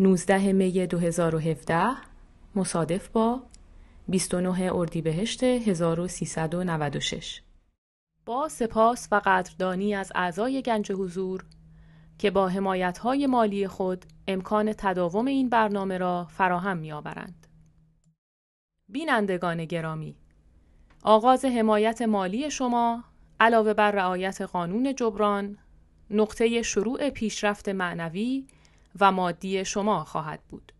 19 می 2017 مصادف با 29 اردیبهشت 1396 با سپاس و قدردانی از اعضای گنج حضور که با حمایت‌های مالی خود امکان تداوم این برنامه را فراهم می‌آورند. بینندگان گرامی آغاز حمایت مالی شما علاوه بر رعایت قانون جبران نقطه شروع پیشرفت معنوی و مادی شما خواهد بود.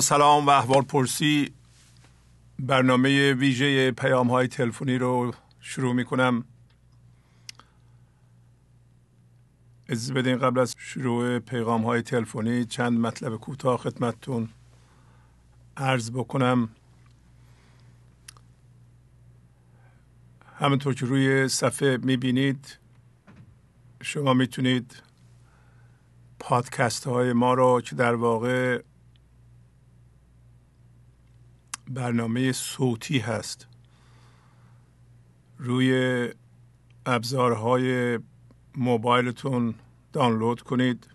سلام و احوال پرسی برنامه ویژه پیام های تلفنی رو شروع می کنم از بدین قبل از شروع پیغام های تلفنی چند مطلب کوتاه خدمتتون عرض بکنم. همونطور که روی صفحه می‌بینید شما می‌تونید پادکست های ما رو که در واقع برنامه صوتی هست. روی ابزارهای موبایلتون دانلود کنید.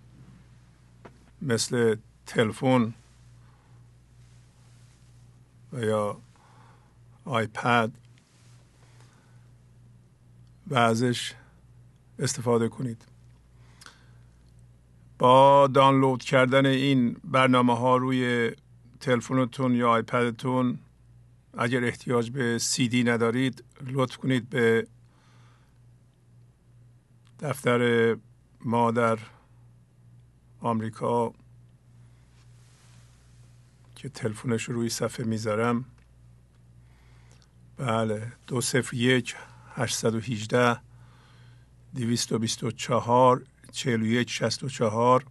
مثل تلفن و یا آیپد. و ازش استفاده کنید. با دانلود کردن این برنامه ها روی تلفنتون یا آیپدتون اگر احتیاج به سی دی ندارید لطف کنید به دفتر ما در آمریکا که تلفنش روی صفحه می‌ذارم. بله دو صفر یک هشتصد و هیجده دویست و بیست و چهار چهل و یک شست و چهار.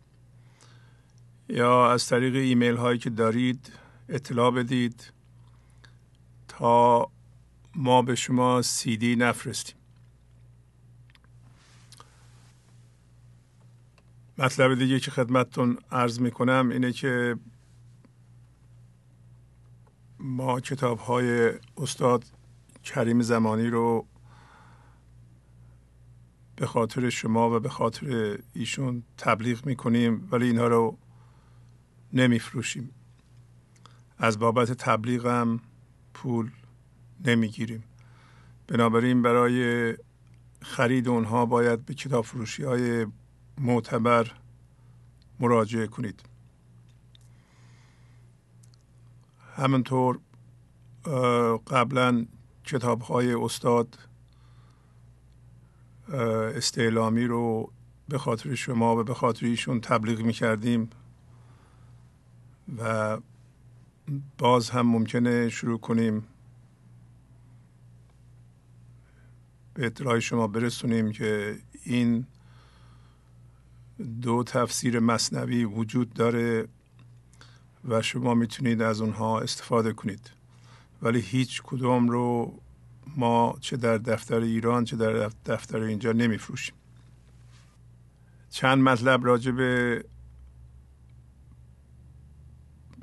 یا از طریق ایمیل هایی که دارید اطلاع بدید تا ما به شما سی دی نفرستیم. مطلب دیگه که خدمتتون عرض می کنم اینه که ما کتاب های استاد کریم زمانی رو به خاطر شما و به خاطر ایشون تبلیغ می کنیم ولی اینها رو نمیفروشیم. از بابت تبلیغم پول نمی‌گیریم. بنابراین برای خرید اونها باید به کتاب فروشی های معتبر مراجعه کنید. همینطور قبلا کتاب های استاد استعلامی رو به خاطر شما و به خاطر ایشون تبلیغ می کردیم و باز هم ممکنه شروع کنیم. به اطلاع شما برسونیم که این دو تفسیر مصنوی وجود داره و شما می‌تونید از اونها استفاده کنید. ولی هیچ کدوم رو ما چه در دفتر ایران چه در دفتر اینجا نمیفروشیم. چند مطلب راجع به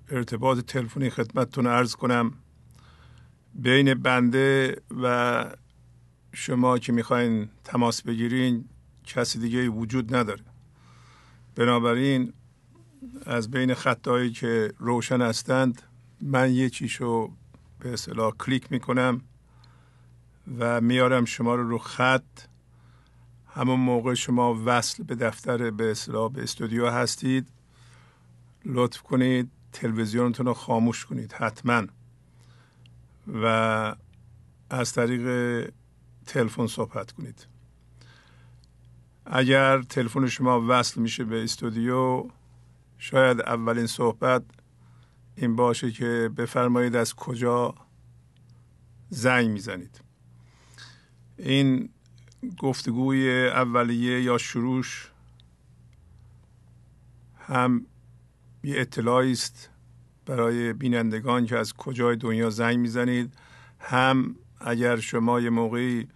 ارتباط تلفنی خدمتتون ارز کنم. بین بنده و شما که می‌خواین تماس بگیرین کسی دیگه وجود نداره. بنابراین از بین خطایی که روشن هستند من یه چیشو به اصطلاح کلیک می‌کنم و میارم شما رو رو خط. همون موقع شما وصل به دفتر به اصطلاح به استودیو هستید. لطف کنید. تلویزیونتون رو خاموش کنید حتما. و از طریق تلفن صحبت کنید. اگر تلفن شما وصل میشه به استودیو شاید اولین صحبت این باشه که بفرمایید از کجا زنگ می‌زنید. این گفتگوی اولیه یا شروش هم یه اطلاعی است برای بینندگان که از کجای دنیا زنگ می‌زنید. هم اگر شما یه موقعی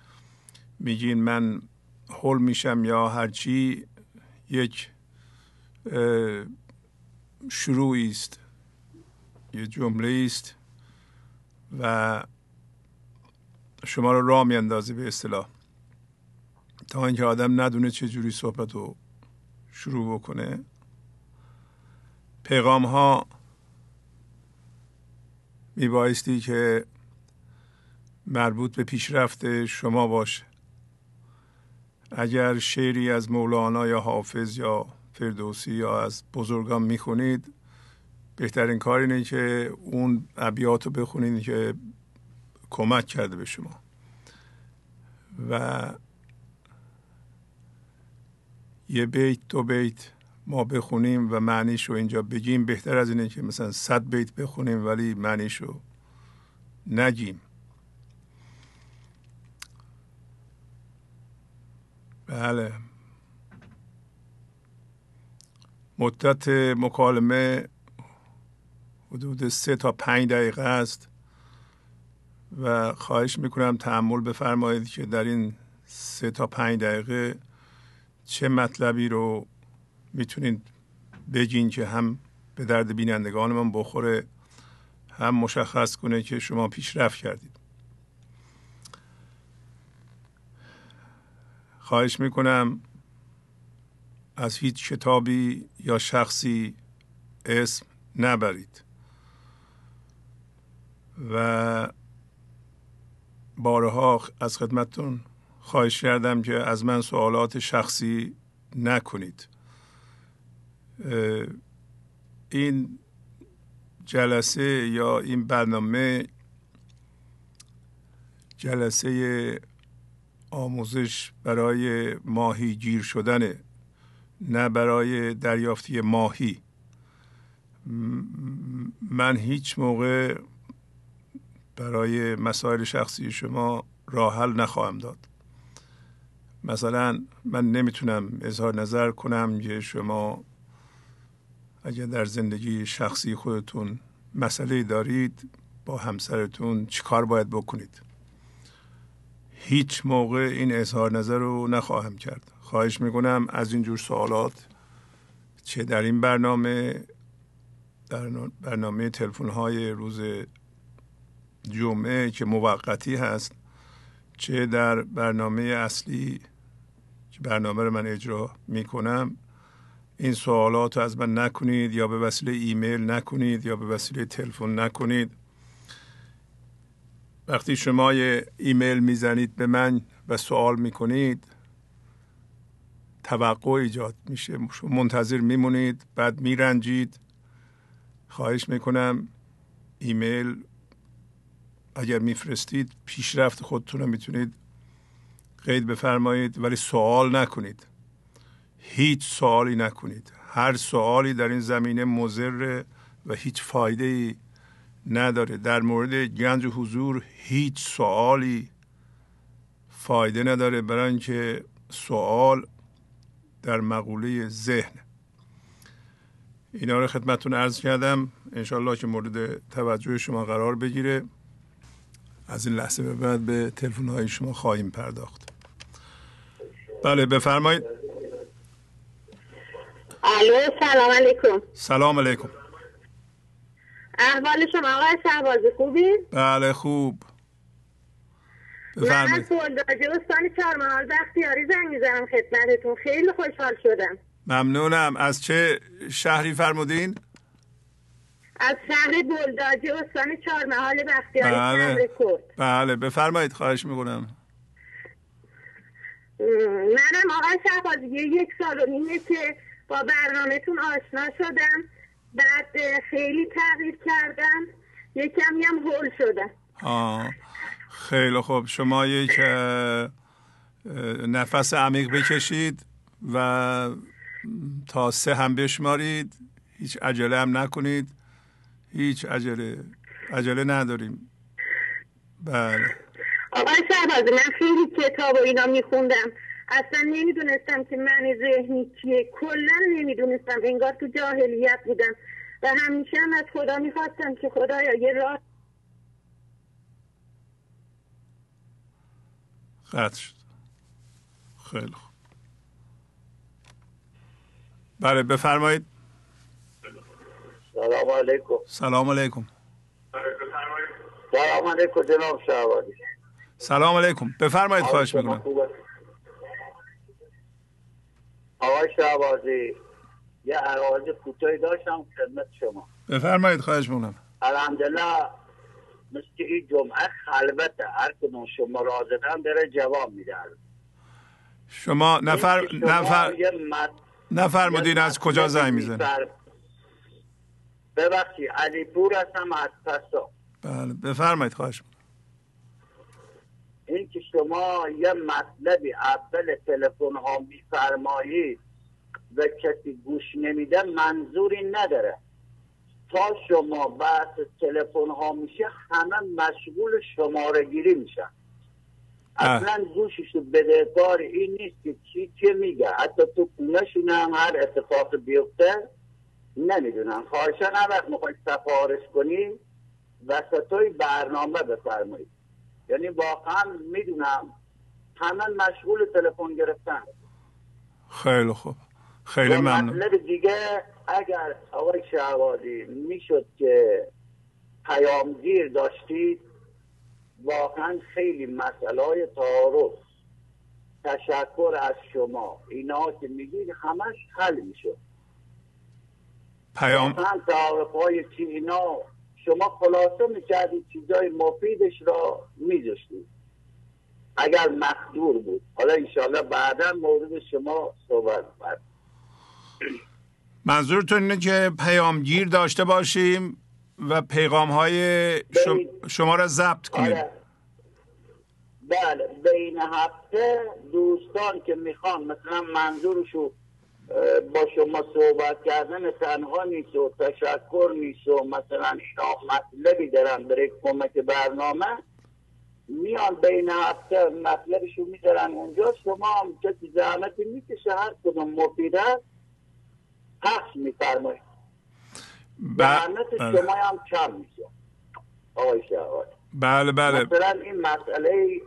میگین من حل میشم یا هرچی یک شروعی است یه جمله است و شما رو راه میاندازه به اصطلاح. تا اینکه آدم ندونه چه جوری صحبت رو شروع بکنه. پیغام ها میبایستی که مربوط به پیشرفت شما باشه. اگر شعری از مولانا یا حافظ یا فردوسی یا از بزرگان می‌خونید بهترین کار اینه که اون ابیات بخونید که کمک کرده به شما. و یه بیت دو بیت ما بخونیم و معنیش رو اینجا بگیم. بهتر از اینه که مثلا صد بیت بخونیم ولی معنیش رو نگیم. بله. مدت مکالمه حدود سه تا پنج دقیقه است و خواهش می‌کنم تحمل بفرمایید که در این سه تا پنج دقیقه چه مطلبی رو می‌تونید بگین که هم به درد بینندگان من بخوره هم مشخص کنه که شما پیشرفت کردید. خواهش می‌کنم از هیچ کتابی یا شخصی اسم نبرید و بارها از خدمتتون خواهش کردم که از من سوالات شخصی نکنید. این جلسه یا این برنامه جلسه آموزش برای ماهی گیر شدنه نه برای دریافتی ماهی. من هیچ موقع برای مسائل شخصی شما راه حل نخواهم داد. مثلا من نمی‌تونم اظهار نظر کنم که شما اگر در زندگی شخصی خودتون مسئله دارید با همسرتون چیکار باید بکنید؟ هیچ موقع این اظهار نظر رو نخواهم کرد. خواهش می‌کنم از این جور سوالات چه در این برنامه در برنامه تلفن های روز جمعه که موقتی هست چه در برنامه اصلی که برنامه رو من اجرا می‌کنم این سوالات رو از من نکنید یا به وسیله ایمیل نکنید یا به وسیله تلفن نکنید. وقتی شما یه ایمیل می‌زنید به من و سوال می‌کنید توقع ایجاد میشه. منتظر میمونید بعد میرنجید. خواهش می‌کنم ایمیل اگر میفرستید پیشرفت خودتون رو می‌تونید قید بفرمایید ولی سوال نکنید. هیچ سوالی نکنید. هر سوالی در این زمینه مضر و هیچ فایده ای نداره. در مورد گنج حضور هیچ سوالی فایده نداره برای اینکه سوال در مقوله ذهن. اینا رو خدمتتون عرض کردم. انشالله که مورد توجه شما قرار بگیره. از این لحظه به بعد به تلفن های شما خواهیم پرداخت. بله بفرمایید. الو سلام علیکم. سلام علیکم. احوال شما آقای شهبازی خوبی؟ بله خوب. من از بلداجه استان چهارمحال بختیاری زنگ می‌زنم خدمتتون. خیلی خوشحال شدم. ممنونم. از چه شهری فرمودین؟ از شهر بلداجه استان چهارمحال بختیاری بله. بله بفرمایید. خواهش می‌کنم. منم آقای شهبازی یک سال و نیمه که با برنامهتون آشنا شدم. بعد خیلی تغییر کردم یکمی هم هول شدم. آه. خیلی خوب. شما یک نفس عمیق بکشید و تا سه هم بشمارید. هیچ عجله هم نکنید. هیچ عجله عجله نداریم. بله. آقای شهبازی من خیلی کتاب و اینا میخوندم. اصلا نمی‌دونستم که من ذهنی کیه. کلا نمی‌دونستم. انگار تو جاهلیت بودم. و همیشه هم از خدا می‌خواستم که خدایا یه راه قطع شد. خیلی خوب. بله بفرمایید. سلام علیکم. سلام علیکم. سلام علیکم جناب شهبازی سلام علیکم. بفرمایید خواهش می‌کنم. آقای شهبازی یه عرایز کوتاهی داشتم خدمت شما. بفرمایید خواهش می‌کنم. الحمدلله مثل این جمعه خلوته هر کدوم شما رازدن داره جواب میده. شما نفر نفر نفرمودین از کجا زنگ میزن ببخشی علی پور هستم از پسا بله بفرمایید خواهش این که شما یه مطلبی اول تلفن ها میفرمایید و کسی گوش نمیده منظوری نداره. تا شما بحث تلفن ها میشه همه مشغول شماره گیری میشن اصلا گوششو بدهکار این نیست که چی چه میگه. حتی تو خونهشون هم هر اتفاق بیفته نمی‌دونم. خواهشان هم وقت می‌خواید سفارش کنیم وسطای برنامه بفرمایید. یعنی واقعا می‌دونم همه مشغول تلفن گرفتن. خیلی خوب. خیلی ممنون. دیگه اگر آقای شهوادی می‌شد که پیامگیر داشتید واقعا خیلی مسئله های تعارف تشکر از شما. اینا که میگید همش حل می‌شد. پیام تعارف های چی اینا شما خلاصه می‌کردید چیزای مفیدش را میذاشتید اگر مقدور بود. حالا انشاءالله بعدا مورد شما صحبت کرد منظورتون اینه که پیامگیر داشته باشیم و پیغام های شما را ضبط کنیم. آره. بله بین هفته دوستان که می‌خوان مثلا منظورشو با شما صحبت کردن تنها نیست و تشکر نیست و مثلا اینا مطلبی دارن برای کمک برنامه. میان بین هفته مطلبشو می‌ذارن اونجا. شما هم کسی زحمتی می‌کشه هر کدوم مفید است. پخش میفرمایید. زحمت بله. شما هم کم میشه. آقای بله بله. مثلا این مسئله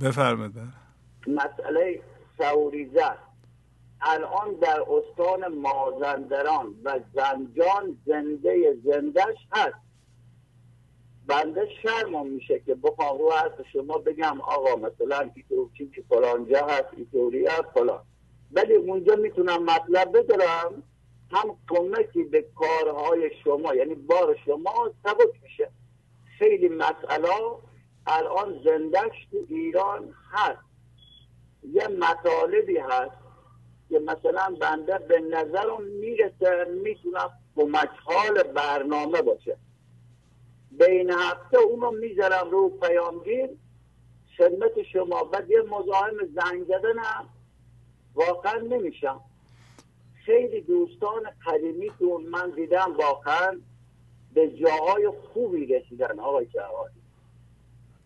بفرمایید بله. مسئله سوریزه الان در استان مازندران و زنجان زنده زندش هست. بنده شرمم میشه که بخوام رو حرف شما بگم آقا مثلا این که فلانجا هست ایتوری هست فلان. ولی اونجا می‌تونم مطلب بدارم هم کمکی به کارهای شما یعنی بار شما سبک میشه. خیلی مسئله الان زندش تو ایران هست. یه مطالبی هست که مثلا بنده به نظرم می‌رسه می‌تونم کمک حال برنامه باشه. بین هفته اونو می‌ذارم رو پیامگیر. خدمت شما بعد یه مزاحم زنگ زدنم. واقعا نمیشم. خیلی دوستان قدیمیتون من دیدم واقعا به جاهای خوبی رسیدن آقای جوادی.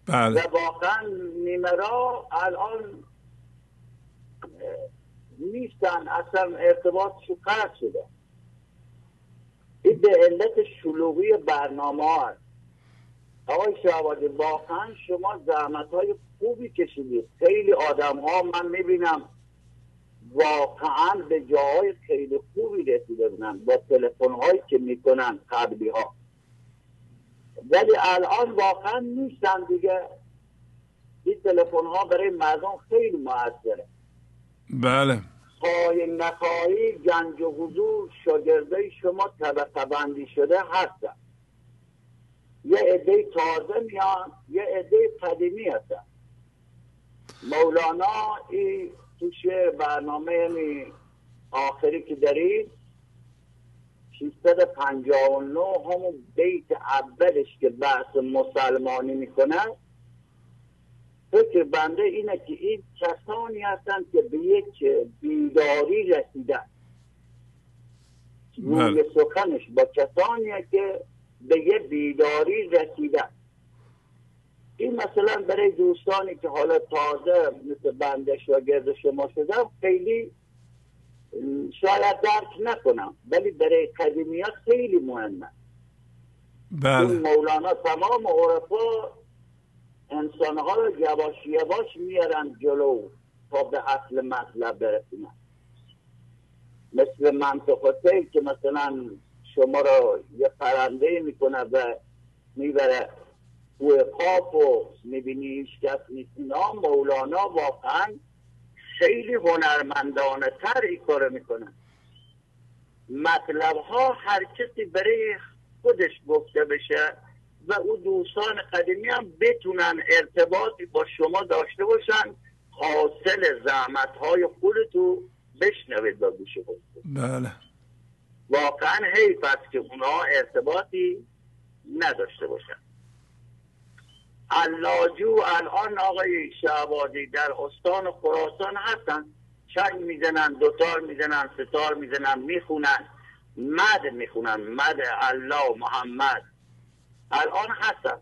بله. و واقعا نیمرا الان نیستن اصلا ارتباطشو قطع شده. این به علت شلوغی برنامه هست. آقای شعبادی واقعا شما زحمت های خوبی کشیدید. خیلی آدم ها من می‌بینم واقعا به جاهای خیلی خوبی رسیده بودن. با تلفن هایی که می‌کنن قبلی ها ولی الان واقعا نیستن دیگه. این تلفن ها برای مردم خیلی موثره. بله. خواهی نخواهی گنج و حضور شاگرده شما طبقه بندی شده هستن. یه عده تازه میان یه عده قدیمی هستن. مولانا این توش برنامه یعنی آخری که دارید 659 همون بیت اولش که بحث مسلمانی می‌کنه فکر بنده اینه که این کسانی هستند که به یک بیداری رسیدن. روی بله. سخنش با کسانی که به یه بیداری رسیدن. این مثلا برای دوستانی که حالا تازه مثل بنده شاگرد شما شدم خیلی شاید درک نکنم ولی برای قدیمیات خیلی مهمه. بله. مولانا تمام عرفا انسانها رو یواش یواش میارن جلو تا به اصل مطلب برسونن. مثل منطقه که مثلا شما رو یه پرنده می‌کنه و می‌بره توی قاف و می‌بینی هیچ کس نیست. اینا مولانا واقعا خیلی هنرمندانه تر این کارو می‌کنه مطلب ها هر کسی برای خودش گفته بشه و او دوستان قدیمی هم بتونن ارتباطی با شما داشته باشن حاصل زحمت های خودتو بشنوید با گوش خودتون بله. واقعا حیف است که اونا ارتباطی نداشته باشن. اللاجو الان آقای شعبادی در استان خراسان هستن. چنگ می‌زنن دوتار می‌زنن ستار می‌زنن می‌خونن مد می‌خونن. مد الله محمد. الان هستن.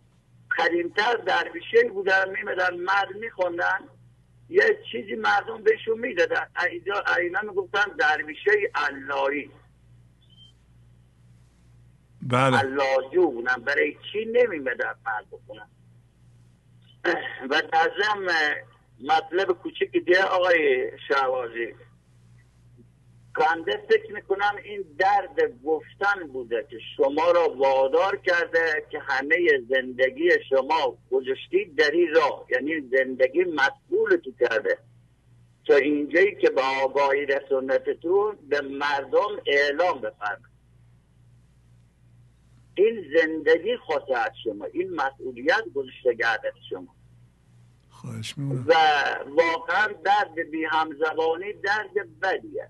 قدیمتر درویشه بودن میمدن مد میخوندن یه چیزی مردم بهشون می‌دادن. اینجا اینا می‌گفتن درویشه اللهی. بله. اللاجو بودن. برای چی نمیمدن مرد بخونن؟ و ضمن مطلب کوچک دیگه آقای شهوازی. کنده فکر می‌کنم این درد گفتن بوده که شما را وادار کرده که همه زندگی شما گذاشتید در این راه یعنی زندگی مسئول تو کرده. تا اینجایی که به آگاهی رسونتتون به مردم اعلام بفرمایید. این زندگی خواهد از شما این مسئولیت گذاشته گردد شما. خواهش و واقعا درد بی همزبانی درد بدیه.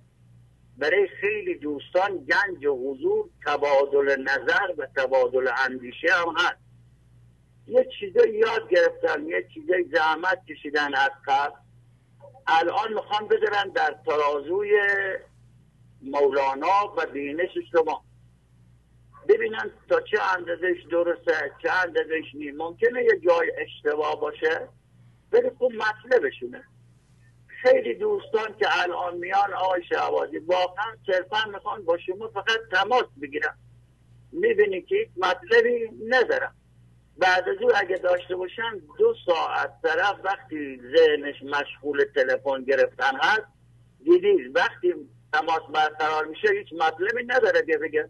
برای خیلی دوستان گنج و حضور تبادل نظر و تبادل اندیشه هم هست. یه چیزایی یاد گرفتن یه چیزایی زحمت کشیدن از قبل. الان می‌خوان بذارن در ترازوی مولانا و بینش شما. ببینن تا چه اندازش درسته چه اندازش نیم ممکنه یه جای اشتباه باشه ولی خوب مطلبشونه. خیلی دوستان که الان میان آقای شعبازی واقعا صرفا می‌خوان با شما فقط تماس بگیرن. می‌بینی که هیچ مطلبی ندارم بعد از او اگه داشته باشن دو ساعت طرف وقتی ذهنش مشغول تلفن گرفتن هست دیدی وقتی تماس برقرار میشه هیچ مطلبی نداره که بگه.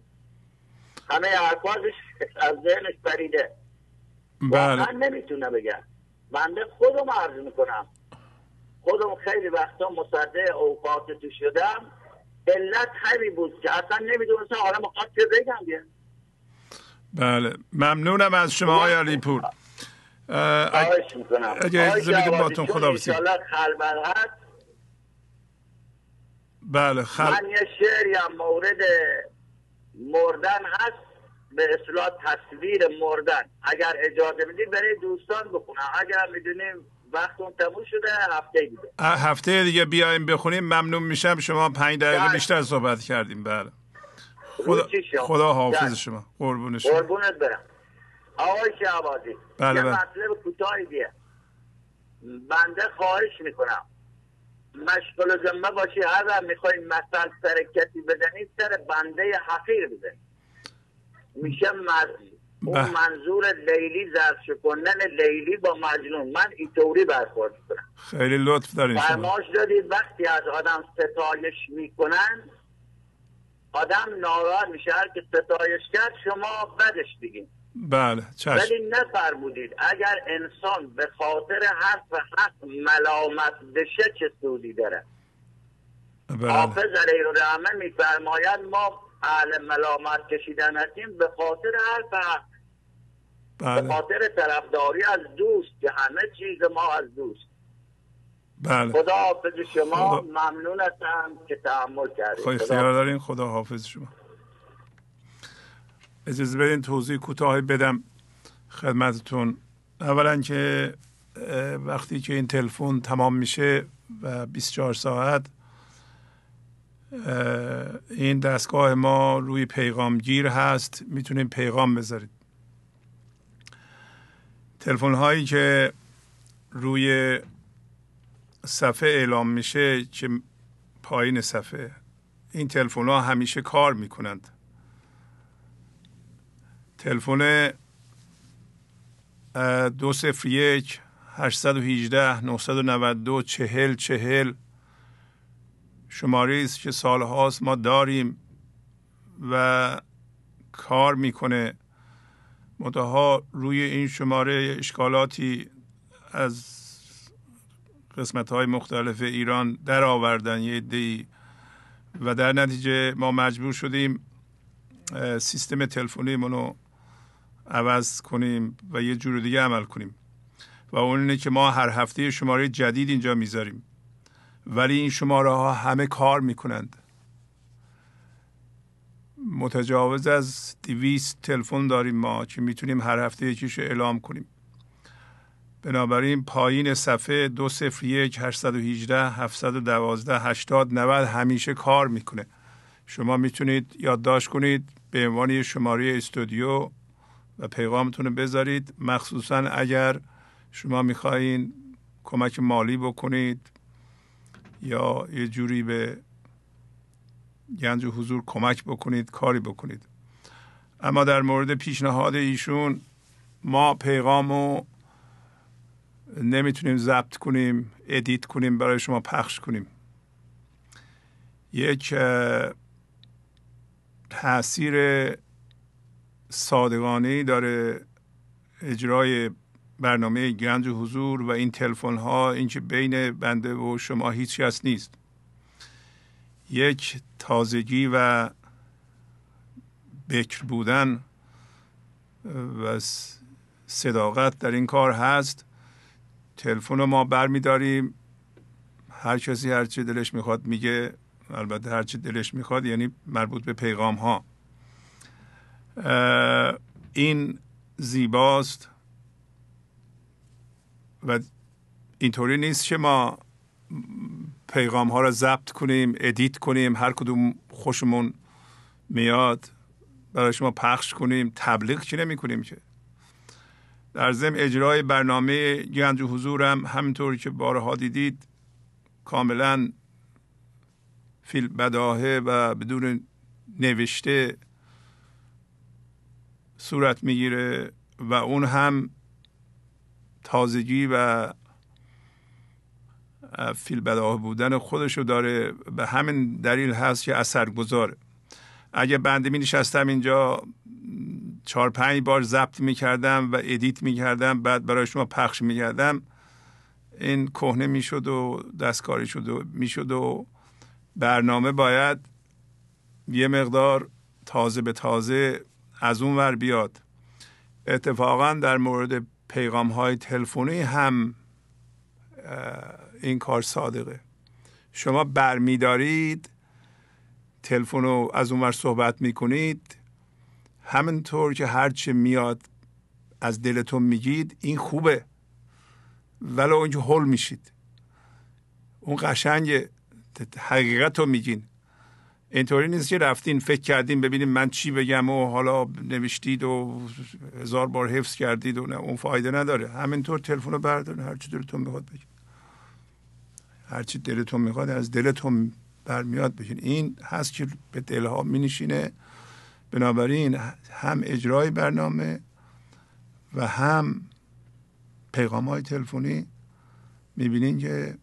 همه حرفازش از ذهنش پریده. بله. نمی‌تونه بگه. بنده خودم عرض می‌کنم. خودم خیلی وقتا مصدع اوقات تو شدم. علت همین بود که اصلا نمی‌دونستم حالا مخواد چه بگم دیگه بله ممنونم از شما آقای علی پور خواهش می‌کنم. اگه اجازه. انشالله خلبر هست بله خل... من یه شعری هم مورد مردن هست به اصطلاح تصویر مردن. اگر اجازه بدید برای دوستان بخونم. اگر می‌دونیم وقتون تموم شده هفته دیگه. هفته دیگه بیایم بخونیم ممنون میشم. شما پنج دقیقه بله. بیشتر صحبت کردیم. بله. خدا؟ خدا حافظ بله. شما. قربون شما. قربونت برم. آقای شعبازی بله، بله. مطلب کوتاهی دیگه بنده خواهش می‌کنم. مشغول ذمه باشی. هر می‌خوای مثل سر کسی بزنید سر بنده حقیر بزنید میشه مز... اون بله. منظور لیلی زرد شکنن لیلی با مجنون. من اینطوری برخورد می‌کنم. خیلی لطف دارین شما. فرماش دادید وقتی از آدم ستایش می‌کنن آدم ناراحت میشه. هر که ستایش کرد شما بدش بگین بله چشم. ولی نفرمودید اگر انسان به خاطر حرف حق ملامت بشه چه سودی داره؟ بله. حافظ علیه الرحمه میفرماید ما اهل ملامت کشیدن هستیم به خاطر حرف حق. به بله خاطر طرفداری از دوست که همه چیز ما از دوست. بله. خدا حافظ شما. خدا- ممنون هستم که تحمل کردید. خواهی اختیار دارین. خدا حافظ شما. اجازه بدین توضیح کوتاهی بدم خدمتتون. اولا که وقتی که این تلفن تمام میشه و 24 ساعت این دستگاه ما روی پیغامگیر هست. می‌تونیم پیغام بذارید. تلفن هایی که روی صفحه اعلام میشه که پایین صفحه. این تلفن ها همیشه کار می‌کنند. تلفن دو صفر یک 818 992 چهل چهل. شماره است که سالهاست ما داریم و کار می‌کنه. منتها روی این شماره اشکالاتی از قسمت های مختلف ایران در آوردن یه عده‌ای و در نتیجه ما مجبور شدیم سیستم تلفنی منو عوض کنیم و یه جور دیگه عمل کنیم. و اون اینه که ما هر هفته شماره جدید اینجا می‌ذاریم. ولی این شماره ها همه کار می‌کنند. متجاوز از دویست تلفن داریم ما که می‌تونیم هر هفته یکیش اعلام کنیم. بنابراین پایین صفحه دو صفر یک 818 712 80 90 همیشه کار می‌کنه. شما می‌تونید یادداشت کنید به عنوان شماره استودیو و پیغامتون رو بذارید. مخصوصا اگر شما می‌خواهید کمک مالی بکنید یا یه جوری به گنج حضور کمک بکنید کاری بکنید. اما در مورد پیشنهاد ایشون ما پیغام رو نمی‌تونیم ضبط کنیم ادیت کنیم برای شما پخش کنیم. یک تاثیر صادقانه داره اجرای برنامه گنج حضور و این تلفن ها اینکه بین بنده و شما هیچ کس نیست. یک تازگی و بکر بودن و صداقت در این کار هست. تلفن رو ما برمیداریم. هر کسی هر چی دلش می‌خواد میگه. البته هر چی دلش می‌خواد یعنی مربوط به پیغام ها این زیباست و اینطوری نیست که ما پیغام ها رو ضبط کنیم ادیت کنیم هر کدوم خوشمون میاد برای شما پخش کنیم. تبلیغ که نمی کنیم که؟ در ضمن اجرای برنامه گنج و حضورم همینطور که بارها دیدید کاملا فیل بداهه و بدون نوشته صورت می‌گیره و اون هم تازگی و فیل بداهه بودن خودشو داره. به همین دلیل هست که اثر گذاره اگه بنده می نشستم اینجا چهار پنج بار ضبط می کردم و ادیت می کردم بعد برای شما پخش می کردم. این کهنه می شد و دستکاری شد و می شد و برنامه باید یه مقدار تازه به تازه از اون ور بیاد. اتفاقا در مورد پیغام های تلفنی هم این کار صادقه. شما برمیدارید تلفن رو از اونور صحبت می‌کنید. همینطور که هرچی میاد از دلتون میگید این خوبه. ولو اینکه هول میشید. اون قشنگ حقیقت رو میگین. اینطوری نیست که رفتین فکر کردین ببینیم من چی بگم و حالا نوشتید و هزار بار حفظ کردید و نه اون فایده نداره. همینطور تلفن رو بردارین هرچی دلتون می‌خواد بگید. هرچی دلتون می‌خواد از دلتون برمیاد بگین این هست که به دلها مینشینه. بنابراین هم اجرای برنامه و هم پیغام های تلفنی. می‌بینین که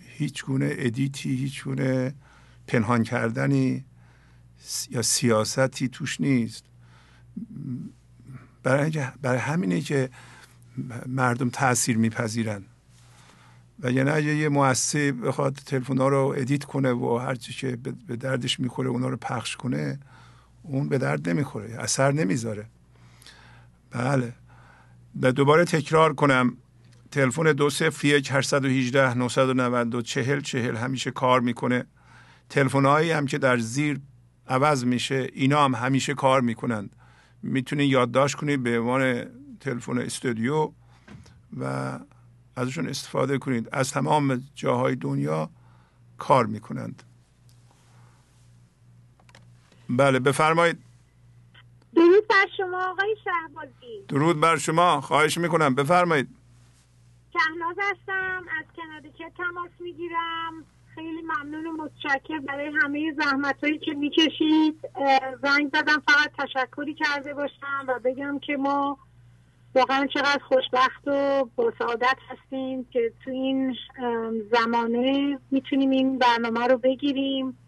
هیچ گونه edit ی هیچ گونه پنهان کردنی یا سیاستی توش نیست. برای, برای همینه که مردم تاثیر میپذیرن. و یعنی اگه یه مؤسسه بخواد تلفن ها رو edit کنه و هر چی که به دردش می‌خوره اونا رو پخش کنه اون به درد نمی‌خوره اثر نمی‌ذاره. بله. و دوباره تکرار کنم. تلفن دو صفر یک 818 992 چهل چهل همیشه کار می‌کنه. تلفن هایی هم که در زیر عوض میشه اینا هم همیشه کار می‌کنند. می‌تونید یادداشت کنید به عنوان تلفن استودیو و ازشون استفاده کنید. از تمام جاهای دنیا کار می‌کنند. بله بفرمایید. درود بر شما آقای شهبازی. درود بر شما خواهش می‌کنم. بفرمایید. شهناز هستم از کنادیکت تماس می‌گیرم. خیلی ممنون و متشکر برای همه زحمت هایی که می‌کشید. زنگ زدم فقط تشکری کرده باشم و بگم که ما واقعا چقدر خوشبخت و با سعادت هستیم که تو این زمانه می‌تونیم این برنامه رو بگیریم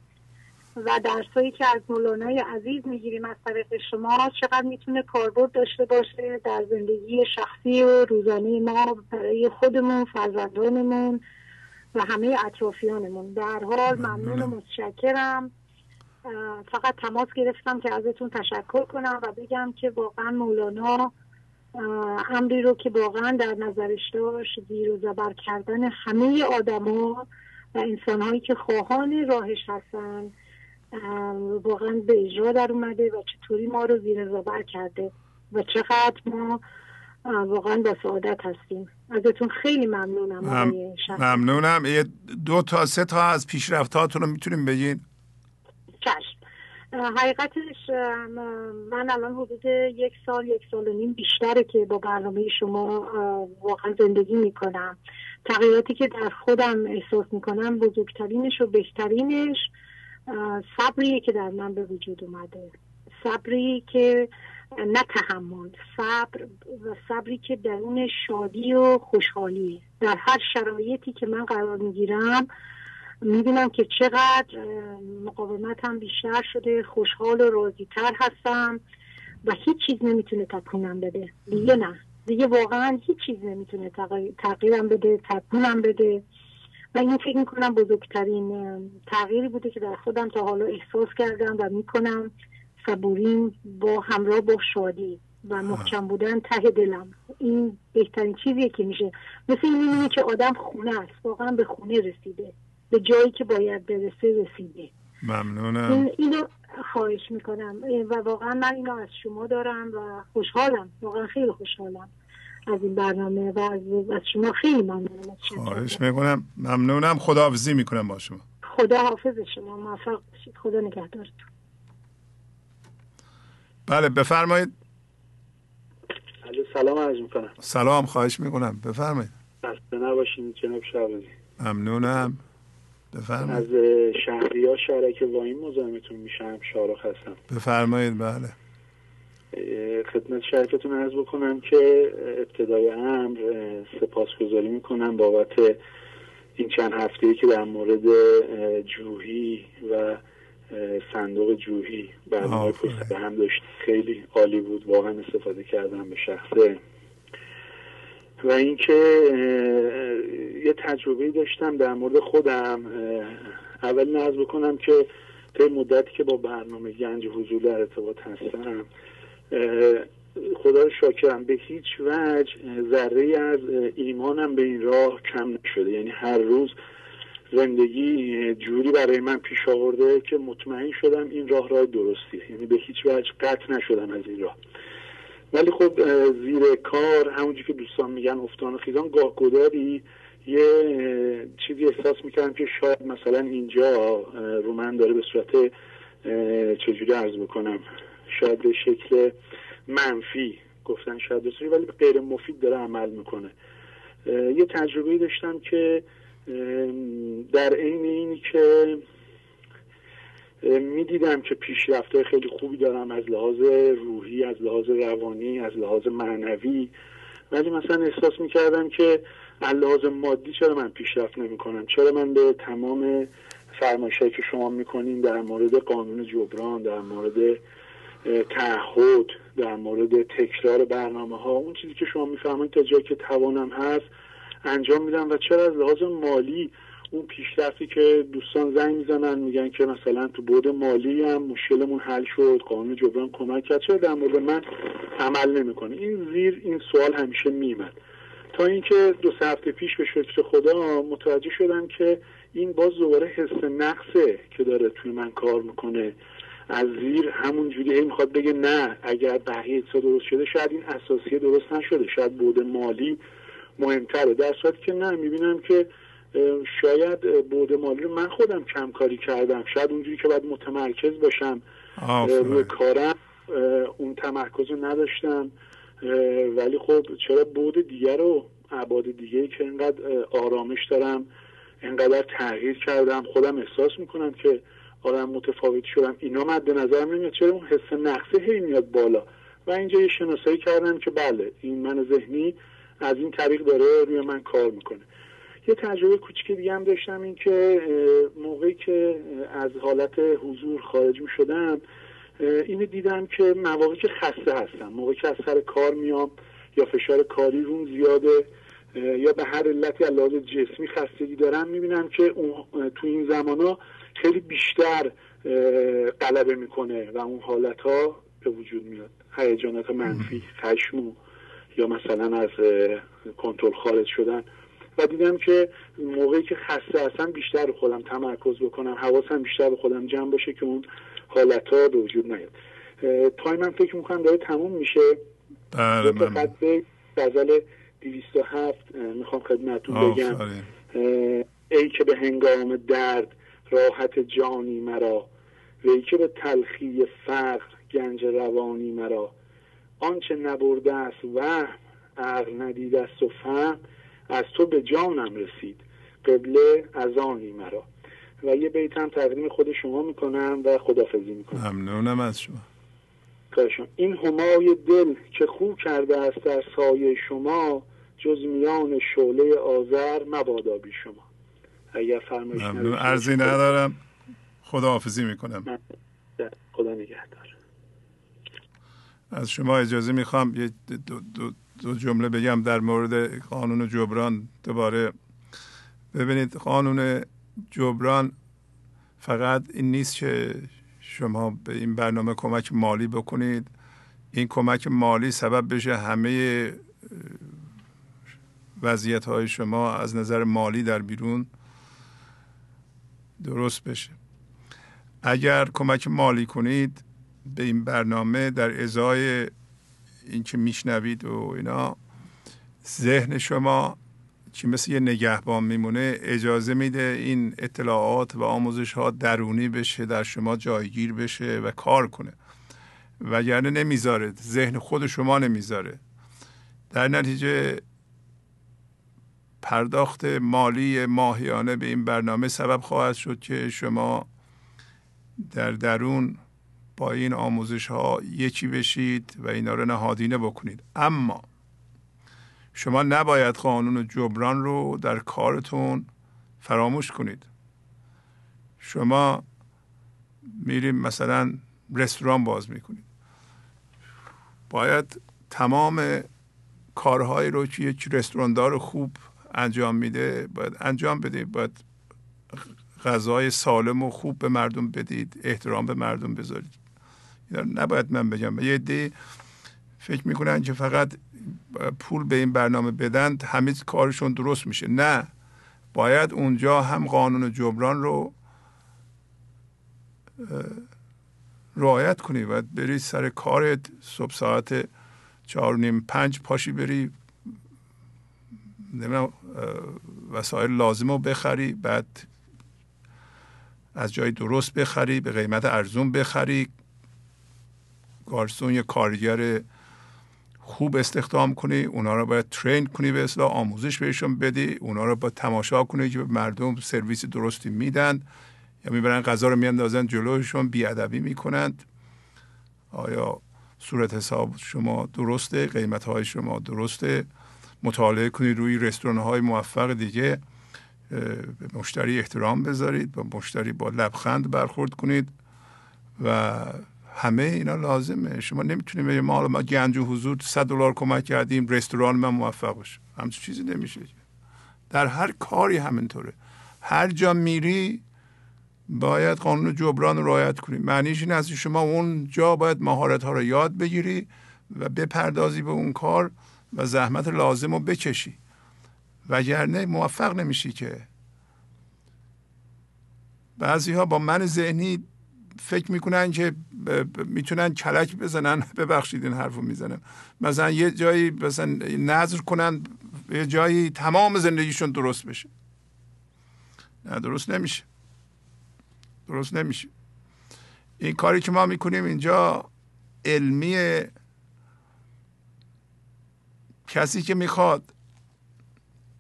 و درسایی که از مولانای عزیز می‌گیریم از طریق شما چقدر می‌تونه کاربرد داشته باشه در زندگی شخصی و روزانه ما برای خودمون فرزندانمون و همه اطرافیانمون. در حال ممنون و متشکرم. فقط تماس گرفتم که ازتون تشکر کنم و بگم که واقعا مولانا امری رو که واقعا در نظرش داشت زیر و زبر کردن همه آدما و انسانهایی که خواهان راهش هستن واقعا به اجرا در اومده و چطوری ما رو زیر زبر کرده و چقدر ما واقعا با سعادت هستیم. ازتون خیلی ممنونم ممنونم. دو تا سه تا از پیشرفتاتون رو می‌تونیم بگین؟ چشم. حقیقتش من الان حدود یک سال یک سال و نیم بیشتره که با برنامه شما واقعا زندگی می‌کنم. تغییراتی که در خودم احساس می‌کنم بزرگترینش و بهترینش صبریه که در من به وجود اومده. صبری که نه تحمل صبر و صبری که درون شادی و خوشحالی در هر شرایطی که من قرار می‌گیرم می‌بینم که چقدر مقاومتم بیشتر شده خوشحال و راضیتر هستم و هیچ چیز نمی‌تونه تکونم بده. دیگه نه. دیگه واقعا هیچ چیز نمی‌تونه تغییرم بده تکونم بده. و این فکر می‌کنم بزرگترین تغییری بوده که در خودم تا حالا احساس کردم و می‌کنم. صبوریم با همراه با شادی و محکم بودن ته دلم. این بهترین چیزیه که میشه. مثل این که آدم خونه است. واقعا به خونه رسیده. به جایی که باید برسه رسیده. ممنونم. این اینو خواهش می‌کنم. و واقعا من اینو از شما دارم و خوشحالم. واقعا خیلی خوشحالم از این برنامه و از, شما خیلی ممنونم. خواهش می‌کنم. ممنونم. خداحافظی می‌کنم با شما. خدا حافظ شما. موفق باشید. خدا نگهدارتون. بله بفرمایید. سلام عرض می‌کنم. سلام. خواهش می‌کنم. بفرمایید. خسته نباشید جناب شعبازی ممنونم. بفرمایید. از شهری ها شرک واین مزاحمتون میشم شارخ هستم. بفرمایید بله. خدمت شرکتون عرض بکنم که ابتدای امر سپاسگزاری می‌کنم بابت این چند هفته که در مورد جوهی و صندوق جوهی برنامه پشت هم داشت خیلی عالی بود. واقعا استفاده کردم به شخصه. و اینکه یه تجربه داشتم در مورد خودم. اول نرز بکنم که طی مدتی که با برنامه گنج حضور در ارتباط هستم خدا رو شاکرم به هیچ وجه ذره از ایمانم به این راه کم نشده. یعنی هر روز زندگی جوری برای من پیش آورده که مطمئن شدم این راه راه درستی یعنی به هیچ وجه قطع نشدم از این راه. ولی خب زیر کار همونجور که دوستان میگن افتان و خیزان گاه گداری یه چیزی احساس می‌کردم که شاید مثلا اینجا رو من داره به صورت چجوری عرض بکنم شاید به شکل منفی گفتن شاید بسیاری ولی غیر مفید داره عمل می‌کنه. یه تجربه داشتم که در عین اینی که می‌دیدم که پیشرفت خیلی خوبی دارم از لحاظ روحی از لحاظ روانی از لحاظ معنوی. ولی مثلا احساس می‌کردم که از لحاظ مادی چرا من پیشرفت نمی‌کنم؟ چرا من به تمام فرمایشهایی که شما می‌کنین در مورد قانون جبران در مورد تعهد در مورد تکرار برنامه ها اون چیزی که شما می‌فهمید تا جایی که توانم هست انجام میدم و چرا از لحاظ مالی اون پیشرفتی که دوستان زنگ می‌زنن میگن که مثلا تو بود مالی هم مشکلمون حل شد قانون جبران کمک کرد. چرا در مورد من عمل نمی‌کنه این زیر این سوال همیشه میمد تا اینکه دو سه هفته پیش به شکر خدا متوجه شدم که این باز دوباره حس نقصه که داره توی من کار می‌کنه. از زیر همون جوری می‌خواد بگه نه اگر بهیه درست شده شاید این اساسیه درست نشده. شاید بود مالی مهمتره. در صورتی که نه می‌بینم که شاید بود مالی رو من خودم کم کاری کردم. شاید اونجوری که باید متمرکز باشم روی کارم اون تمرکز رو نداشتم. ولی خب چرا بود دیگر رو؟ عباد دیگه که اینقدر آرامش دارم اینقدر تغییر کردم. خودم احساس می‌کنم که آدم متفاوت شدم. اینا مد نظر نمیاد چرا اون حس نقصه هی میاد بالا. و اینجا یه شناسایی کردم که بله این من ذهنی از این طریق داره روی من کار می‌کنه. یه تجربه کوچیک دیگه هم داشتم این که موقعی که از حالت حضور خارج می شدم اینو دیدم که مواقعی که خسته هستم موقعی که از سر کار میام یا فشار کاری روم زیاده یا به هر علتی از جسمی خستگی دارم می‌بینم که اون تو این زمان ها خیلی بیشتر غلبه می‌کنه و اون حالت ها به وجود میاد. هیجانات منفی خشم یا مثلا از کنترل خارج شدن. و دیدم که موقعی که خسته هستم بیشتر خودم تمرکز بکنم حواسم بیشتر به خودم جمع باشه که اون حالت ها به وجود نیاد. من فکر می‌کنم داره تموم میشه. بله من غزل 207 می‌خوام خدمتون بگم. ای که به هنگام درد راحت جانی مرا وی که به تلخی فقر گنج روانی مرا. آنچه نبرده است و عقل ندیده است و فهم از تو به جانم رسید. قبله از آنی مرا و یه بیت هم تقدیم خود شما می‌کنم و خدافزی می‌کنم. ممنونم از شما. این همای دل که خو کرده است در سایه شما جز میان شعله آذر مبادا بی شما. اگر فرمایش ممنون. ارزی ندارم. خداحافظی می‌کنم. خدا نگهدار. از شما اجازه می‌خوام یه دو, دو, دو جمله بگم در مورد قانون جبران. دوباره ببینید قانون جبران فقط این نیست که شما به این برنامه کمک مالی بکنید. این کمک مالی سبب بشه همه وضعیت های شما از نظر مالی در بیرون درست بشه. اگر کمک مالی کنید به این برنامه در ازای اینکه میشنوید و اینا ذهن شما چی مثل یه نگهبان میمونه اجازه میده این اطلاعات و آموزش ها درونی بشه در شما جایگیر بشه و کار کنه. وگرنه نمی‌ذاره ذهن خود شما نمی‌ذاره. در نتیجه پرداخت مالی ماهیانه به این برنامه سبب خواهد شد که شما در درون با این آموزش ها یکی بشید و اینا رو نهادینه بکنید. اما شما نباید قانون جبران رو در کارتون فراموش کنید. شما میریم مثلا رستوران باز می‌کنید. باید تمام کارهایی رو که یک رستوراندار خوب انجام میده باید انجام بدید. باید غذای سالم و خوب به مردم بدید احترام به مردم بذارید. نباید من بگم. یه دی فکر می‌کنن که فقط پول به این برنامه بدن همه کارشون درست میشه. نه. باید اونجا هم قانون جبران رو رعایت کنی. و بری سر کارت صبح ساعت چهار نیم پنج پاشی بری نمی‌دونم وسایل لازم رو بخری بعد از جای درست بخری به قیمت ارزون بخری. گارسون یا کارگر خوب استخدام کنی اونا رو باید ترین کنی به اصلاح آموزش بهشون بدی اونا رو باید تماشا کنی که مردم سرویس درستی میدن. یا می‌برن غذا رو میاندازن جلوشون بیادبی می‌کنند آیا صورت حساب شما درسته؟ قیمت های شما درسته؟ مطالعه کنید روی رستوران های موفق دیگه. به مشتری احترام بذارید با مشتری با لبخند برخورد کنید و همه اینا لازمه. شما نمی‌تونیم بگید ما ما گنج و حضور 100 دلار کمک کردیم رستوران من موفق باشه. همچین چیزی نمیشه. در هر کاری همینطوره. هر جا میری باید قانون جبران رو رعایت کنی. معنیش این است شما اون جا باید مهارت ها رو یاد بگیری و بپردازی به اون کار و زحمت لازم رو بکشی. وگرنه موفق نمیشی که. بعضی ها با من ذهنی فکر می‌کنن که می‌تونن کلک بزنن. ببخشید این حرفو می‌زنم. مثلا یه جایی مثلا نظر کنن یه جایی تمام زندگیشون درست بشه. نه درست نمیشه. درست نمیشه. این کاری که ما می‌کنیم اینجا علمی کسی که می‌خواد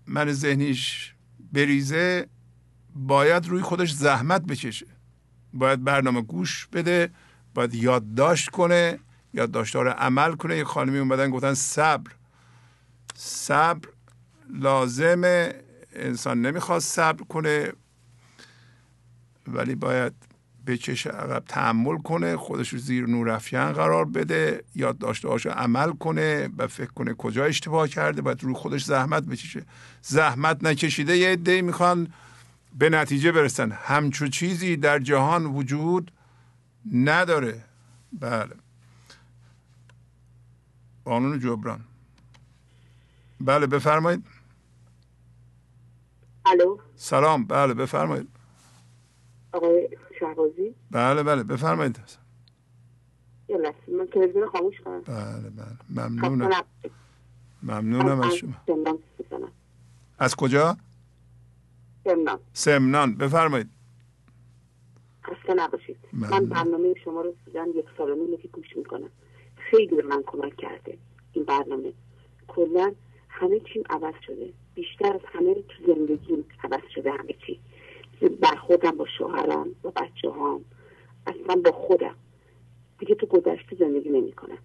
من ذهنیش بریزه باید روی خودش زحمت بکشه. باید برنامه گوش بده باید یادداشت کنه یادداشتها رو عمل کنه. یه خانمی اومدن گفتن صبر صبر لازمه. انسان نمی‌خواد صبر کنه ولی باید بکشه عقب تحمل کنه خودش رو زیر نور افیان قرار بده یاد داشته هاشو عمل کنه و فکر کنه کجا اشتباه کرده. باید روی خودش زحمت بکشه. زحمت نکشیده یه عده می‌خوان به نتیجه برسن. همچو چیزی در جهان وجود نداره. بله. قانون جبران. بله بفرمایید. الو. سلام. بله بفرمایید. آقای شهبازی. بله بله بفرمایید. من تلویزیون خاموش کنم. بله بله. ممنونم. ممنونم از شما. از کجا؟ سمنان. سمنان. بفرمایید. خسته نباشید. من برنامه شما رو سیدن یک سال و نیمه که گوش می‌کنم. خیلی به من کمک کرده این برنامه. کلا همه چیم عوض شده. بیشتر از همه تو زندگی عوض شده همه چی. برخوردم با شوهرم با بچه هام اصلا با خودم. دیگه تو گذشته زندگی نمی‌کنم.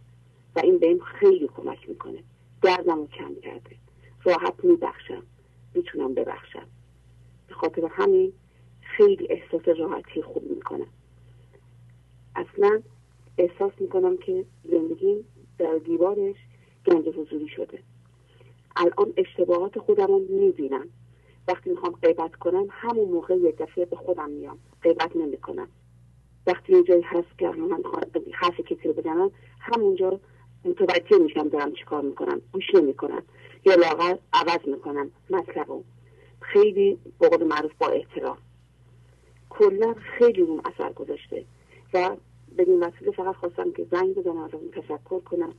و این بهم خیلی کمک می‌کنه. دردم رو کم کرده. راحت میبخشم. می‌تونم ببخشم. به خاطر همین خیلی احساس راحتی خوب می‌کنم. اصلا احساس می‌کنم که زندگی در دیوارش گنج حضوری شده. الان اشتباهات خودم رو می‌بینم. وقتی می‌خوام غیبت کنم همون موقع یک دفعه به خودم میام. غیبت نمی‌کنم. وقتی یه جایی هست که من حرف کسی رو بزنم همونجا متوجه میشم دارم چیکار می‌کنم. گوش نمی‌کنم. یا لاغر عوض می‌کنم. مطلب خیلی بقول معروف با احترام. کلا خیلی روم اثر گذاشته و به این وسیله فقط خواستم که زنگ بزنم از اون تشکر کنم.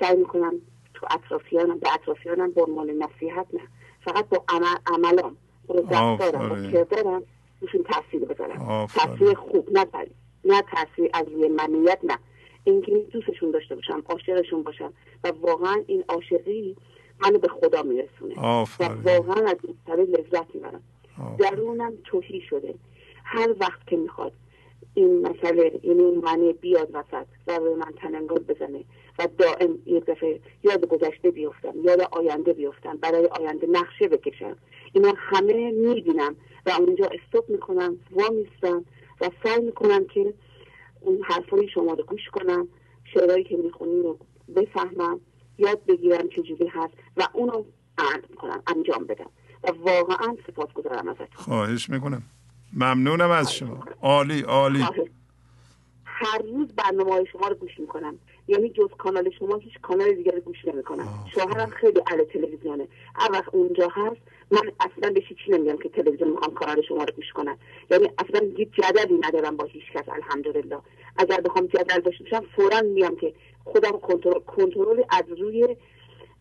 سعی می‌کنم تو اطرافیانم به اطرافیانم به عنوان نصیحت نه فقط با عمل عملام با رفتارم با کردارم روشون تاثیر بذارم. تاثیر خوب نه نه تاثیر از روی منیت نه. اینکه دوستشون داشته باشم عاشقشون باشم و واقعا این عاشقی منو به خدا میرسونه. و واقعا از این لذت می‌برم. درونم توهی شده. هر وقت که می‌خواد این مسئله یعنی اون منه بیاد وسط و به من تننگال بزنه و دائم یک دفعه یاد گذشته بیفتم یاد آینده بیفتم برای آینده نقشه بکشم. اینا همه می‌بینم و اونجا استوب می‌کنم وا میستم و سعی می‌کنم که اون حرفای شما رو گوش کنم شعرهایی که می‌خونی رو بفهمم. یاد بگیرم چجوری هست و اونو عمل می‌کنم انجام بدم. و واقعا سپاس گذارم ازتون. خواهش می‌کنم. ممنونم از شما. عالی عالی. هر روز برنامه های شما رو گوش می‌کنم. یعنی جز کانال شما هیچ کانال دیگر رو گوش نمی‌کنم. شوهرم خیلی اهل تلویزیونه. هر وقت اونجا هست من اصلا به چی نمیگم که تلویزیون می‌خوام کانال شما رو گوش کنم یعنی اصلا هیچ جدلی ندارم با هیچ کس الحمدلله. اگر بخوام جدل داشته باشم فورا میام که خودم کنترل کنترل از روی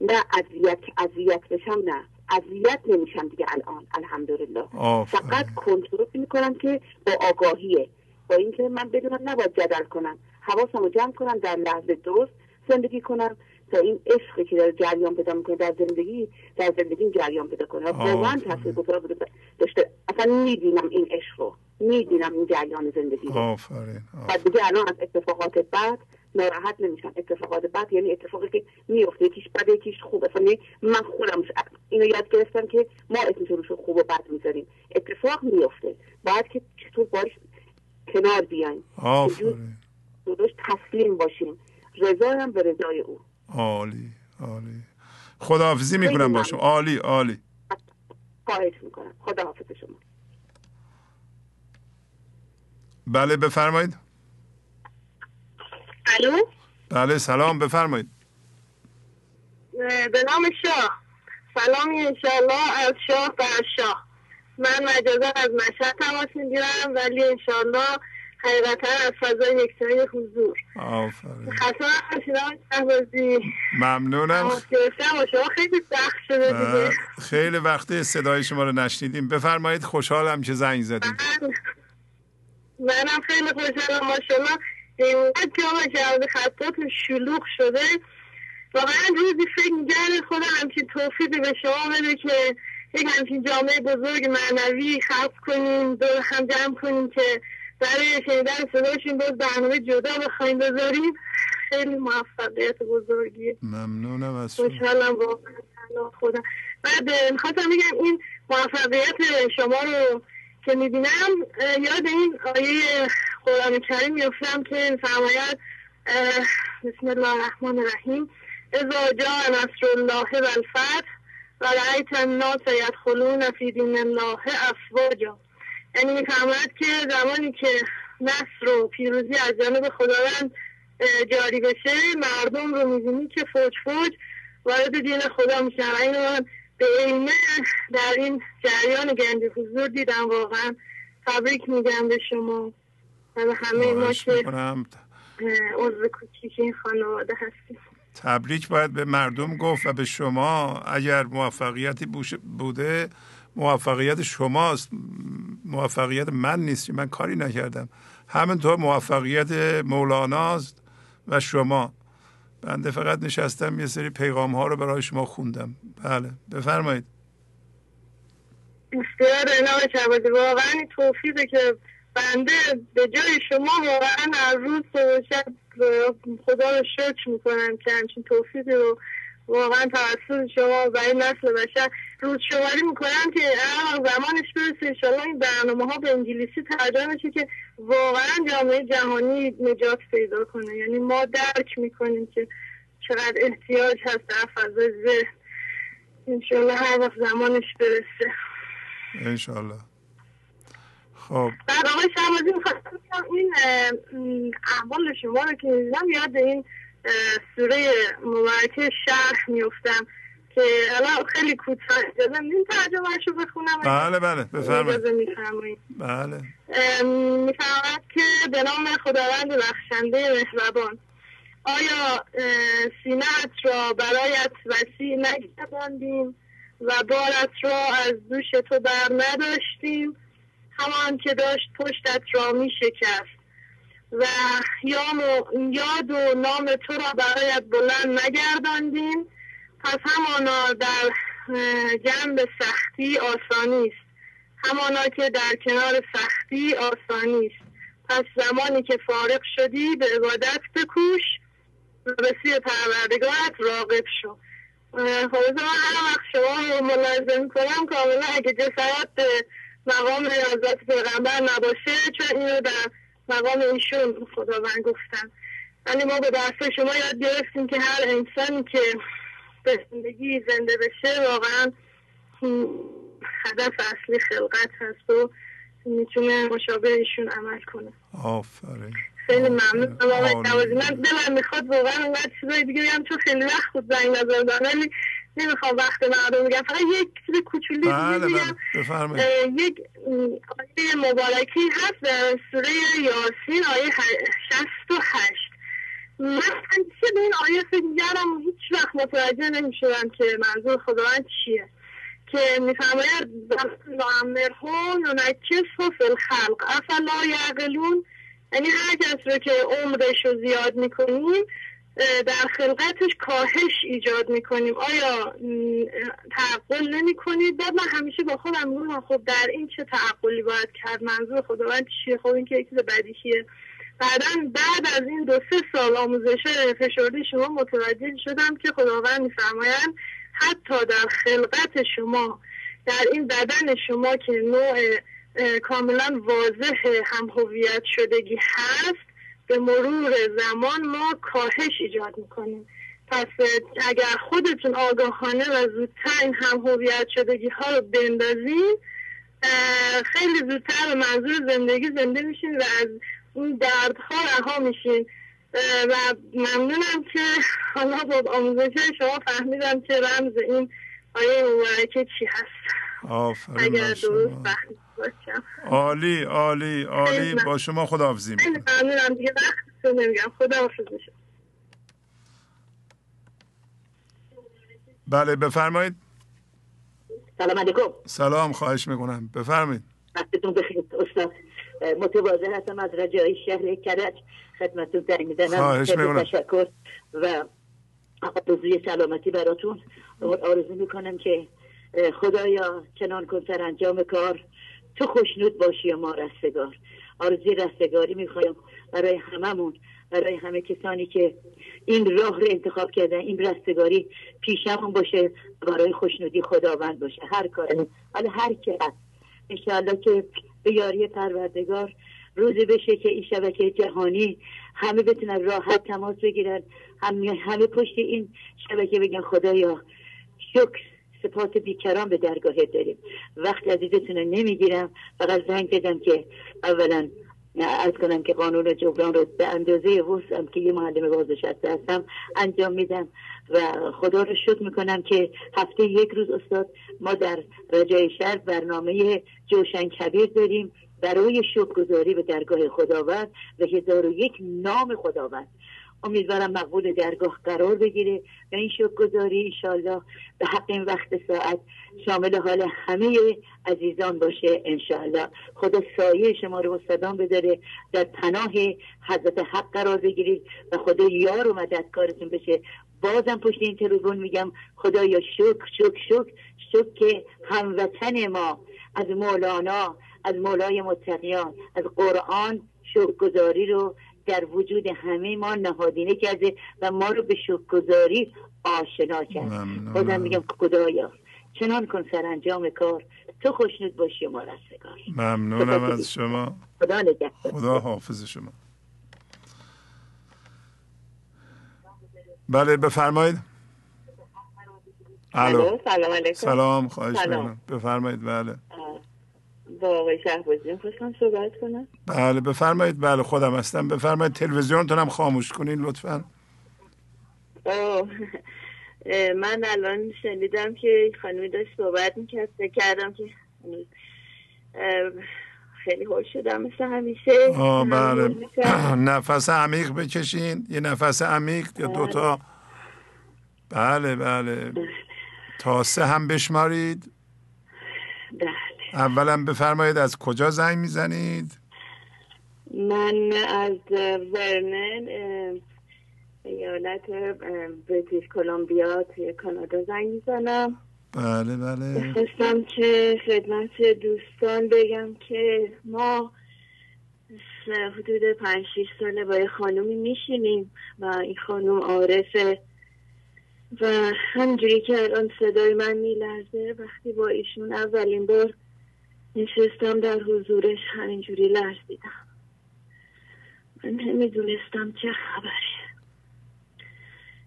نه اذیت اذیت بشم نه. اذیت نمیشم دیگه الان الحمدلله. فقط کنترل می‌کنم که با آگاهیه. با اینکه من بدونم نباید جدل کنم. حواسم رو جمع کنم در لحظه درست زندگی کنم تا این عشقی که در جریان پیدا می‌کنه در زندگی در زندگی جریان پیدا کنه. واقعا تاثیر گذار بوده. داشته اصلا میدینم این عشق رو. میدینم این جریان زندگی رو. آفرین و دیگه الان از اتفاقات بعد ناراحت نمیشم. اتفاقات بعد یعنی اتفاقی که میفته. یکیش بده یکیش خوب. اصلا یعنی من خودم اینو یاد گرفتم که ما اسمش رو خوب و بد می‌ذاریم. اتفاق میفته. بعد که چطور باش کنار بیایم. خودش تسلیم باشیم. رضا هم به رضای او. عالی عالی. خداحافظی می‌کنم با شما. عالی عالی. خواهش می‌کنم. خداحافظ شما. بله بفرمایید. الو؟ بله سلام بفرمایید. به نام شاه. سلامی انشالله از شاه بر شاه. من مجازا از مشهد تماس می‌گیرم ولی انشالله حقیقتا از فضای یکتایی حضور. آفرین. خسته ممنونم. شما خیلی شده خیلی وقتی صدای شما رو نشنیدیم. بفرمایید خوشحالم که زنگ زدیم. من منم خیلی خوشحالم ماشاءالله اینقدر جامعه کرده خطاتون شلوغ شده واقعا روزی فکر میگرد خودم همچین توفیقی به شما بده که یک همچین جامعه بزرگ معنوی خلق کنیم دور هم جمع کنیم که برای شنیدن صداشون باز برنامه جدا بخوایم بذاریم. خیلی موفقیت بزرگیه ممنونم از خوشحالم واقعا خودم. بعد می‌خواستم بگم این موفقیت شما رو که می‌بینم یاد این آیه قرآن کریم میفتم که فرماید بسم الله الرحمن الرحیم اذا جاء نصر الله والفتح و رأیت الناس یدخلون فی دین الله افواجا. یعنی می‌فهمد که زمانی که نصر و پیروزی از جانب خداوند جاری بشه مردم رو می‌بینی که فوج فوج وارد دین خدا میشن. و به اینه در این جریان گنج حضور دیدم واقعا. تبریک میگم به شما. و به همه ما که عضو کوچیک این خانواده هستیم. تبریک باید به مردم گفت و به شما اگر موفقیتی بوده موفقیت شماست. موفقیت من نیست من کاری نکردم. همینطور موفقیت مولاناست و شما. بنده فقط نشستم یه سری پیغام ها رو برای شما خوندم. بله بفرمایید. بسیار نام واقعا توفیقه که بنده به جای شما واقعا هر روز شب خدا رو شکر می‌کنم که همچین توفیقی رو واقعا توسط شما برای نسل بشر روز شماری می‌کنم که زمانش برسه انشالله این برنامه ها به انگلیسی ترجمه بشه که واقعا جامعه جهانی نجات پیدا کنه. یعنی ما درک می‌کنیم که چقدر احتیاج هست در فضای ذهن. انشالله هر وقت زمانش برسه. انشالله. خب. بعد آقای شهبازی می‌خواستم این احوال شما رو که دیدم یاد این سوره مبارکه شرح میفتم الان خیلی کوتاه اجازه این ترجمه رو بخونم. بله بله بفرمایید. بله. میفرماید که به نام خداوند بخشنده مهربان آیا سینت را برایت وسیع نگرداندیم و بارت را از دوش تو بر نداشتیم؟ همان که داشت پشتت را می شکست و یاد و نام تو را برایت بلند نگرداندیم پس همانا در جنب سختی آسانی است. همانا که در کنار سختی آسانی است. پس زمانی که فارغ شدی به عبادت بکوش و به سی پروردگارت راقب شو. خب من هر وقت شما رو ملاحظه می‌کنم کاملا اگه جسارت مقام ریاضت پیغمبر نباشه چون اینو در مقام ایشون خداوند گفتن ولی ما به درس شما یاد گرفتیم که هر انسانی که به زندگی زنده بشه واقعا هدف اصلی خلقت هست و می‌تونه مشابه ایشون عمل کنه. آفرین. خیلی ممنون. من دلم می‌خواد واقعا اونقدر چیزایی دیگه بگم چون خیلی وقت خود زنگ نزدم ولی نمی‌خوام وقت مردم بگم. فقط یک چیز کوچولی بله بله. یک آیه مبارکی هست در سوره یاسین آیه 68 من همیشه به این آیه فکر هیچ وقت متوجه نمی‌شدم که منظور خداوند چیه. که میفرماید نعمرهم ننکسه فی الخلق. افلا یعقلون؟ یعنی هر کس رو که عمرش رو زیاد می‌کنیم در خلقتش کاهش ایجاد می‌کنیم. آیا تعقل نمی کنید بعد من همیشه با خودم میگم خب در این چه تعقلی باید کرد؟ منظور خداوند چیه؟ خب این که یک بدیهیه. بعدا بعد از این دو سه سال آموزش فشرده شما متوجه شدم که خداوند میفرمایند حتی در خلقت شما در این بدن شما که نوع کاملا واضح هم هویت شدگی هست به مرور زمان ما کاهش ایجاد می‌کنیم. پس اگر خودتون آگاهانه و زودتر این هم هویت شدگی ها رو بندازین خیلی زودتر به منظور زندگی زنده میشین و از اون دردها رها میشین و ممنونم که حالا با آموزش شما فهمیدم که رمز این آیه مبارکه چی هست. آفرین اگر درست باشم. عالی عالی عالی. با شما خداحافظی می‌کنم ممنونم. دیگه وقت نمیگم خدا میشه. بله بفرمایید. سلام علیکم. سلام خواهش می‌کنم. بفرمایید. وقتتون بخیر استاد. متواضع هستم از رجای شهر کرج. خدمتتون در می‌زنم. تشکر و آرزوی سلامتی براتون. آرزو می‌کنم که خدایا چنان کن سر انجام کار. تو خوشنود باشی و ما رستگار. آرزوی رستگاری می‌خوایم برای هممون برای همه کسانی که این راه رو انتخاب کردن این رستگاری پیشمون باشه برای خوشنودی خداوند باشه. هر کار حالا هر که هست. انشاءالله که به یاری پروردگار. روزی بشه که این شبکه جهانی همه بتونن راحت تماس بگیرن. همه, همه پشت این شبکه بگن خدایا شکر سپاس بیکران به درگاهت داریم. وقت عزیزتون رو نمی‌گیرم. فقط زنگ بدم که اولا از کنم که قانون جبران رو به اندازه وسعم که یه معلم بازنشسته هستم انجام میدم. و خدا رو شکر می‌کنم که هفته یک روز استاد ما در رجای شهر برنامه جوشن کبیر داریم. برای گذاری به درگاه خداوند و هزار و یک نام خداوند. امیدوارم مقبول درگاه قرار بگیره و این گذاری ایشالله به حق این وقت ساعت شامل حال همه عزیزان باشه انشاءالله. خدا سایه شما رو مستدام بداره در پناه حضرت حق قرار بگیرید و خدا یار و مددکارتون بشه. بازم پشت این تلویزیون میگم خدایا شکر شکر شکر شکر که هموطن ما از مولانا از مولای متقیان از قرآن شکرگزاری رو در وجود همه ما نهادینه کرده و ما رو به شکرگزاری آشنا کرد خودم میگم خدایا چنان کن سرانجام کار. تو خوشنود باشی و ما رستگار. ممنونم از شما. خدا خدا حافظ شما. بله بفرمایید. الو. سلام علیکم. سلام خواهش بفرمایید بله. با آقای شهبازی خواستم صحبت کنم. بله بفرمایید. بله خودم هستم. بفرمایید تلویزیونتون هم خاموش کنین لطفا. من الان شنیدم که خانمی داشت صحبت می‌کرد. کردم که خیلی حال شدم مثل همیشه. بله. نفس عمیق بکشین یه نفس عمیق یا دوتا بله. بله تا سه هم بشمارید. بله. اولا بفرمایید از کجا زنگ می‌زنید؟ من از ورنن ایالت بریتیش کلمبیا توی کانادا زنگ می‌زنم. بله بله. خواستم که خدمت دوستان بگم که ما حدود پنج شیش ساله با یه خانومی میشینیم و این خانوم عارفه و همجوری که الان صدای من میلرزه وقتی با ایشون اولین بار نشستم در حضورش همینجوری لرزیدم. من نمی‌دونستم چه خبره.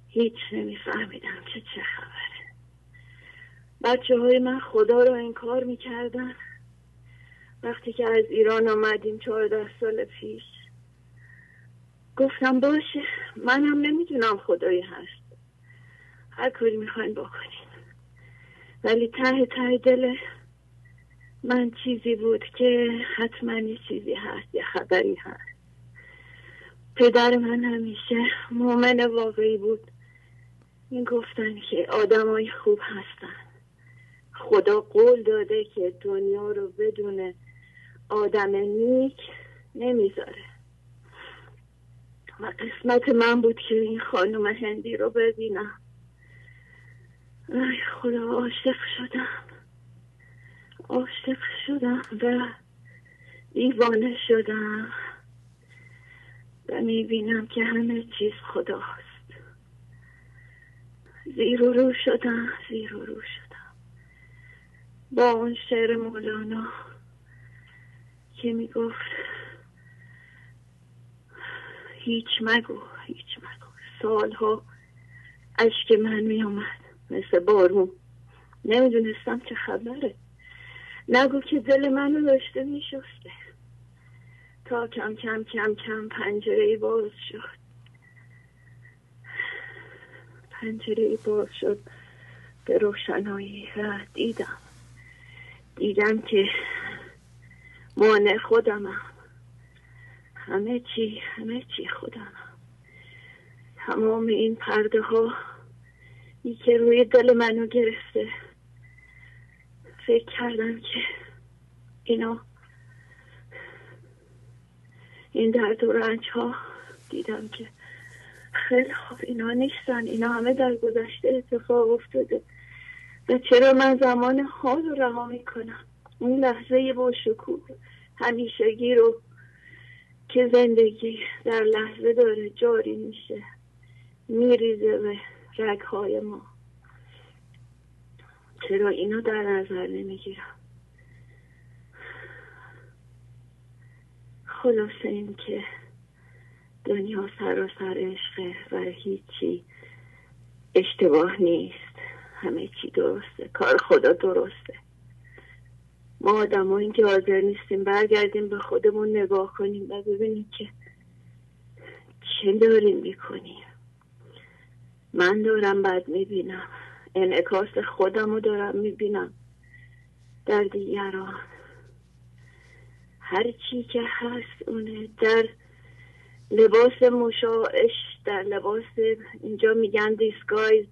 هیچ نمیفهمیدم که چه خبره. بچه های من خدا رو انکار می‌کردن. وقتی که از ایران آمدیم چهارده سال پیش گفتم باشه منم نمی‌دونم خدایی هست. هر کاری می‌خواین بکنین ولی ته ته دل من چیزی بود که حتما یه چیزی هست یه خبری هست. پدر من همیشه مؤمن واقعی بود. این گفتن که آدمای خوب هستن. خدا قول داده که دنیا رو بدون آدم نیک نمی‌ذاره. و قسمت من بود که این خانم هندی رو ببینم. ای خدا عاشق شدم. عاشق شدم و دیوانه شدم. و می‌بینم که همه چیز خداست. زیر و رو شدم زیر و رو شدم. با اون شعر مولانا که می‌گفت هیچ مگو هیچ مگو سالها اشک من می آمد مثل بارون. نمی‌دونستم چه خبره. نگو که دل منو داشته می شسته تا کم کم کم کم پنجره باز شد. پنجره باز شد. به روشنایی دیدم. دیدم که مانع خودمم. همه چی همه چی خودم تمام این پرده ها ای که روی دل منو گرفته. فکر کردم که اینا این درد و رنج ها دیدم که خیلی خوب اینا نیستن. اینا همه در گذشته اتفاق افتاده. و چرا من زمان حال رو رها می‌کنم؟ اون لحظه با شکوه همیشگی رو که زندگی در لحظه داره جاری میشه میریزه به رگهای ما. چرا اینو در نظر نمی‌گیرم؟ خلاصه این که دنیا سر و سر عشقه و هیچی اشتباه نیست. همه چی درسته. کار خدا درسته. ما آدم ها که حاضر نیستیم. برگردیم به خودمون نگاه کنیم و ببینیم که چه داریم می‌کنیم. من دارم بد می‌بینم. انعکاس خودم رو دارم می‌بینم. در دیگران. هر چی که هست اونه در لباس مشاعش در لباس اینجا میگن دیسگایز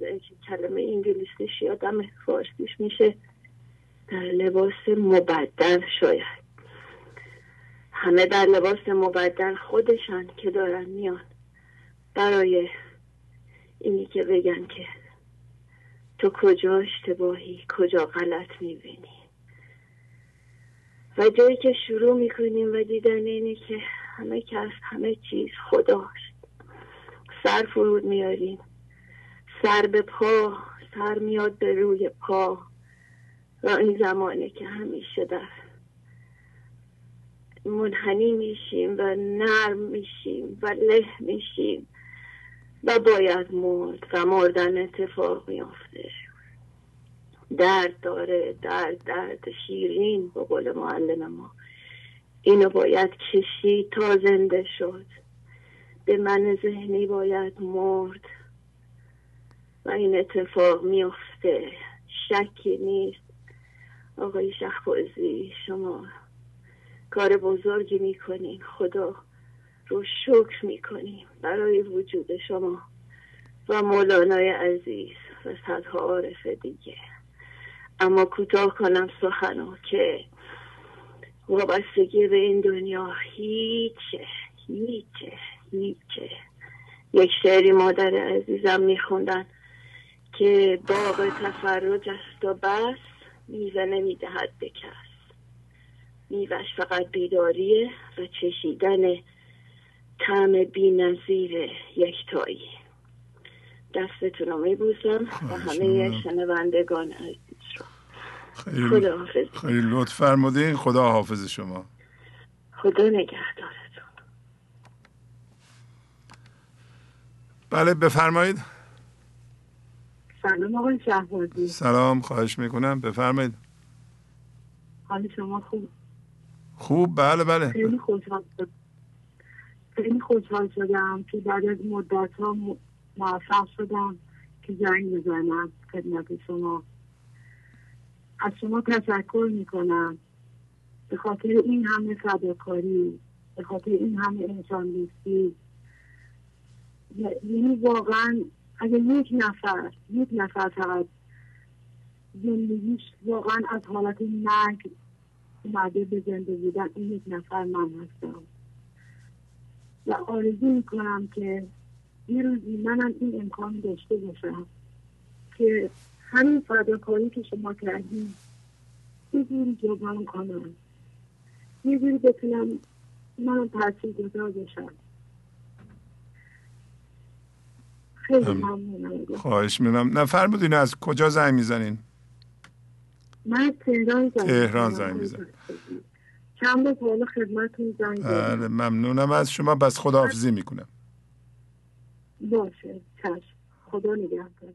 کلمه انگلیسیش یادم فارسیش میشه. در لباس مبدل شاید. همه در لباس مبدل خودشان که دارن میان. برای اینی که بگن که تو کجا اشتباهی کجا غلط می‌بینی. و جایی که شروع می‌کنیم و دیدن اینه که همه کس همه چیز خداست. سر فرود میاریم. سر به پا سر میاد به روی پا. و این زمانه که همیشه در منحنی میشیم و نرم میشیم و له میشیم و باید مرد و مردن اتفاق میافته. درد داره درد درد شیرین به قول معلم ما. اینو باید کشید تا زنده شد. به من ذهنی باید مرد. و این اتفاق میافته. شکی نیست. آقای شخبازی شما کار بزرگی می‌کنین. خدا رو شکر می‌کنیم. برای وجود شما و مولانای عزیز و صدها عارف دیگه. اما کوتاه کنم سخنو که وابستگی به این دنیا هیچه هیچه. هیچه یک شعری مادر عزیزم میخوندن که باغ تفرج است و بس میوه نمی‌دهد به کس. میوش فقط بیداریه و چشیدن طعم بی نظیر یکتایی دستتون رو میبوسم و همه شنوندگان عزیز رو. خیلی, خدا خیلی لطف فرمودین. خدا حافظ شما. خدا نگهدارتون بله بفرمایید. سلام آقای شهبازی. سلام خواهش می‌کنم. بفرمایید. حال شما خوب؟ خوب بله بله. خیلی خوشحال خیلی خوشحال شدم که بعد از مدت ها موفق شدم که جنگ بزنم خدمت شما. از شما تشکر می‌کنم. به خاطر این همه فداکاری به خاطر این همه انسان دوستی یعنی واقعا اگر یک نفر یک نفر فقط زندگیش واقعا از حالت مرگ اومده به زنده بودن این یک نفر من هستم. و آرزو می‌کنم که یه روزی منم این امکان داشته باشم که همین فداکاری که شما کردیم یه جوری جبران کنم. یه جوری بتونم من تاثیر گذار بشم. خیلی ممنونم. خواهش می‌کنم. نفرمودین از کجا زنگ می‌زنین؟ من تهران زنگ تهران زنگ می‌زنین چند بار خدمتتون زنگ بله ممنونم. از شما بس خداحافظی می‌کنم. باشه چشم. خدا نگهدار.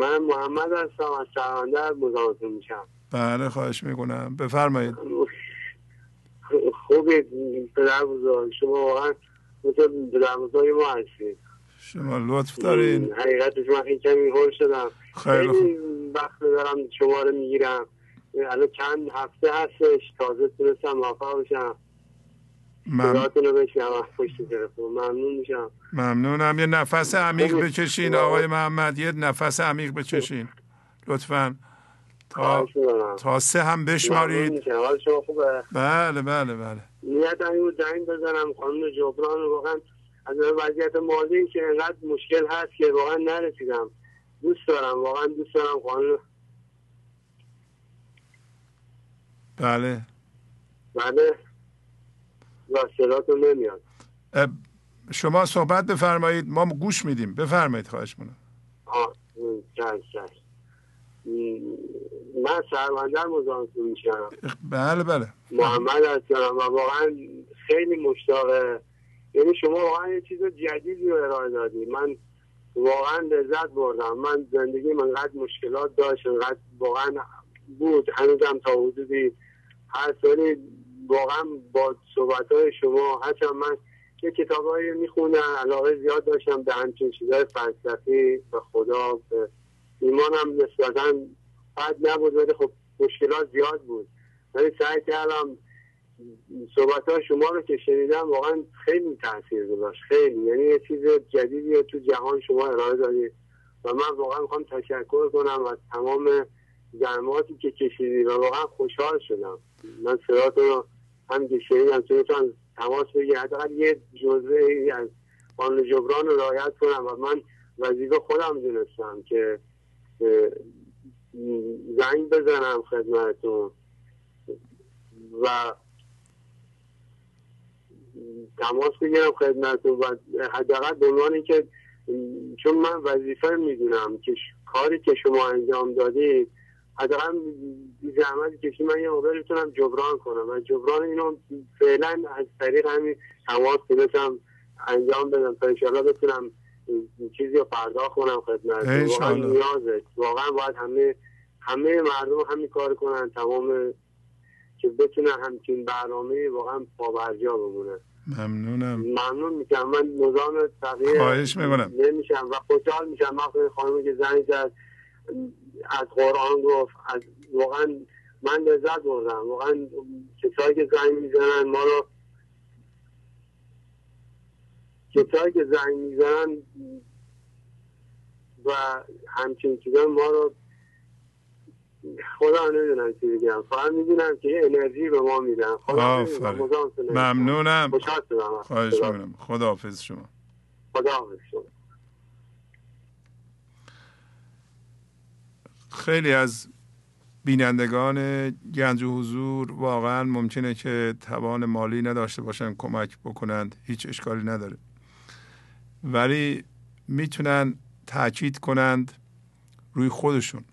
من محمد هستم از شهرانده مزاحمتون میشم بله خواهش می‌کنم. بفرمایید. خوبید پدر بزرگ. شما واقعا مثل پدر بزرگ ما هستید. شما لطف دارین. حقیقتش من خیلی کمی هول شدم. خیلی وقت دارم شما رو می‌گیرم. الان چند هفته هستش تازه تونستم موفق بشم. تلفن. ممنون میشم ممنونم. یه نفس عمیق بکشین آقای محمد. یه نفس عمیق بکشین. لطفا. تا, تا سه هم بشمارید. بله بله بله. نیت این بود زنگ بزنم. خانم جبران واقعا از وضعیت مالی که انقدر مشکل هست که واقعا نرسیدم. دوست دارم واقعا دوست دارم خانم. بله. بله. صداتون نمیاد. شما صحبت بفرمایید. ما گوش میدیم. بفرمایید خواهش مونم من سرمندر مزاحمتون میشم بله بله. محمد هستم و واقعا خیلی مشتاقه. یعنی شما واقعا یه چیز جدیدی رو ارائه دادی. من واقعا لذت بردم. من زندگی من قد مشکلات داشت انقدر واقعا بود. هنوزم تا حدودی هر سالی واقعا با صحبت های شما هرچند من یه کتاب هایی می‌خونم علاقه زیاد داشتم به همچین چیزهای فلسفی به خدا به ایمانم نسبتا بد نبود ولی خب مشکلات زیاد بود. ولی سعی کردم صحبت های شما رو که شنیدم واقعا خیلی تاثیر گذاشت خیلی. یعنی یه چیز جدیدی تو جهان شما ارائه دادید و من واقعا می‌خوام تشکر کنم از تمام زحماتی که کشیدی و واقعا خوشحال شدم. من صداتون رو هم که شنیدم تونستم تماس بگیر حداقل یه جزء از قانون جبران رو رعایت کنم و من وظیفه خودم دونستم که زنگ بزنم خدمتتون. و تماس بگیرم خدمتتون و حداقل به عنوان که چون من وظیفه می‌دونم که کاری که شما انجام دادید حداقل زحمت کشی من یه موقع بتونم جبران کنم. و جبران اینو فعلا از طریق همین تماس تونستم انجام بدم تا انشاءالله بتونم چیزی رو پرداخت کنم خدمت واقعا نیازه. واقعا باید همه همه مردم همین کار کنن تمام که بتونن همچین برنامه واقعا پابرجا بمونه ممنونم. ممنون میشم من نظام تغییر خواهش می‌کنم. نمیشم و خوشحال میشم. من خانمی که زنگ زد از قرآن گفت از واقعا من لذت بردم. واقعا کسایی که زنگ می‌زنن ما رو کسایی که زنگ می‌زنن و همچین چیزا ما رو خدا نمی‌دونم چی بگم. فقط می‌دونم که یه انرژی به ما میدن. خدا ممنونم. خواهش می‌کنم. خدا حافظ شما. خدا حافظ شما. خیلی از بینندگان گنج و حضور واقعا ممکنه که توان مالی نداشته باشن کمک بکنند. هیچ اشکالی نداره. ولی می‌تونن تاکید کنند روی خودشون.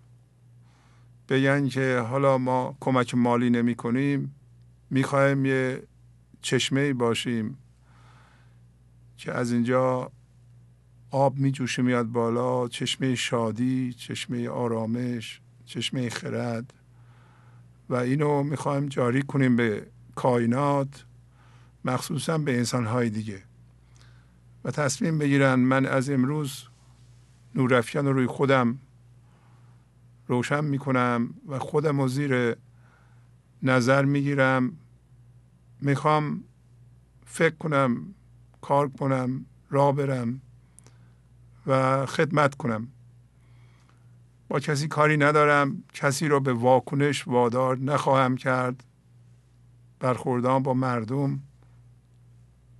بگن که حالا ما کمک مالی نمی کنیم می‌خوایم یه چشمه باشیم که از اینجا آب می میاد بالا چشمه شادی چشمه آرامش چشمه خرد. و اینو می‌خوایم جاری کنیم به کائنات مخصوصا به انسانهای دیگه. و تصمیم بگیرن من از امروز نورافکن رو روی خودم روشن می‌کنم و خودم رو زیر نظر می‌گیرم. می‌خوام فکر کنم کار کنم راه برم. و خدمت کنم. با کسی کاری ندارم کسی رو به واکنش وادار نخواهم کرد. برخوردان با مردم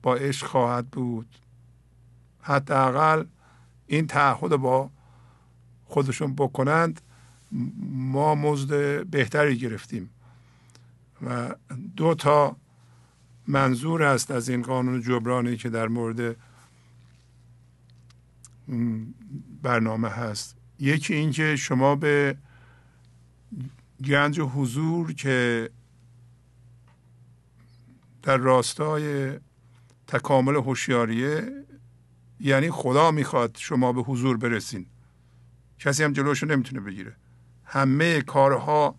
با عشق خواهد بود. حداقل این تعهد با خودشون بکنند ما مزد بهتری گرفتیم. و دو تا منظور است از این قانون جبرانی که در مورد برنامه هست. یکی اینکه شما به گنج حضور که در راستای تکامل هوشیاریه یعنی خدا می‌خواد شما به حضور برسین. کسی هم جلوشو نمی‌تونه بگیره. همه کارها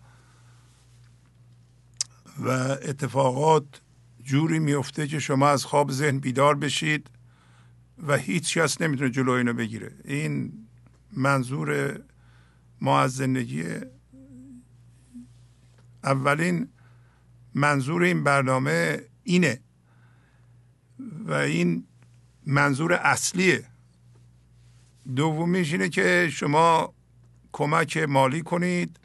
و اتفاقات جوری میفته که شما از خواب ذهن بیدار بشید. و هیچ کس نمی‌تونه جلو اینو بگیره. این منظور ما از زندگی اولین منظور این برنامه اینه و این منظور اصلیه. دومیش اینه که شما کمک مالی کنید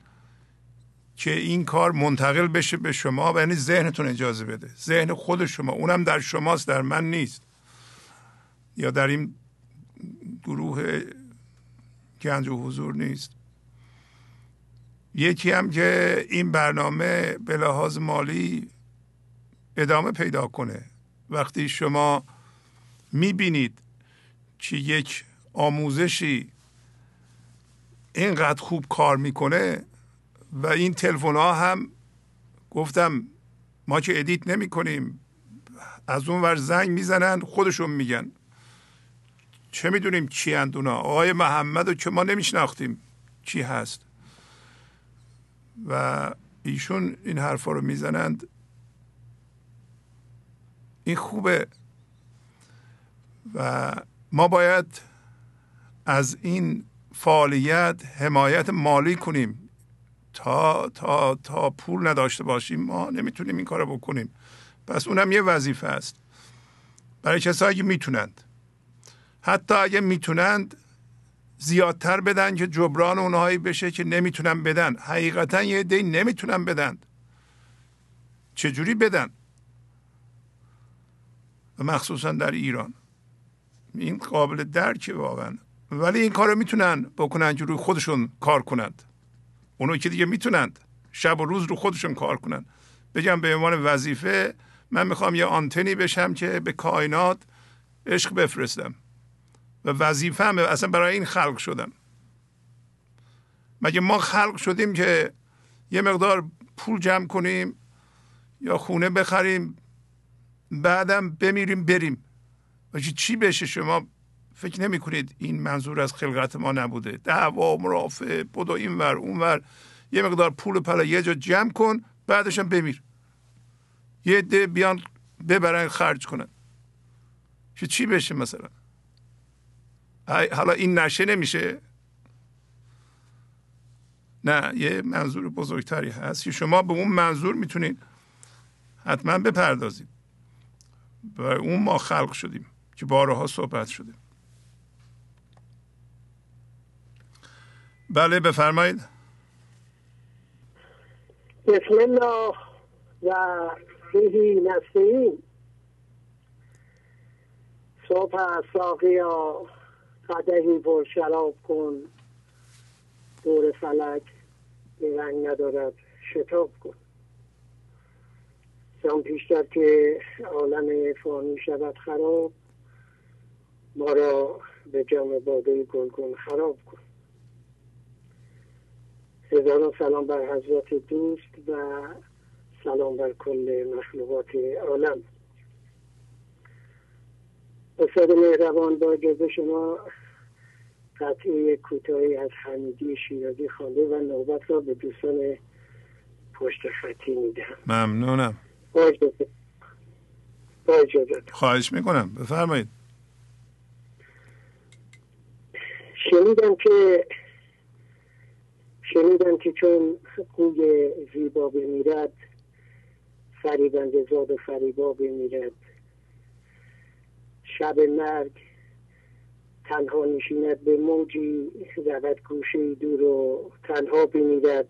که این کار منتقل بشه به شما و یعنی ذهنتون اجازه بده. ذهن خود شما اونم در شماست در من نیست. یا در این گروه گنج و حضور نیست. یکی هم که این برنامه به لحاظ مالی ادامه پیدا کنه. وقتی شما می‌بینید که یک آموزشی اینقدر خوب کار می‌کنه و این تلفن ها هم گفتم ما که ادیت نمی کنیم از اون ور زنگ می‌زنن خودشون میگن. چه می‌دونیم چی اونا آقای محمد رو که ما نمیشناختیم. چی هست؟ و ایشون این حرفا رو می‌زنند. این خوبه. و ما باید از این فعالیت حمایت مالی کنیم. تا تا تا پول نداشته باشیم. ما نمی‌تونیم این کارو بکنیم. پس اونم یه وظیفه است. برای کسایی که می‌تونند. حتی اگه می‌تونند زیادتر بدن که جبران اونهایی بشه که نمی‌تونن بدن. حقیقتا یه دی نمی‌تونن بدن. چجوری بدن؟ و مخصوصا در ایران. این قابل درکه واقعا. ولی این کار رو می‌تونن بکنن که روی خودشون کار کنند. اونو که دیگه می‌تونند. شب و روز رو خودشون کار کنند بگم به عنوان وظیفه من می‌خوام یه آنتنی بشم که به کائنات عشق بفرستم. و وظیفه هم اصلا برای این خلق شدم. مگه ما خلق شدیم که یه مقدار پول جمع کنیم یا خونه بخریم بعدم بمیریم بریم. و چی بشه شما؟ فکر نمی کنید این منظور از خلقت ما نبوده. دعوا مرافع بدو این ور اون ور یه مقدار پول پلا یه جا جمع کن بعدش هم بمیر. یه ده بیان ببرن خرج کنن. چی بشه مثلا؟ حالا این نشه نمیشه؟ نه یه منظور بزرگتری هست که شما به اون منظور می‌تونید حتما بپردازید. برای اون ما خلق شدیم که بارها صحبت شده. بله بفرمایید. بسم الله و فیهی نستعین. صبح ساقیا. قدهی پر شراب کن. دور فلک به رنگ ندارد. شتاب کن. زن پیشتر که عالم فانی شود خراب ما را به جام باده گلگون خراب کن. هزاران سلام بر حضرت دوست و سلام بر کل مخلوقات عالم. استاد مهربان با اجازه شما قطعه کوتاهی از حمیدی شیرازی خوانده و نوبت را به دوستان پشت خطی می‌دهم. ممنونم. با اجازه با اجازه. خواهش می‌کنم. بفرمایید. شنیدم که شنیدم که چون قوی زیبا بمیرد فریبنده زاد فریبا بمیرد. شب مرگ. تنها نشیند به موجی رود گوشه دور و تنها بمیرد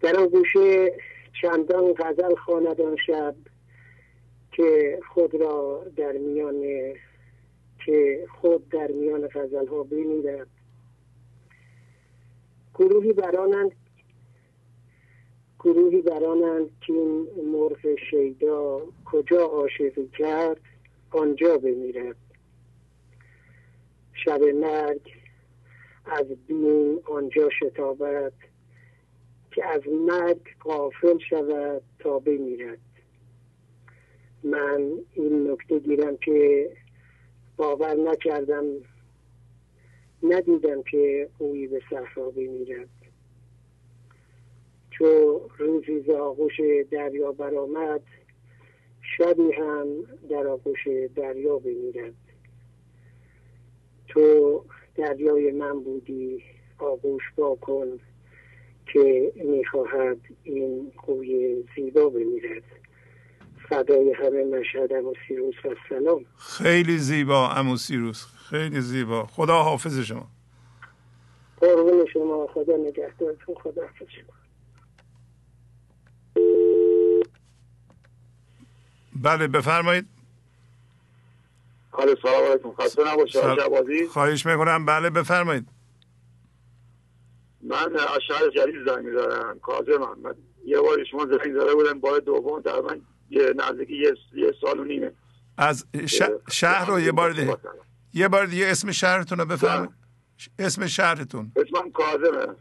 در آن گوشه چندان غزل خواند شب که خود را در میان که خود در میان غزل ها بمیرد گروهی برانند گروهی برانند که این مرغ شیدا کجا عاشقی کرد آنجا بمیرد. شب مرگ از بین آنجا شتابد که از مرگ قافل شود تا بمیرد. من این نکته گیرم که باور نکردم ندیدم که اوی به صحرا بمیرد. چو روزی ز آغوش دریا برآمد شبی هم در آغوش دریا بمیرد. تو دریای من بودی آغوش با کن که می‌خواهد این قوی زیبا بمیرد. فدای همه مشهد امو سیروس و سلام. خیلی زیبا امو سیروس خیلی زیبا. خدا حافظ شما. قربون شما خدا نگهدارتون خدا حافظ شما. بله بفرمایید. حال سلام علیکم. خسته نباشه خواهش می‌کنم. بله بفرمایید. من از شهر جدید زنگ میدارم کاظمم. من یه بار شما زنگ زده بودم بار دوم در من یه نزدیک یه, یه سال و نیمه. از شهر رو یه بار دیگه یه بار دیگه اسم شهرتون رو بفرمایید. اسم شهرتون. اسمم کاظمه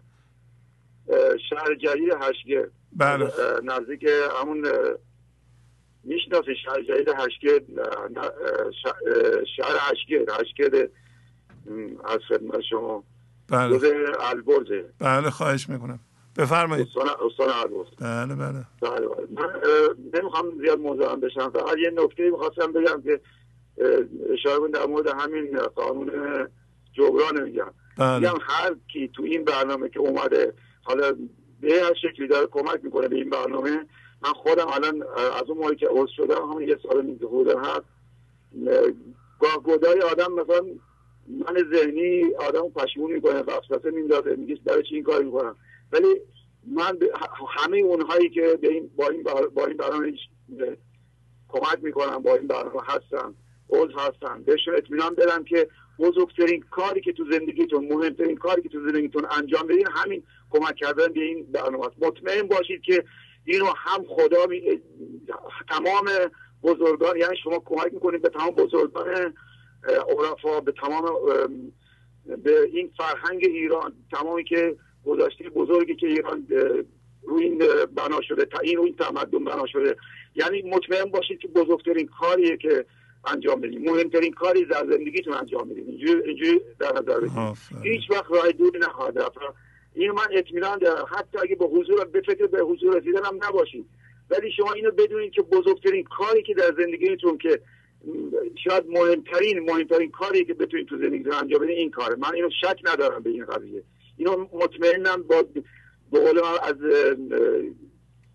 شهر جدید هشگه بله. نزدیک همون می‌شناسی شهر جدید هشگه شهر هشگه هشگه از خدمت شما. بله. البرزه. بله خواهش می‌کنم. بفرمایید. استان البرز بله بله. بله بله. من نمی‌خوام زیاد موضوع بشم فقط یه نکته می‌خواستم بگم که اشاره در مورد همین قانون جبران میگم. بله. میگم هر کی تو این برنامه که اومده حالا به هر شکلی داره کمک می‌کنه به این برنامه من خودم الان از اون موقعی که عضو شدم همون یه سال نیمه بودم هست گاه گدای آدم مثلا من ذهنی آدم پشیمون می‌کنه وسوسه میندازه میگه برای چی این کار می‌کنم؟ ولی من همه اونهایی که به این با این با این برنامه کمک می‌کنم با این برنامه هستن عضو هستن بهشون اطمینان بدم که بزرگترین کاری که تو زندگیتون مهمترین کاری که تو زندگیتون انجام بدین همین کمک کردن به این برنامه است. مطمئن باشید که اینو هم خدا می... تمام بزرگان یعنی شما کمک می‌کنید به تمام بزرگان عرفا به تمام به این فرهنگ ایران. تمامی که گذاشته بزرگی که ایران روی این بنا شده تا این روی این تمدن بنا شده. یعنی مطمئن باشید که بزرگترین کاریه که انجام بدیم. مهمترین کاری در زندگیتون انجام بدیم. اینجوری در نظر بگیرید. هیچ وقت راه دوری نخواهد رفت. اینو من اطمینان دارم. حتی اگه به حضور به فکر به حضور رسیدن هم نباشید. ولی شما اینو بدونید که بزرگترین کاری که در زندگیتون که شاید مهمترین مهمترین کاری که بتونید تو زندگیتون انجام بدین این کاره. من اینو شک ندارم به این قضیه. اینو مطمئنم با به قول از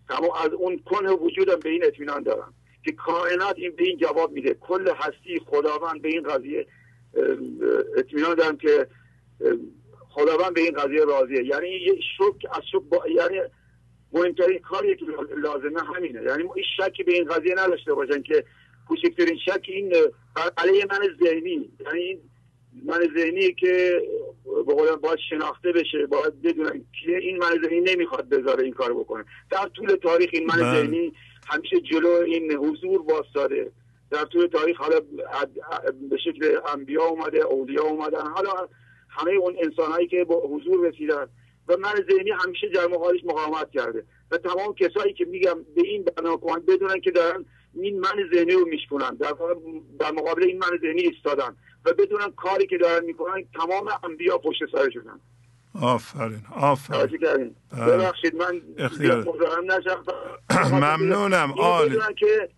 تمام از اون کنه وجودم به این اطمینان دارم که کائنات این به این جواب میده. کل هستی خداوند به این قضیه اطمینان دارم که خداوند به این قضیه راضیه. یعنی یه شک از شک با... یعنی مهمترین کاری که لازمه همینه. یعنی این شکی به این قضیه نداشته باشن که کوچکترین شک این علیه من ذهنی. یعنی این من ذهنی که به قول باید شناخته بشه باید بدونن که این من ذهنی نمی‌خواد بذاره این کار بکنه. در طول تاریخ این من ذهنی همیشه جلو این حضور باستاده در طول تاریخ حالا به شکل انبیا اومده اولیا اومدن. حالا همه اون انسان هایی که با حضور رسیدن و من ذهنی همیشه در مقابلش مقاومت کرده و تمام کسایی که میگم به این کمک بدونن که دارن این من ذهنی رو میشکنن در, در مقابل این من ذهنی ایستادن و بدونن کاری که دارن می‌کنن تمام انبیا پشت سرشونن آفرین آفرین. ببخشید من نشم. ممنونم عالی. که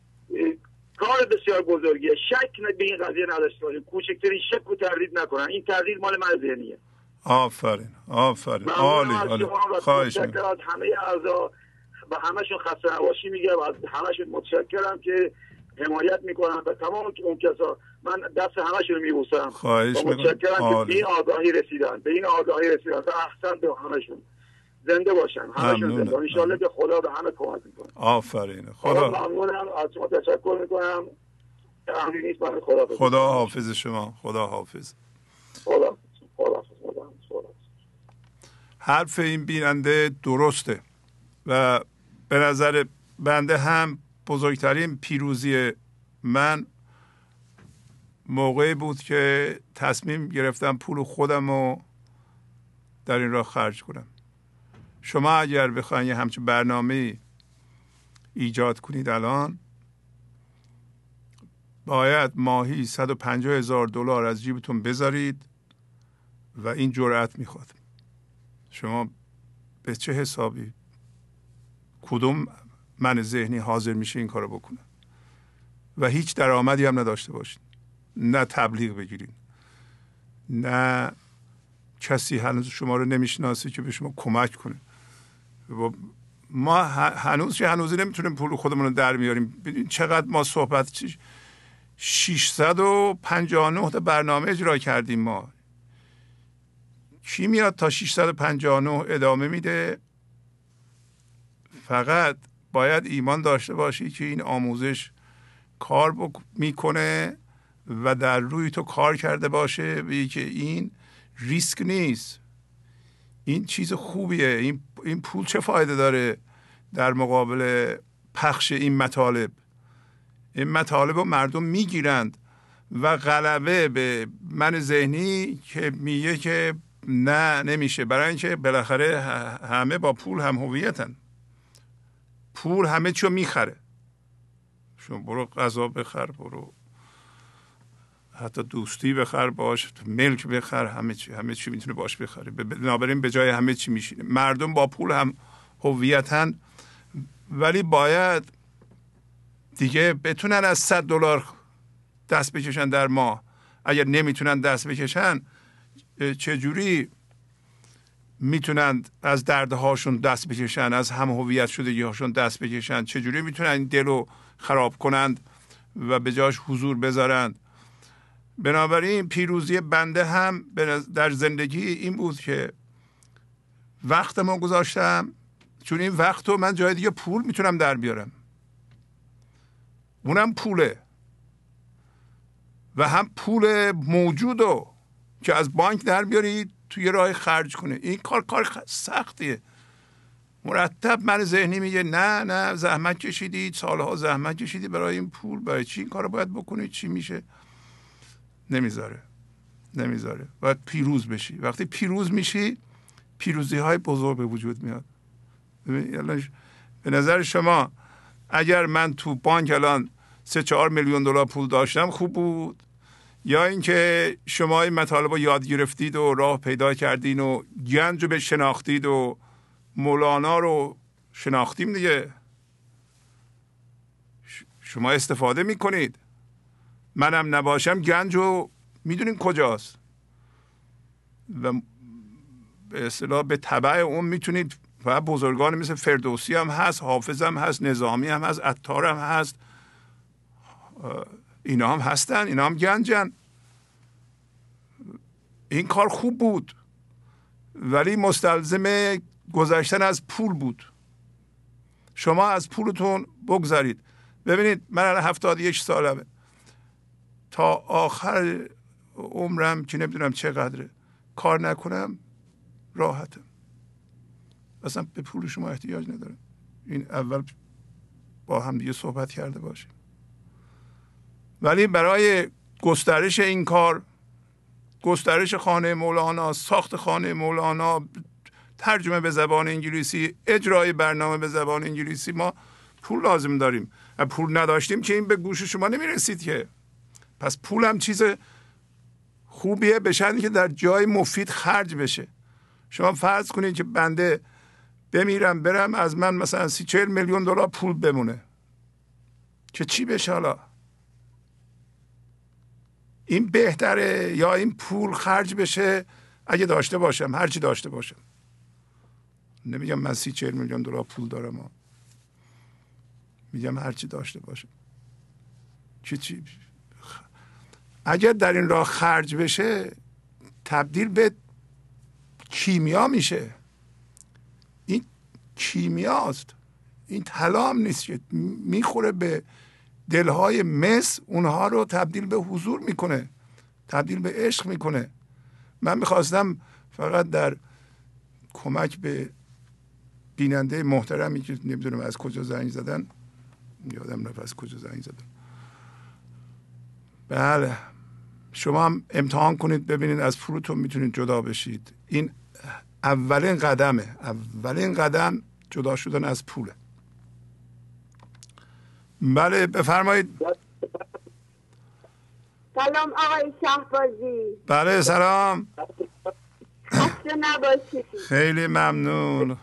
کار بسیار بزرگیه. شک به این قضیه نداشته باشیم کوچکترین شک و تردید نکنن. این تردید مال من ذهنیه. آفرین. آفرین. عالی عالی. خواهش همه اعضا. و همشون خسته نباشی میگم. از همشون متشکرم که حمایت می‌کنم و تمام اون کسا. من دست همشون رو میبوسم. خواهش متشکرم که به این آگاهی رسیدن. به این آگاهی رسیدن. احسن به همشون. زنده باشن. همشون زنده انشالله که خدا به همه کمک می‌کنه. آفرین. خدا ممنونم. از شما تشکر می‌کنم. خدا خدا حافظ شما. خدا حافظ. خدا خدا حرف این بیننده درسته و به نظر بنده هم بزرگترین پیروزی من موقعی بود که تصمیم گرفتم پول خودم رو در این راه خرج کنم. شما اگر بخواین یه همچین برنامه ایجاد کنید الان باید ماهی 150 هزار دلار از جیبتون بذارید و این جرأت می‌خواد. شما به چه حسابی؟ کدوم من ذهنی حاضر میشه این کارو بکنه؟ و هیچ درآمدی هم نداشته باشین. نه تبلیغ بگیرین. نه کسی هنوز شما رو نمی‌شناسه که به شما کمک کنه. ما هنوز که هنوزی نمی‌تونیم پول خودمون رو در میاریم. ببین چقدر ما صحبت 659 تا برنامه اجرا کردیم ما. کی میاد تا 659 ادامه میده؟ فقط باید ایمان داشته باشی که این آموزش کار می‌کنه و در روی تو کار کرده باشه. به که این ریسک نیست. این چیز خوبیه. این, این پول چه فایده داره در مقابل پخش این مطالب؟ این مطالب رو مردم می‌گیرند و غلبه به من ذهنی که میگه که نه نمیشه. برای اینکه بالاخره همه با پول هم هویتن. پول همه چیو می‌خره. شما برو غذا بخر برو حتی دوستی بخر باش ملک بخر همه چی همه چی می‌تونه باش بخره. بنابراین به جای همه چی میشینه. مردم با پول هم هویتن. ولی باید دیگه بتونن از 100 دلار دست بکشن در ماه. اگر نمی‌تونن دست بکشن چجوری می‌تونن از دردهاشون دست بکشن؟ از هم هویت شدگی هاشون دست بکشن؟ چجوری می‌تونن این دل رو خراب کنند و به جاش حضور بذارند؟ بنابراین پیروزی بنده هم در زندگی این بود که وقت ما گذاشتم. چون این وقت رو من جای دیگه پول می‌تونم در بیارم. اونم پوله. و هم پول موجود رو که از بانک در بیارید توی راه خرج کنه. این کار کار سختیه. مرتب من ذهنی میگه نه نه زحمت کشیدید سالها زحمت کشیدید برای این پول. برای چی این کار باید بکنید چی میشه؟ نمی‌ذاره. نمی‌ذاره. باید پیروز بشی. وقتی پیروز میشی پیروزی های بزرگ به وجود میاد. به نظر شما اگر من تو بانک الان سه چهار میلیون دلار پول داشتم خوب بود؟ یا اینکه شما این مطالب رو یاد گرفتید و راه پیدا کردین و گنج رو به شناختید و مولانا رو شناختیم دیگه. شما استفاده می‌کنید. منم نباشم گنج رو می‌دونین کجاست. و به اصطلاح به طبع اون می‌تونید و بزرگان مثل فردوسی هم هست حافظ هم هست نظامی هم هست عطار هم هست. اینا هم هستن اینا هم گنجن. این کار خوب بود ولی مستلزم گذشتن از پول بود. شما از پولتون بگذارید ببینید من هفتاد یک سالمه. تا آخر عمرم که نمی‌دونم چقدره. کار نکنم راحتم. اصلا به پول شما احتیاج ندارم. این اول با هم دیگه صحبت کرده باشیم. ولی برای گسترش این کار گسترش خانه مولانا ساخت خانه مولانا ترجمه به زبان انگلیسی اجرای برنامه به زبان انگلیسی ما پول لازم داریم. پول نداشتیم که این به گوش شما نمی‌رسید که. پس پول هم چیز خوبیه به که در جای مفید خرج بشه. شما فرض کنید که بنده بمیرم برم از من مثلا سی چهل میلیون دلار پول بمونه. که چی بشه حالا؟ این بهتره یا این پول خرج بشه؟ اگه داشته باشم هرچی داشته باشم. نمیگم من سی چهل میلیون دلار پول دارم میگم هرچی داشته باشم. چی چی؟ اگر در این راه خرج بشه تبدیل به کیمیا میشه. این کیمیاست. این طلا هم نیست. که می‌خوره به دلهای مس اونها رو تبدیل به حضور می‌کنه. تبدیل به عشق می‌کنه. من می‌خواستم فقط در کمک به بیننده محترمی که نمی‌دونم از کجا زنگ زدن یادم رفت از کجا زنگ زدن. بله. شما هم امتحان کنید ببینید از فروتون می‌تونید جدا بشید. این اولین قدمه. اولین قدم جدا شدن از پوله. بله بفرمایید. سلام آقای شهبازی. بله سلام. نباشید. خیلی ممنون؟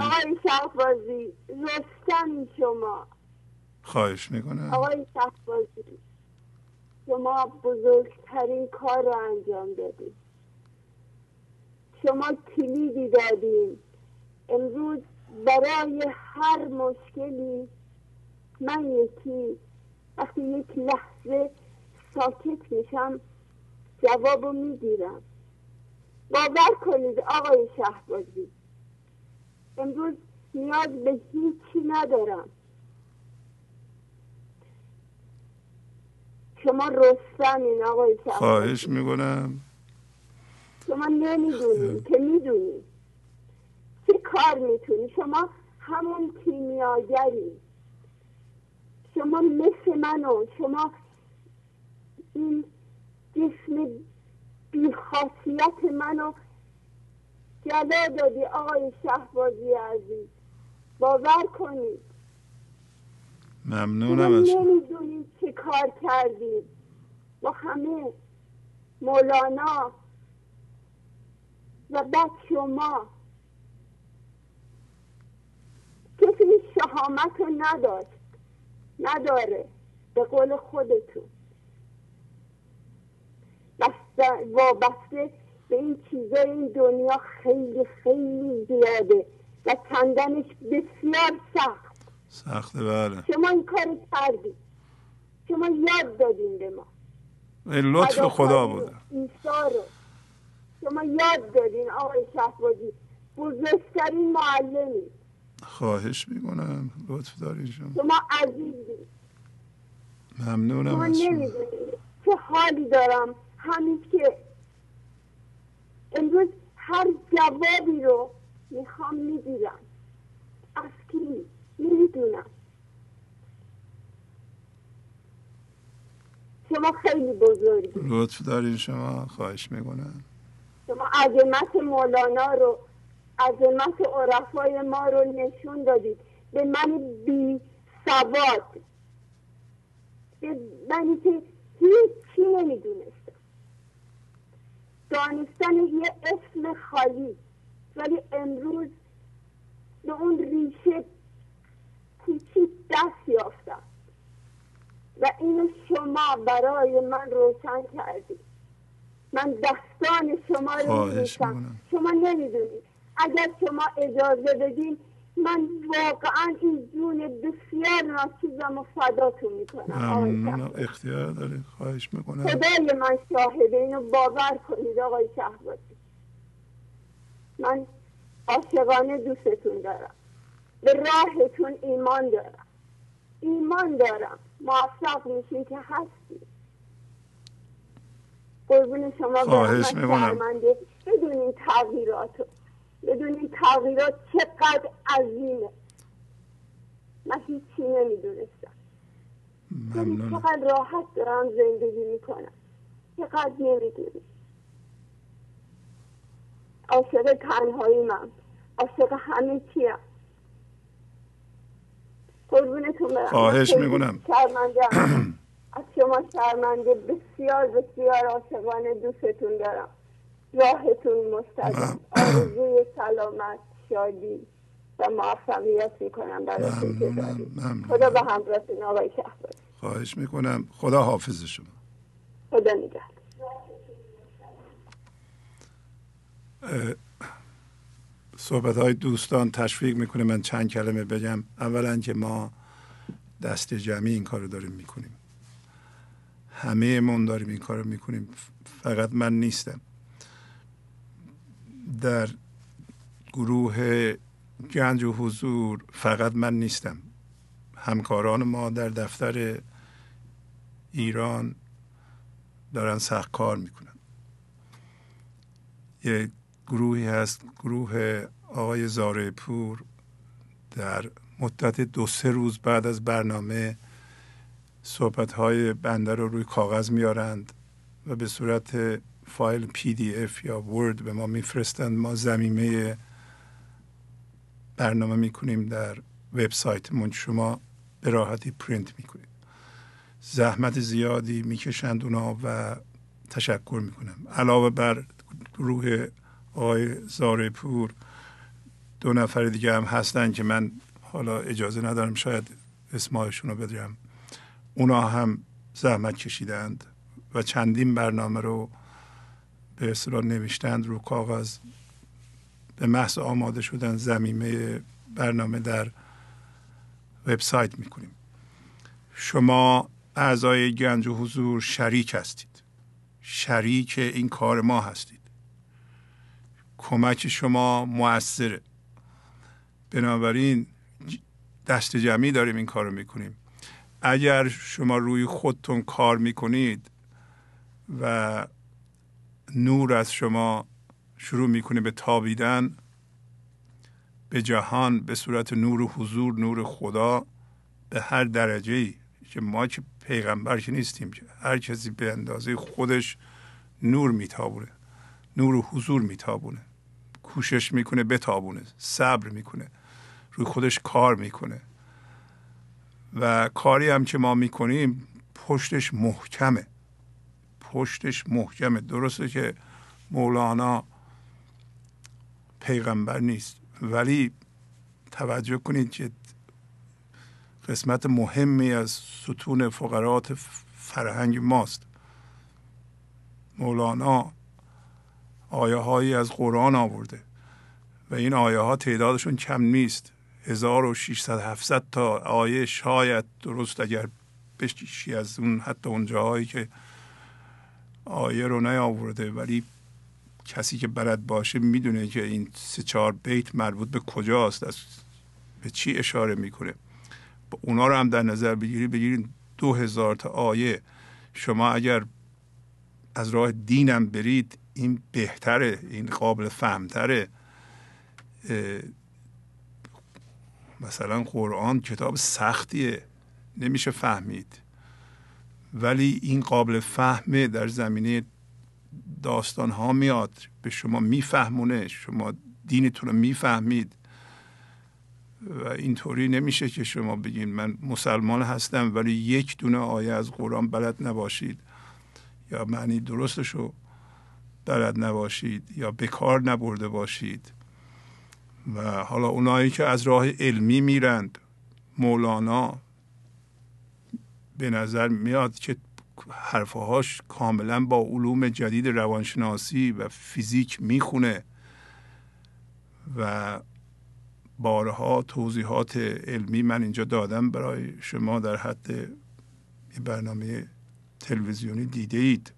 آقای شهبازی رستمی شما. خواهش می‌کنم. آقای شهبازی. شما بزرگترین کار رو انجام دادید. شما کلیدی دادین. امروز برای هر مشکلی من یکی وقتی یک لحظه ساکت میشم جوابو می‌گیرم. باور کنید آقای شهبازی امروز نیاز به هیچی ندارم. شما رستمین آقای شهبازی خواهش می‌کنم. شما نمی‌دونید که می‌دونید چه کار می‌تونی؟ شما همون کیمیاگری. شما مثل منو شما این جسم بیخاصیت منو جلا دادی آقای شهبازی عزیز. باور کنید. ممنونم از نمی‌دونید چه کار کردید؟ با همه مولانا و بعد شما کسی شهامت رو نداشت نداره به قول خودتون. وابسته به این چیزای این دنیا خیلی خیلی زیاده و کندنش بسیار سخت. سخته بله. شما این کار کردید. شما یاد دادین به ما. لطف خدا بوده. ایسا رو. شما یاد دادین آقای شهبازی بزرگترین معلمی. خواهش می‌کنم. لطف دارین شما. شما عزیزی ممنونم از شما. چه حالی دارم. همین که امروز هر جوابی رو می‌خوام می‌گیرم. از کی نمی‌دونم شما خیلی بزرگی. لطف دارین شما خواهش می‌کنم. شما عظمت مولانا رو عظمت عرفای ما رو نشون دادید. به من بی سواد به منی که هیچی نمی‌دونستم. دانستن یه اسم خالی. ولی امروز به اون ریشه کوچیک دست یافتم. و اینو شما برای من روشن کردید. من دستان شما رو میبوسم شما نمی‌دونید. اگر شما اجازه بدین من واقعا این جون بسیار ناچیزم و فداتون می‌کنم. اختیار دارید خواهش می‌کنم. خدای من شاهده اینو باور کنید آقای شهبازی من عاشقانه دوستتون دارم. به راهتون ایمان دارم. ایمان دارم. موفق میشین که هستی قربون شما خواهش می‌کنم. بدون تغییراتو. بدون این تغییرات چقدر عظیمه. من هیچی نمی‌دونستم. چقدر راحت دارم زندگی می‌کنم. چقدر نمی‌دونی عاشق تنهایی من. عاشق همه چیم. قربونتون برم. خواهش می‌کنم شرمنده از شما شرمنده بسیار بسیار عاشقانه دوستتون دارم. راهتون مستقیم. آرزوی سلامت شادی و موفقیت می‌کنم براتون که خدا به همراهتون آقای شهبازی خواهش می‌کنم. خدا حافظ شما. خدا نگهدار. صحبت های دوستان تشویق می‌کنه من چند کلمه بگم. اولا که ما دست جمعی این کار رو داریم می‌کنیم. همه من داریم این کار رو می‌کنیم. فقط من نیستم. در گروه گنج و حضور فقط من نیستم. همکاران ما در دفتر ایران دارن سخت کار می‌کنن. یه گروهی هست. گروه آقای زاره پور در مدت دو سه روز بعد از برنامه صحبت های بنده رو روی کاغذ میارند و به صورت فایل PDF یا Word به ما میفرستند. ما ضمیمه برنامه می‌کنیم در وبسایتمون. شما به راحتی پرینت می‌کنید. زحمت زیادی می‌کشند اونا و تشکر می‌کنم. علاوه بر گروه آقای زاره پور دو نفر دیگه هم هستن که من حالا اجازه ندارم شاید اسمایشون رو ببرم اونا هم زحمت کشیدند و چندین برنامه رو به اصطلاح نوشتند رو کاغذ. به محض آماده شدن زمینه برنامه در وبسایت می‌کنیم. شما اعضای گنج و حضور شریک هستید. شریک این کار ما هستید. کمک شما موثره. بنابراین دست جمعی داریم این کار رو می‌کنیم. اگر شما روی خودتون کار می‌کنید و نور از شما شروع می‌کنه به تابیدن به جهان به صورت نور و حضور نور خدا به هر درجه ای که ما که پیغمبر که نیستیم که هر کسی به اندازه خودش نور میتابونه نور و حضور میتابونه. کوشش می‌کنه بتابونه. صبر می‌کنه. روی خودش کار می‌کنه. و کاری هم که ما می‌کنیم پشتش محکمه. پشتش محکمه. درسته که مولانا پیغمبر نیست. ولی توجه کنید که قسمت مهمی از ستون فقرات فرهنگ ماست. مولانا آیه هایی از قرآن آورده و این آیه ها تعدادشون کم نیست. 1600 700 تا آیه شاید درست اگر بشیشی از اون حتی اون جاهایی که آیه رو نیاورده ولی کسی که بلد باشه می‌دونه که این سه چهار بیت مربوط به کجاست از به چی اشاره می‌کنه. اونا رو هم در نظر بگیری بگیرید دو هزار تا آیه. شما اگر از راه دینم برید این بهتره این قابل فهمتره. مثلا قرآن کتاب سختیه نمیشه فهمید. ولی این قابل فهمه در زمینه داستان ها میاد به شما میفهمونه شما دینتون رو می‌فهمید. و اینطوری نمیشه که شما بگین من مسلمان هستم ولی یک دونه آیه از قرآن بلد نباشید. یا معنی درستش رو بلد نباشید یا به کار نبرده باشید. و حالا اونایی که از راه علمی میرند مولانا به نظر میاد که حرفهاش کاملا با علوم جدید روانشناسی و فیزیک می‌خونه و بارها توضیحات علمی من اینجا دادم برای شما در حد برنامه تلویزیونی دیده اید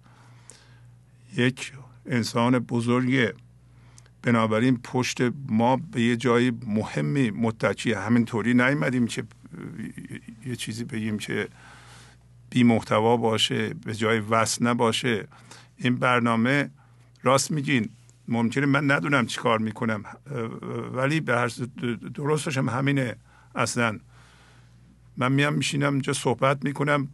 یک انسان بزرگه. بنابراین پشت ما به یه جای مهمی متکیه. همینطوری نیومدیم که یه چیزی بگیم که بی محتوا باشه به جای وصل نباشه. این برنامه راست میگین. ممکنه من ندونم چی کار می‌کنم. ولی به هر درستش هم همینه. اصلا من میام میشینم اینجا صحبت می‌کنم.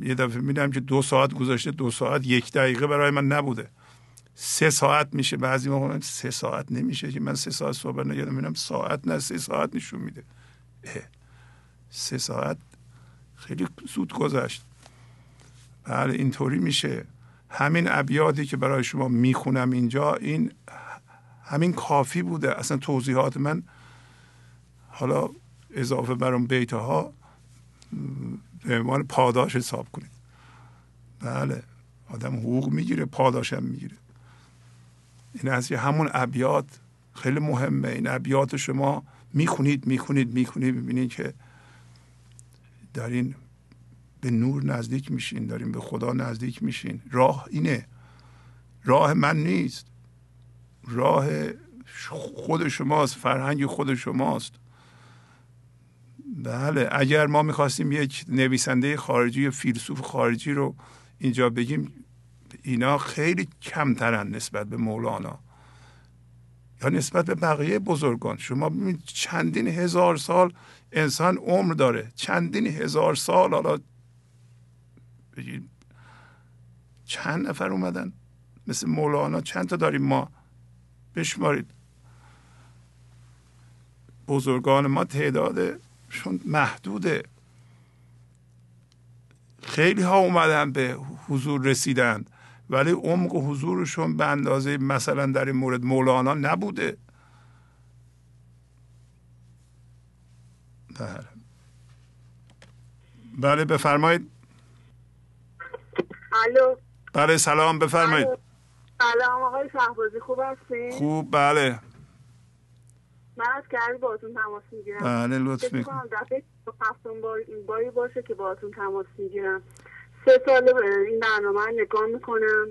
یه دفعه میدم که دو ساعت گذاشته دو ساعت یک دقیقه برای من نبوده. سه ساعت میشه. بعضی موقع سه ساعت نمیشه که من سه ساعت صحبت نگردم می‌بینم ساعت نه سه ساعت نشون میده. سه ساعت خیلی زود گذشت. بله اینطوری میشه. همین ابیاتی که برای شما می‌خونم اینجا این همین کافی بوده. اصلا توضیحات من حالا اضافه بر اون بیت ها به عنوان پاداش حساب کنید. بله آدم حقوق می‌گیره پاداش هم می‌گیره. این از همون ابیات خیلی مهمه. این ابیات شما می‌خونید می‌خونید می‌خونید می‌بینید که دارین به نور نزدیک میشین دارین به خدا نزدیک میشین. راه اینه. راه من نیست. راه خود شماست فرهنگ خود شماست. بله اگر ما می‌خواستیم یک نویسنده خارجی یا فیلسوف خارجی رو اینجا بگیم اینا خیلی کمترن نسبت به مولانا. یا نسبت به بقیه بزرگان. شما ببینید چندین هزار سال انسان عمر داره. چندین هزار سال حالا بگید چند نفر اومدن؟ مثل مولانا چند تا داریم ما؟ بشمارید. بزرگان ما تعدادشون محدوده. خیلی ها اومدن به حضور رسیدند ولی عمق حضورشون به اندازه مثلا در این مورد مولانا نبوده. بله بله بفرمایید. الو. بله سلام بفرمایید. سلام آقای شهبازی خوب هستین خوب بله. من از کردی باهاتون تماس می‌گیرم. بله لطف می‌کنم. دفعه هفتم باری باشه که باهاتون تماس می‌گیرم. سه ساله این برنامه نگاه می‌کنم.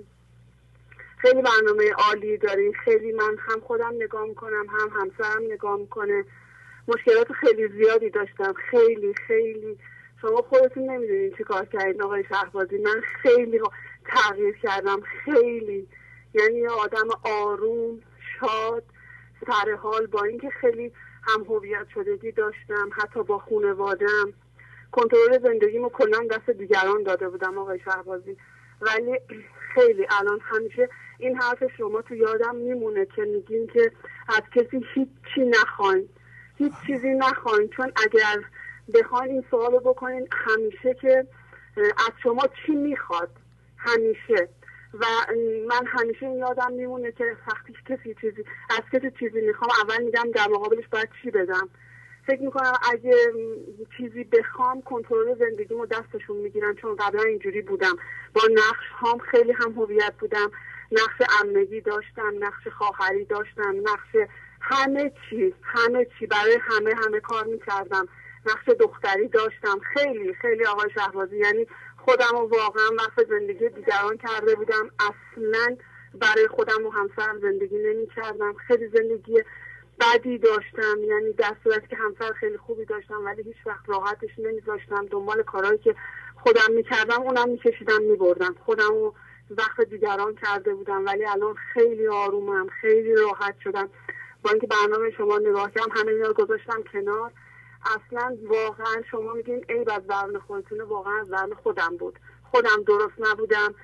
خیلی برنامه عالی دارین. خیلی من هم خودم نگاه می‌کنم هم همسرم نگاه می‌کنه. مشکلات خیلی زیادی داشتم. خیلی خیلی. شما خودتون نمی‌دونین چی کار کردین آقای شهبازی. من خیلی تغییر کردم. خیلی. یعنی آدم آروم شاد. سر حال با اینکه خیلی هم هویت شدگی داشتم حتی با خانوادم کنترل زندگیمو کلا دست دیگران داده بودم آقای شهبازی. ولی خیلی الان همیشه این حرف شما تو یادم میمونه که میگین که از کسی هیچ چی نخواین. هیچ چیزی نخواین. چون اگر بخواین این سوال بکنین همیشه که از شما چی می‌خواد؟ همیشه. و من همیشه یادم میمونه که وقتی کسی چیزی از کسی چیزی می‌خوام اول میگم در مقابلش باید چی بدم. فکر می‌کنم اگه چیزی بخوام کنترل زندگیمو دستشون می‌گیرن چون قبلا اینجوری بودم. با نقش هام خیلی هم هویت بودم. نقش امنگی داشتم نقش خواهری داشتم نقش همه چی همه چی برای همه همه کار می‌کردم. نقش دختری داشتم. خیلی خیلی آقای شهبازی یعنی خودم رو واقعا وقت زندگی دیگران کرده بودم. اصلا برای خودم و همسرم زندگی نمی کردم خیلی زندگی بدی داشتم. یعنی در صورتی که همسر خیلی خوبی داشتم ولی هیچ وقت راحتش نمیذاشتم. دنبال کارهایی که خودم می‌کردم اونم میکشیدم میبردم. خودم رو وقت دیگران کرده بودم ولی الان خیلی آرومم خیلی راحت شدم. با اینکه برنامه شما نگاه کردم همه اینا گذاشتم کنار. اصلا واقعا شما میگین ای از درون خودتونه واقعا از خودم بود. خودم درست نبودم.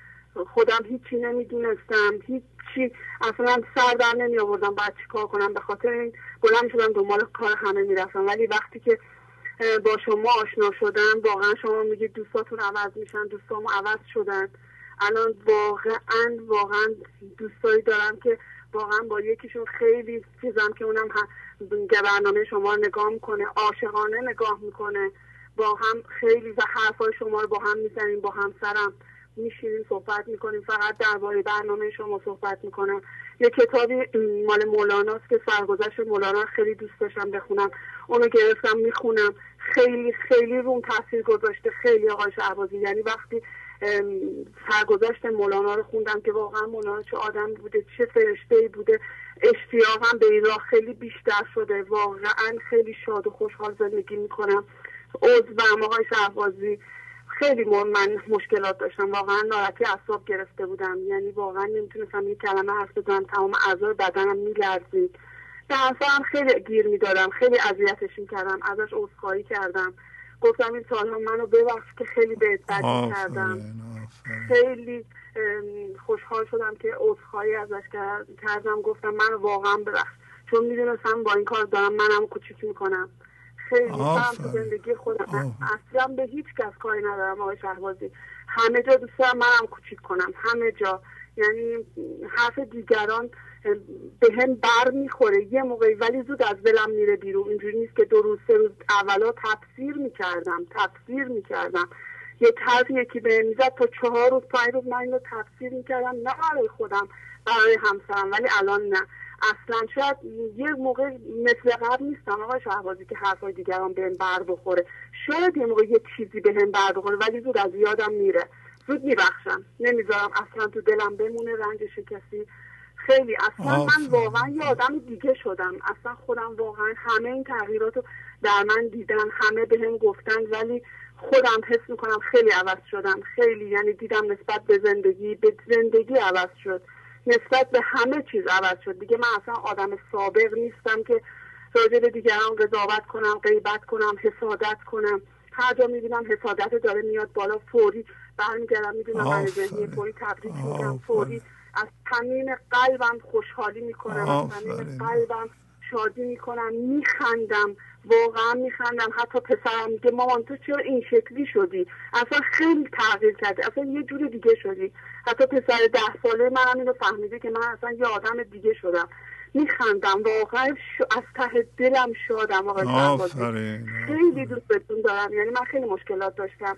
خودم هیچی نمی‌دونستم. هیچی. اصلا سر در نمی آوردم باید چی کار کنم. به خاطر این بلند شدم دنبال کار همه می‌رفتم. ولی وقتی که با شما آشنا شدم واقعا شما میگید دوستاتون عوض میشن دوستامو عوض شدن. الان واقعا واقعا دوستایی دارم که واقعا با یکیشون خیلی چیزم که اونم برنامه شما رو نگاه می‌کنه عاشقانه نگاه می‌کنه. با هم خیلی و حرفای شما رو با هم می‌زنیم با همسرم میشینیم صحبت می‌کنیم. فقط درباره برنامه شما صحبت می‌کنم. یه کتابی مال مولاناست که سرگذشت مولانا خیلی دوست داشتم بخونم. اونو گرفتم می‌خونم. خیلی خیلی روم تاثیر گذاشته. خیلی آقای شعبازی یعنی وقتی سرگذشت مولانا رو خوندم که واقعا مولانا چه آدم بوده چه فرشته ای بوده اشتیاقم به این راه خیلی بیشتر شده. واقعا خیلی شاد و خوشحال زندگی می‌کنم. عضوم آقای شهبازی خیلی من مشکلات داشتم. واقعا ناراحتی اعصاب گرفته بودم. یعنی واقعا نمی‌تونستم یک کلمه حرف بزنم. تمام اعضای بدنم میلرزید. به هم خیلی گیر می‌دادم. خیلی اذیتش می‌کردم. ازش عذرخواهی کردم. گفتم این سالها منو ببخش که خیلی بهت بدی کردم خیلی خوشحال شدم که عذرخواهی ازش کردم. گفتم من واقعا ببخش چون می‌دونستم با این کار دارم منم کوچیک می‌کنم. خیلی تو زندگی خودم. اصلا به هیچ کس کاری ندارم آقای شهبازی. همه جا دوست دارم منم کوچیک کنم. همه جا. یعنی حرف دیگران به هم بر می‌خوره. یه موقعی ولی زود از دلم میره بیرون. اینجوری نیست که دو روز سه روز اولا تفسیر می‌کردم تفسیر می‌کردم. یه طرف یکی به می‌زد تا چهار روز پنج روز من اینو تفسیر می‌کردم. نه برای خودم برای همسرم ولی الان نه. اصلا شاید یه موقع مثل قبل نیستم آقای شهبازی که حرفای دیگران بهم بر بخوره. شاید یه موقع یه چیزی بهم بر بخوره ولی زود از یادم میره. زود میبخشم. نمی‌ذارم اصلا تو دلم بمونه رنج شکستی. خیلی. اصلا من واقعا یه آدم دیگه شدم. اصلا خودم واقعا همه این تغییرات رو در من دیدن همه به هم گفتن ولی خودم حس می‌کنم خیلی عوض شدم. خیلی. یعنی دیدم نسبت به زندگی به زندگی عوض شد. نسبت به همه چیز عوض شد. دیگه من اصلا آدم سابق نیستم که راجع به دیگران قضاوت کنم غیبت کنم حسادت کنم. هر جا می‌بینم حسادت داره میاد بالا فوری برمیگردم می‌دونم من ذهنی فوری تبریک میگم فوری از تمیم قلبم خوشحالی می‌کنم از تمیم قلبم شادی می‌کنم میخندم واقعا میخندم. حتی پسرم میگه مامان تو چرا این شکلی شدی؟ اصلا خیلی تغییر کردی اصلا یه جور دیگه شدی. حتی پسر ده ساله من اینو فهمیده که من اصلا یه آدم دیگه شدم. میخندم واقعا از ته دلم شادم آقای خیلی دوستتون دارم یعنی من خیلی مشکلات داشتم.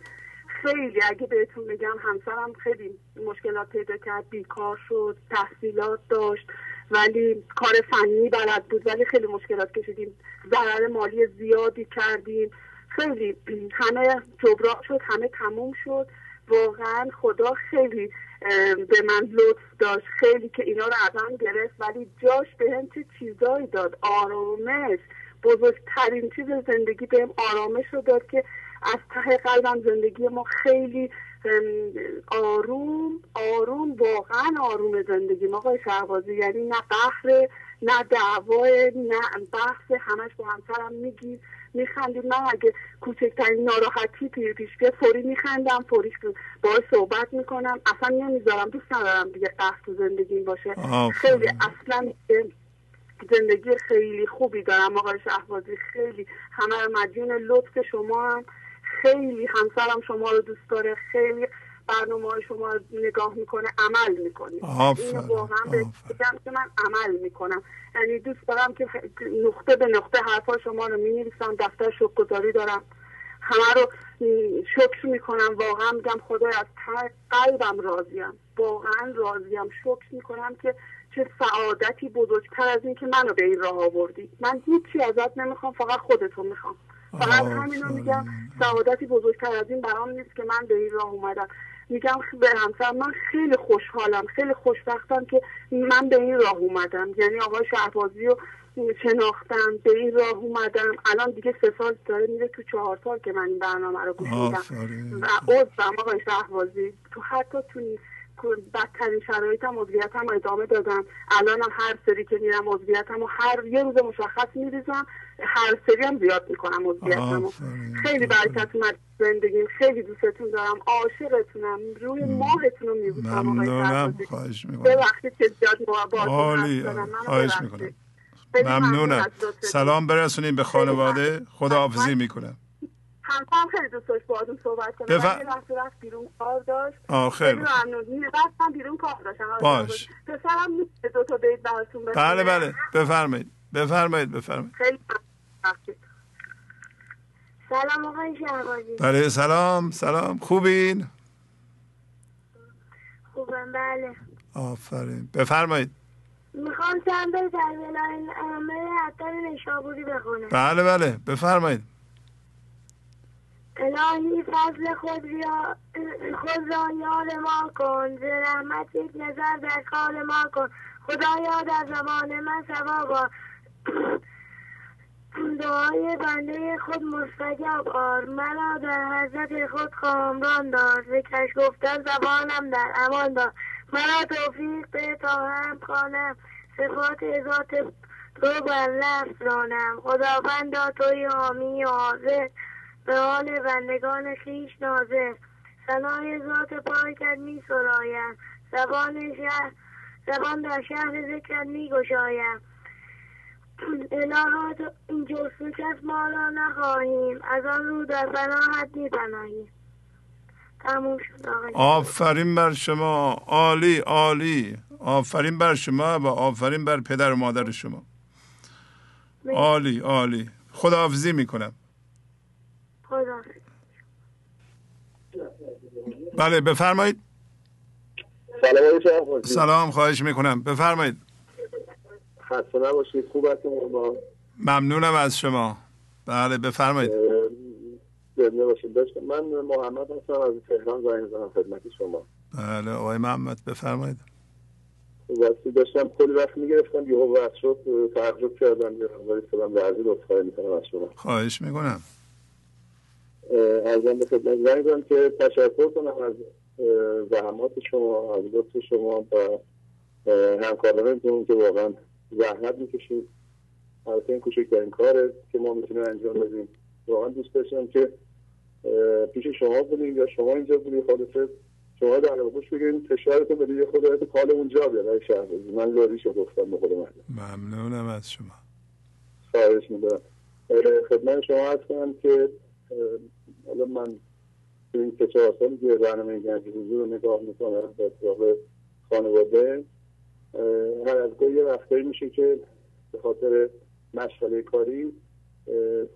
خیلی. اگه بهتون بگم همسرم خیلی مشکلات پیدا کرد بیکار شد تحصیلات داشت ولی کار فنی بلد بود ولی خیلی مشکلات کشیدیم. ضرر مالی زیادی کردیم. خیلی همه جبران شد همه تموم شد. واقعا خدا خیلی به من لطف داشت. خیلی که اینا رو ازم گرفت ولی جاش به هم چه چیزایی داد؟ آرامش. بزرگترین چیز زندگی بهم آرامش رو داد که از ته قلبم زندگی ما خیلی آروم آروم واقعا آروم زندگی ما آقای شهبازی. یعنی نه قهر نه دعوا نه بحث همش با همسرم میگی میخندیم. من اگه کوچکترین ناراحتی پیش بیاد فوری میخندم فوری باهاش صحبت می‌کنم. اصلا نمی‌ذارم دوست ندارم دیگه قهر تو زندگی باشه. خیلی اصلا زندگی خیلی خوبی دارم آقای شهبازی. خیلی همه مدیون لطف شما هم. خیلی همسرم شما رو دوست داره خیلی برنامه های شما رو نگاه می‌کنه عمل می‌کنه. این واقعا بگم که من عمل می‌کنم. یعنی دوست دارم که نقطه به نقطه حرفا شما رو می‌نویسم دفتر شکرگزاری دارم. همه رو شکر می‌کنم واقعا میگم خدای از قلبم راضیم. واقعا راضیم. شکر می‌کنم که چه سعادتی بزرگتر از این که منو به این راه آوردی. من هیچی ازت نمی‌خوام فقط خودتو می‌خوام. فقط همینو میگم سعادتی بزرگتر از این برام نیست که من به این راه اومدم. میگم به همسر من خیلی خوشحالم خیلی خوشبختم که من به این راه اومدم. یعنی آقای شهبازی رو شناختم به این راه اومدم. الان دیگه سه سال داره میره تو چهار سال که من این برنامه رو گوش میدم. و عضوم آقای شهبازی. تو حتی تو بدترین شرایطم عضویتم ادامه دادم. الانم هر سری که میرم عضویتم و هر یه روز مشخص میریزم. هر سری هم زیاد می‌کنم عضویتم خیلی برکت اومد زندگیم. خیلی دوستتون دارم. عاشقتونم. روی ماهتون رو میبوسم ممنونم. خواهش می‌کنم. ببخشید که زیاد عالی. خواهش می‌کنم. ممنونم. سلام برسونیم به خانواده. خداحافظی می‌کنم. همسرم خیلی دوست داشت باهاتون صحبت. ولی وقتی رفت بیرون کار داشت. آه خیلی ممنون. رفتم بیرون کار داشتم. باش. پسرم دو تا بیت براتون بله بله. بفرمایید. بفرمایید بفرمایید. سلام آقای شهبازی. بله سلام سلام. خوبین؟ خوبم بله. آفرین. بفرمایید. می‌خوام چند بیت از الهی عطار نشابوری بخونم. بله بله. بفرمایید. الهی فضل خود, ریا خود را یاد ما کن. ز رحمت یک نظر در کار ما کن. خدایا در زمان من سوا دعای بنده خود مستجاب آر. مرا در حضرت خود کامران دار. ز کش گفتن زبانم در امان دار. مرا توفیق به تا هم خوانم. صفات ذات تو بر لفظ رانم. خداوندا توی حامی حاضر. به حال بندگان خیش نازه سنای ذات پاکت می سرایم. زبان زبان در شهر ذکرت می گشایم. الهات جستو کس ما را نخواهیم. از آن رو در پناهت می پناهیم تموم شد آفرین بر شما. عالی عالی. آفرین بر شما و آفرین بر پدر و مادر شما. عالی عالی. خداحافظی می‌کنم. خدا بله بفرمایید. سلام سلام خواهش می‌کنم. بفرمایید. خسته نباشید. خوب هستیم ممنونم از شما. بله بفرمایید. من محمد هستم از تهران. زنگ زدم خدمت شما. بله آقای محمد بفرمایید. وقتی داشتم کلی وقت می‌گرفتم یه وقت شد تعجب کردم. یه مقداری سلام لرزی لطفا می‌کنم از شما. خواهش می‌کنم. ارزم به خدمت. زنگ زدم که تشکر کنم از زحمات شما از لطف شما و همکارانتون که واقعا زحمت می‌کشید البته این کوچکترین کاره که ما می‌تونیم انجام بدیم. واقعا دوست داشتم که پیش شما بودیم یا شما اینجا بودیم خالصه. شما در گوش بگیرین فشارتون بدید یه خود حال اونجا بیاد ای شهر من لوریشو گفتم به خود ممنونم از شما. خواهش میدارم خدمت شما هست کنم که حالا من این سه چهار سالی که برنامه گنج حضور رو نگاه می‌کنم به اطراف خانواده هر از گاهی وقتایی میشه که به خاطر مشغله کاری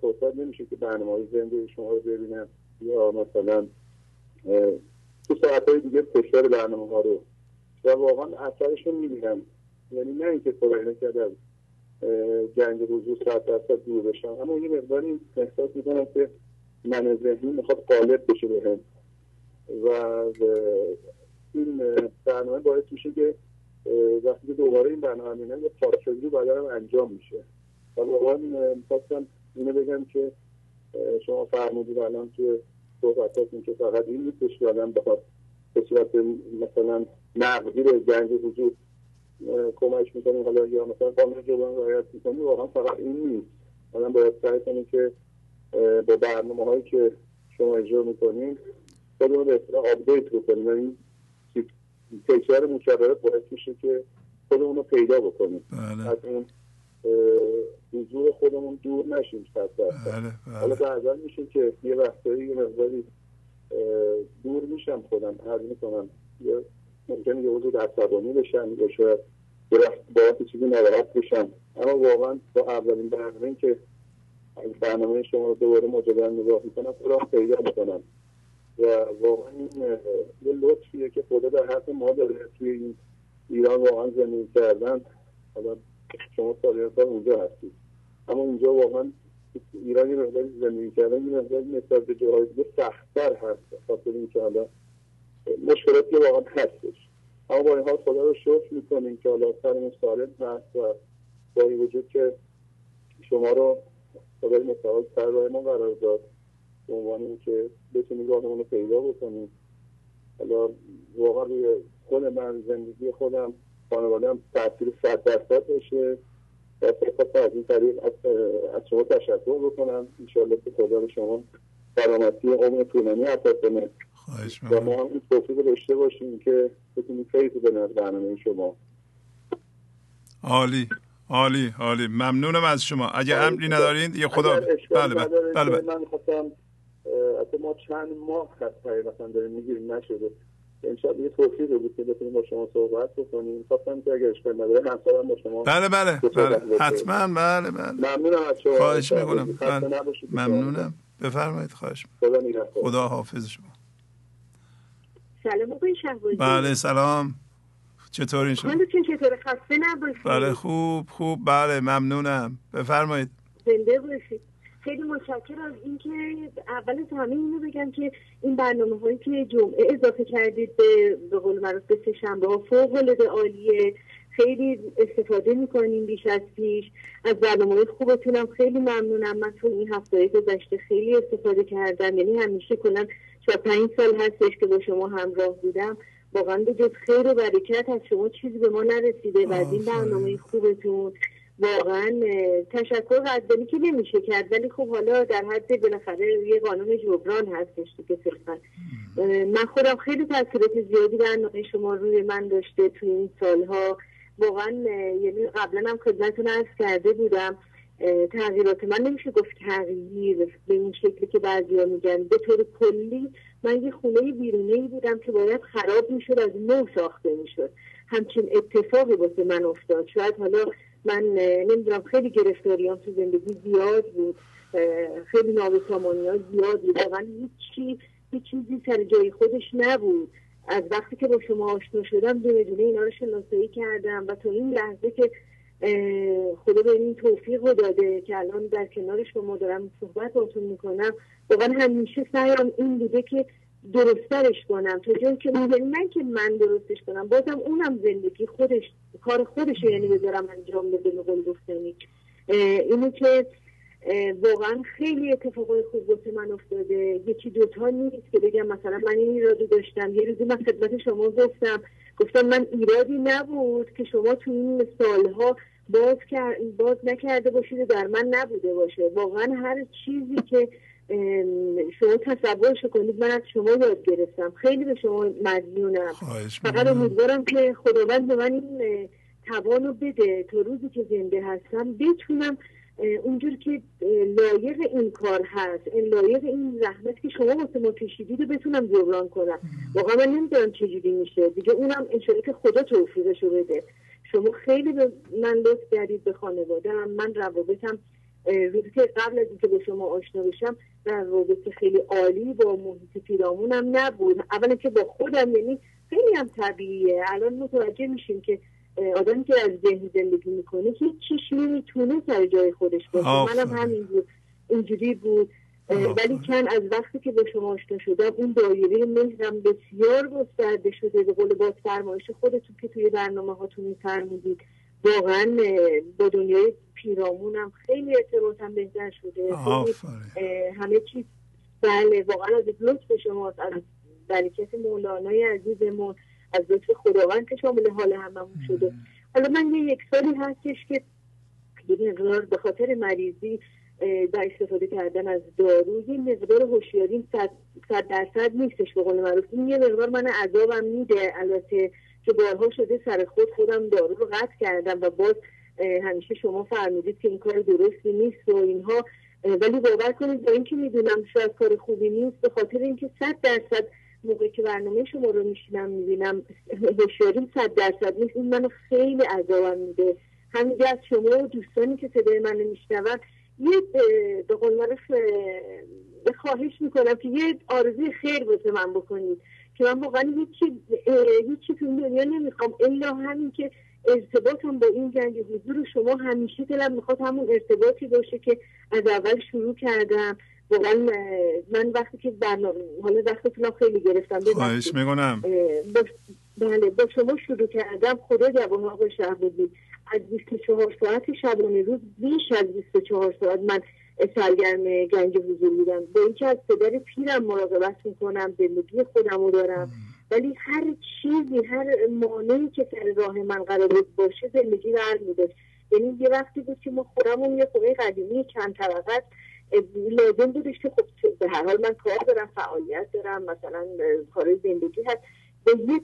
فرصت نمیشه که برنامه های زنده شما رو ببینم یا مثلا تو ساعت های دیگه فشار برنامه ها رو. و واقعا اثرش رو می‌بینم. یعنی نه اینکه خدای نکرد از جنگ حضور صد درصد دور بشم اما یه مقداری احساس می‌کنم که من ذهنی می‌خواد قالب بشه به هم و این برنامه باعث میشه که وقتی که دوباره این برنامه می‌بینم یه پارچگی بدنم انجام میشه. و واقعا می‌خواستم اینو بگم که شما فرمودید الان توی صحبتاتون که فقط این نیستش که بخواد. به صورت مثلا نقدی به جنگ وجود کمک می‌کنیم. حالا یا مثلا قانون جبران رعایت می‌کنیم واقعا فقط این نیست. آدم باید سعی کنیم که با برنامه هایی که شما اجرا می‌کنیم خودمون به اصطلاح آپدیت بکنیم. یعنی تکرار مکررات باعث میشه که خودمون رو پیدا بکنیم. بله. از اون حضور خودمون دور نشیم صد بله. حالا بعضا میشه که یه وقتایی یه مقداری دور میشم خودم حل می‌کنم. یا ممکنه یه حضور عصبانی بشم یا شاید یه باید چیزی ناراحت بشم. اما واقعا با اولین برنامه که از برنامه شما رو دوباره مجددا نگاه می‌کنم خودم پیدا می‌کنم. و واقعا این یه لطفیه که خدا در حق ما داره توی این ایران واقعا زندگی کردن. حالا شما سالیان سال اونجا هستید. اما اونجا واقعا ایران یه مقداری زندگی کردن یه مقداری نسبت به جاهای دیگه سختتر هست. خاطر اینکه حالا مشکلاتی واقعا هستش. اما با این حال خدا رو شکر می‌کنیم که حالا سرمون سالم هست و با این وجود که شما رو خدای متعال سر راه ما قرار داد. به عنوان اینکه بتونیم راهمون رو پیدا بکنیم. حالا واقعا روی خود من زندگی خودم خانواده هم تاثیر صد درصد داشته. و از این طریق از شما تشکر بکنم. انشاءالله که خدا به شما سلامتی عمر طولانی عطا کنه. و ما هم این توفیق داشته باشیم که بتونیم فیض بدن از برنامه شما. عالی عالی عالی. ممنونم از شما. اگه امری ندارین یه خدا بله بله بله, بله. من خواستم حتی ما چند ماه هست مثلا داریم می‌گیریم نشده. انشاءالله یه توفیق بود که بتونیم با شما صحبت بکنیم. خواستم که اگر اشکال نداره همسرم با شما بله بله بله. حتما بله بله. ممنونم از شما. خواهش می‌کنم. بله. ممنونم. بفرمایید خواهش خدا حافظ شما. سلام آقای شهبازی. بله سلام. چطورین شما؟ حالتون چطور خسته نباشید. بله خوب خوب. بله ممنونم. بفرمایید. زنده باشید. خیلی متشکرم از اینکه اول از همه اینو بگم که این برنامه هایی که جمعه اضافه کردید به به قول معروف به سه شنبه ها فوق العاده عالیه. خیلی استفاده می‌کنیم بیش از پیش. از برنامه های خوبتونم خیلی ممنونم. من تو این هفته گذشته خیلی استفاده کردم. یعنی همیشه کنن چهار پنج سال هستش که با شما همراه بودم. واقعا به جز خیر و برکت از شما چیزی به ما نرسیده و از این برنامه خوبتون. واقعا تشکر قدردانی که نمیشه کرد. ولی خب حالا در حد بالاخره یه قانون جبران هستش که صرفا. من خودم خیلی تاثیرات زیادی برنامه شما روی من داشته توی این سالها. واقعا یعنی قبلا هم خدمتتون عرض کرده بودم. تغییرات من نمیشه گفت تغییر به این شکلی که بعضی ها میگن. به طور کلی من یه خونه بیرونه ای بودم که باید خراب می‌شد از نو ساخته می‌شد. همچین اتفاقی واسه من افتاد. شاید حالا من نمی‌دونم خیلی گرفتاریام تو زندگی زیاد بود. خیلی نابسامانی ها زیاد بود. واقعا هیچی وقتی چیزی سر جای خودش نبود. از وقتی که با شما آشنا شدم دونه دونه اینا رو شناسایی کردم و تا این لحظه که خدا به این توفیق رو داده که الان در کنار شما دارم صحبت باتون می‌کنم واقعا همیشه سعیم این بوده که درسترش کنم. تا جایی که من نه که من درستش کنم بازم اونم زندگی خودش کار خودش یعنی بذارم انجام بده به قول گفتنی اینو که واقعا خیلی اتفاقای خوب واسه من افتاده. یکی دوتا نیست که بگم مثلا من این ایرادی داشتم. یه روزی من خدمت شما گفتم. گفتم من ایرادی نبود که شما تو این سالها باز, باز نکرده باشید و در من نبوده باشه. واقعا هر چیزی که شما تصورش کنید من از شما یاد گرفتم. خیلی به شما مدیونم فقط امیدوارم که خداوند به من این توان رو بده تا روزی که زنده هستم بتونم اونجور که لایق این کار هست این لایق این زحمت که شما واسه ما کشیدید رو بتونم جبران کنم. واقعا من نمی‌دونم چجوری میشه. دیگه اونم انشاءالله که خدا توفیقش رو بده. شما خیلی به من لطف کردید به خانواده من روابطم روزی که قبل از اینکه به شما آشنا بشم در رابطه خیلی عالی با محیط پیرامونم نبود. اولا که با خودم یعنی خیلی هم طبیعیه. الان متوجه میشیم که آدمی که از ذهن زندگی می‌کنه هیچ چیش نمی‌تونه سر جای خودش باشه. منم همینجور اینجوری بود. ولی کن از وقتی که به شما آشنا شدم اون دایره مهرم بسیار گسترده شده. به قول باز فرمایش خودتون که توی برنامه هاتون میفرمودید. واقعا با دنیای پیرامونم خیلی ارتباطم بهتر شده. همه چیز بله واقعا از لطف شماست از برکت مولانای عزیزمون از لطف خداوند که شامل حال هممون شده. حالا من یه یک سالی هستش که یه مقدار به خاطر مریضی در استفاده کردن از دارو یه مقدار هوشیاری صد درصد نیستش به قول معروف. این یه مقدار من عذابم میده البته که بارها شده سر خود خودم دارو رو قطع کردم و باز همیشه شما فرمودید که این کار درستی نیست و اینها. ولی باور کنید با اینکه می‌دونم شاید کار خوبی نیست به خاطر اینکه صد درصد موقعی که برنامه شما رو میشینم می‌بینم هوشیاری صد درصد نیست. این منو خیلی عذابم میده. همینجا از شما و دوستانی که صدای من میشنون یه به قول به خواهش می‌کنم که یه آرزوی خیر واسه من بکنید. که من واقعا هیچی هیچی تو دنیا نمی‌خوام. الا همین که ارتباطم با این گنج حضور شما همیشه دلم می‌خواد همون ارتباطی باشه که از اول شروع کردم. واقعا من وقتی که برنامه حالا وقتتونم خیلی گرفتم خواهش می‌کنم. بله با شما شروع کردم. خدا جوان آقای بود از 24 ساعت شبانه روز بیش از 24 ساعت من سرگرم گنج حضور بودم. به اینکه از پدر پیرم مراقبت می‌کنم زندگی خودم رو دارم. ولی هر چیزی هر مانعی که سر راه من قرار باشه زندگی رو میداشت یعنی یه وقتی بود که ما خودمون یه خونه قدیمی چند طبقه لازم بودش که خب به هر حال من کار دارم فعالیت دارم مثلا کار زندگی هست. به یک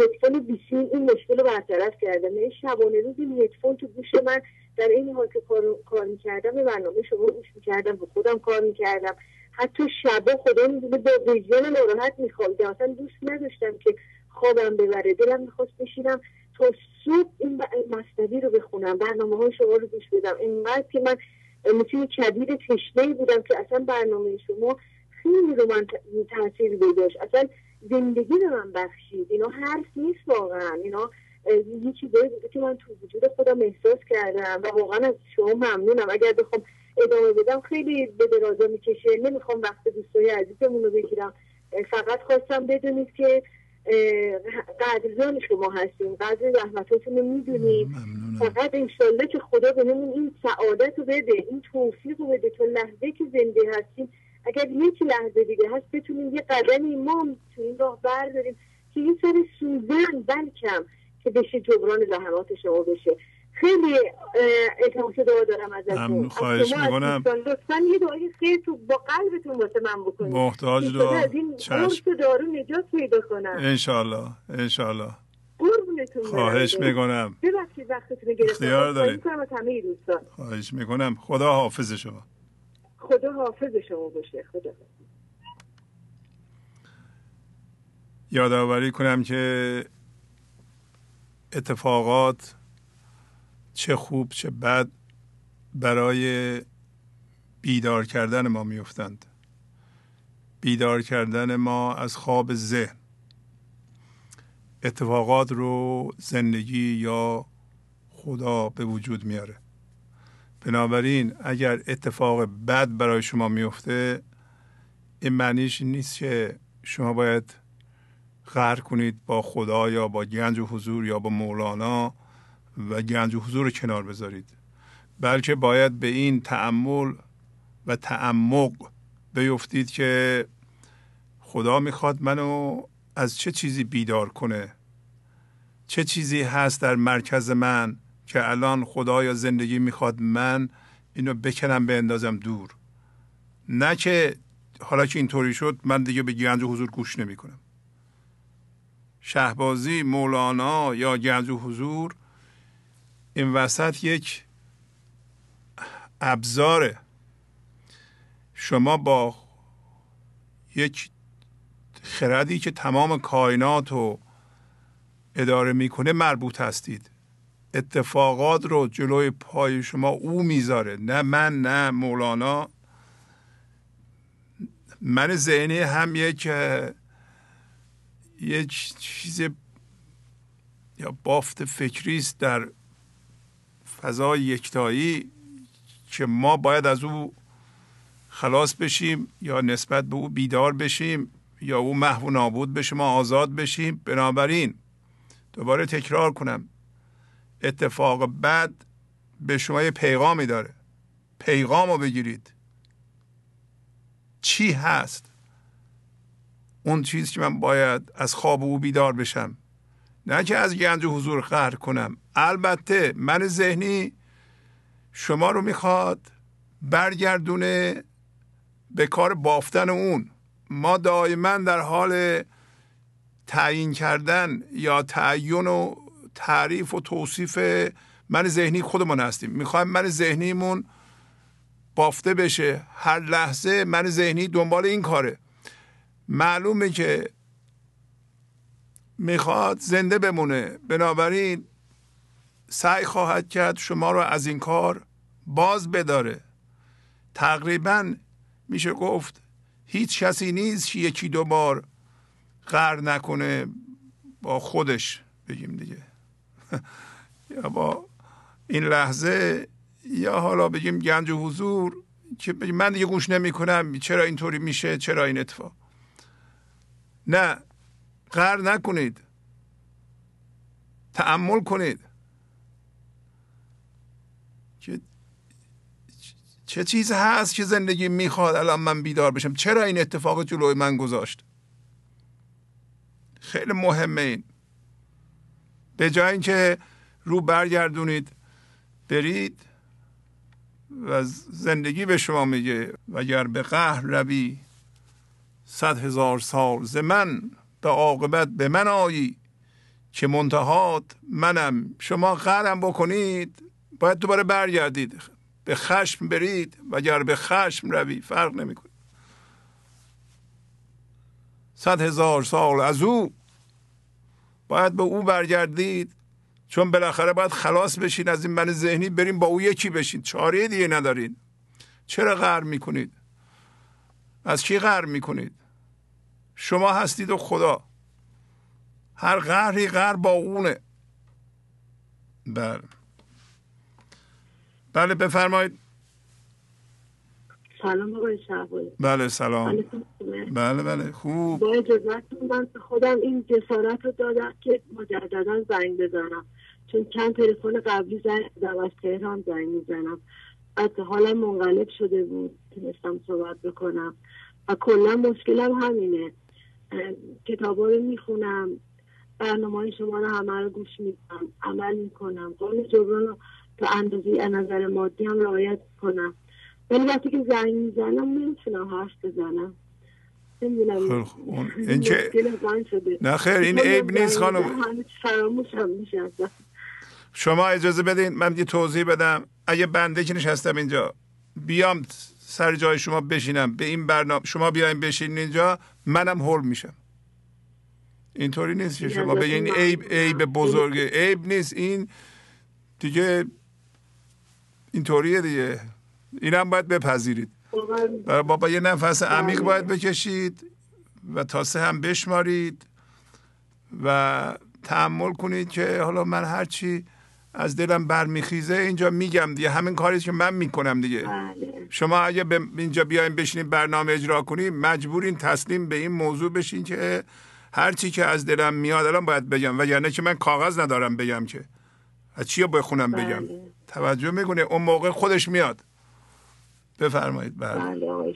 هدفون بیسیم این مشکل رو برطرف کردم. یعنی شبانه روز این هدفون تو گوش من در این حال که کار, کار می‌کردم به برنامه شما گوش می‌کردم به خودم کار می‌کردم. حتی شبا خدا می‌دونه با ویژن ناراحت میخوابیدم. اصلا دوست نداشتم که خوابم ببره. دلم می‌خواست بشینم تا صبح این مصنوی رو بخونم. برنامه های شما رو گوش بدم. اینقدر که من مثل کبیر تشنه بودم که اصلا برنامه شما خیلی رو من تاثیر گذاشت. اصلا زندگی رو من بخشید. اینا حرف نیست واقعا. اینا یه چیزایی بوده که من تو وجود خودم احساس کردم و واقعا از شما ممنونم. اگر بخوام ادامه بدم خیلی به درازا می‌کشه. نمی‌خوام وقت دوستای عزیزمون رو بگیرم. فقط خواستم بدونید که قدردان شما هستیم. قدر زحمتاتون رو می‌دونیم. فقط انشالله که خدا بهمون این سعادت رو بده این توفیق رو بده. تا لحظه که زنده هستیم اگر یک لحظه دیگه هست بتونیم یه قدمی ما تو این راه برداریم که یه سر سوزن بلکم. که بشه جبران زحمات شما بشه. خیلی التماس دعا دارم ازتون. خواهش می‌کنم. لطفا یه دعای خیر تو با قلبتون واسه من بکنید. محتاج دعا. از این چشم. دارو نجات پیدا کنم. انشالله انشالله خواهش می‌کنم. ببخشید وقتتون گرفتم. دارید. خواهش می‌کنم. خدا حافظ شما. خدا حافظ شما باشه. خدا یادآوری کنم که اتفاقات چه خوب چه بد برای بیدار کردن ما میفتند بیدار کردن ما از خواب ذهن. اتفاقات رو زندگی یا خدا به وجود میاره. بنابراین اگر اتفاق بد برای شما میفته این معنیش نیست که شما باید غر کنید با خدا یا با گنج و حضور یا با مولانا و گنج و حضور رو کنار بذارید. بلکه باید به این تعمل و تعمق بیفتید که خدا می‌خواد منو از چه چیزی بیدار کنه. چه چیزی هست در مرکز من که الان خدا یا زندگی می‌خواد من اینو بکنم به اندازم دور. نه که حالا که اینطوری شد من دیگه به گنج و حضور گوش نمی کنم شهبازی مولانا یا گنج و حضور این وسط یک ابزاره. شما با یک خردی که تمام کائنات رو اداره می‌کنه مربوط هستید. اتفاقات رو جلوی پای شما او می‌ذاره. نه من نه مولانا. من ذهنی هم یک یک چیز یا بافت فکری است در فضای یکتایی که ما باید از او خلاص بشیم یا نسبت به او بیدار بشیم یا او محو نابود بشه ما آزاد بشیم. بنابراین دوباره تکرار کنم اتفاق بد به شما یه پیغامی داره. پیغام رو بگیرید. چی هست؟ اون چیز که من باید از خواب او بیدار بشم. نه که از گنج حضور قهر کنم. البته من ذهنی شما رو می‌خواد برگردونه به کار بافتن اون. ما دائما در حال تعیین کردن یا تعین و تعریف و توصیف من ذهنی خودمون هستیم. می‌خوایم من ذهنیمون بافته بشه. هر لحظه من ذهنی دنبال این کاره. معلومه که می‌خواد زنده بمونه. بنابراین سعی خواهد کرد شما رو از این کار باز بداره. تقریبا میشه گفت هیچ کسی نیست که یکی دو بار قر نکنه با خودش بگیم دیگه. یا با این لحظه یا حالا بگیم گنج و حضور که من دیگه گوش نمی کنم چرا اینطوری میشه چرا این اتفاق؟ نه قر نکنید. تعمل کنید. که چه چیز هست که زندگی می‌خواد الان من بیدار بشم؟ چرا این اتفاق جلوی من گذاشت؟ خیلی مهمه این. به جای اینکه رو برگردونید برید و زندگی به شما میگه. وگر به قهر روی صد هزار سال ز من به عاقبت به من آیی که منتهات منم. شما قهرم بکنید. باید دوباره برگردید. به خشم برید. وگر به خشم روی فرق نمی‌کنه صد هزار سال از او باید به او برگردید. چون بالاخره باید خلاص بشین از این من ذهنی. بریم با او یکی بشین. چاره دیگه ندارین. چرا غر می‌کنید؟ از کی غر می‌کنید؟ شما هستید و خدا. هر قهری قهر با اونه. بله. بله بفرمایید. سلام آقای بله سلام. بله بله خوب. با اجازتون من خودم این جسارت رو دادم که مجددا زنگ بزنم. چون چند تلفن قبلی زنگ زدم از تهران زنگ می‌زنم. از حالا منقلب شده بود. تونستم صحبت بکنم. و کلا مشکلم همینه. کتابا رو می‌خونم برنامه های شما رو همه رو گوش میدم عمل می‌کنم قول جبران رو تا اندازه نظر مادی هم رعایت کنم ولی وقتی که زنگ می‌زنم نمی‌تونم حرف بزنم. این که نه خیر این عیب نیست خانم. شما اجازه بدین من یه توضیح بدم. اگه بنده که نشستم اینجا بیام سر جای شما بشینم به این برنامه شما بیاین بشین اینجا منم هول میشم. اینطوری نیست که شما بگین عیب عیب بزرگه عیب نیست. این دیگه اینطوریه دیگه. اینم باید بپذیرید. بابا یه نفس عمیق بله. باید بکشید و تا سه هم بشمارید و تحمل کنید که حالا من هرچی از دلم برمیخیزه اینجا میگم دیگه. همین کاری که من می‌کنم دیگه. بله. شما اگه به اینجا بیاین بشینید برنامه اجرا کنید مجبورین تسلیم به این موضوع بشین که هر چی که از دلم میاد الان باید بگم. و یعنی که من کاغذ ندارم بگم که. از چی بخونم بگم؟ بله. توجه می‌کنه اون موقع خودش میاد. بفرمایید. بله. بله آقای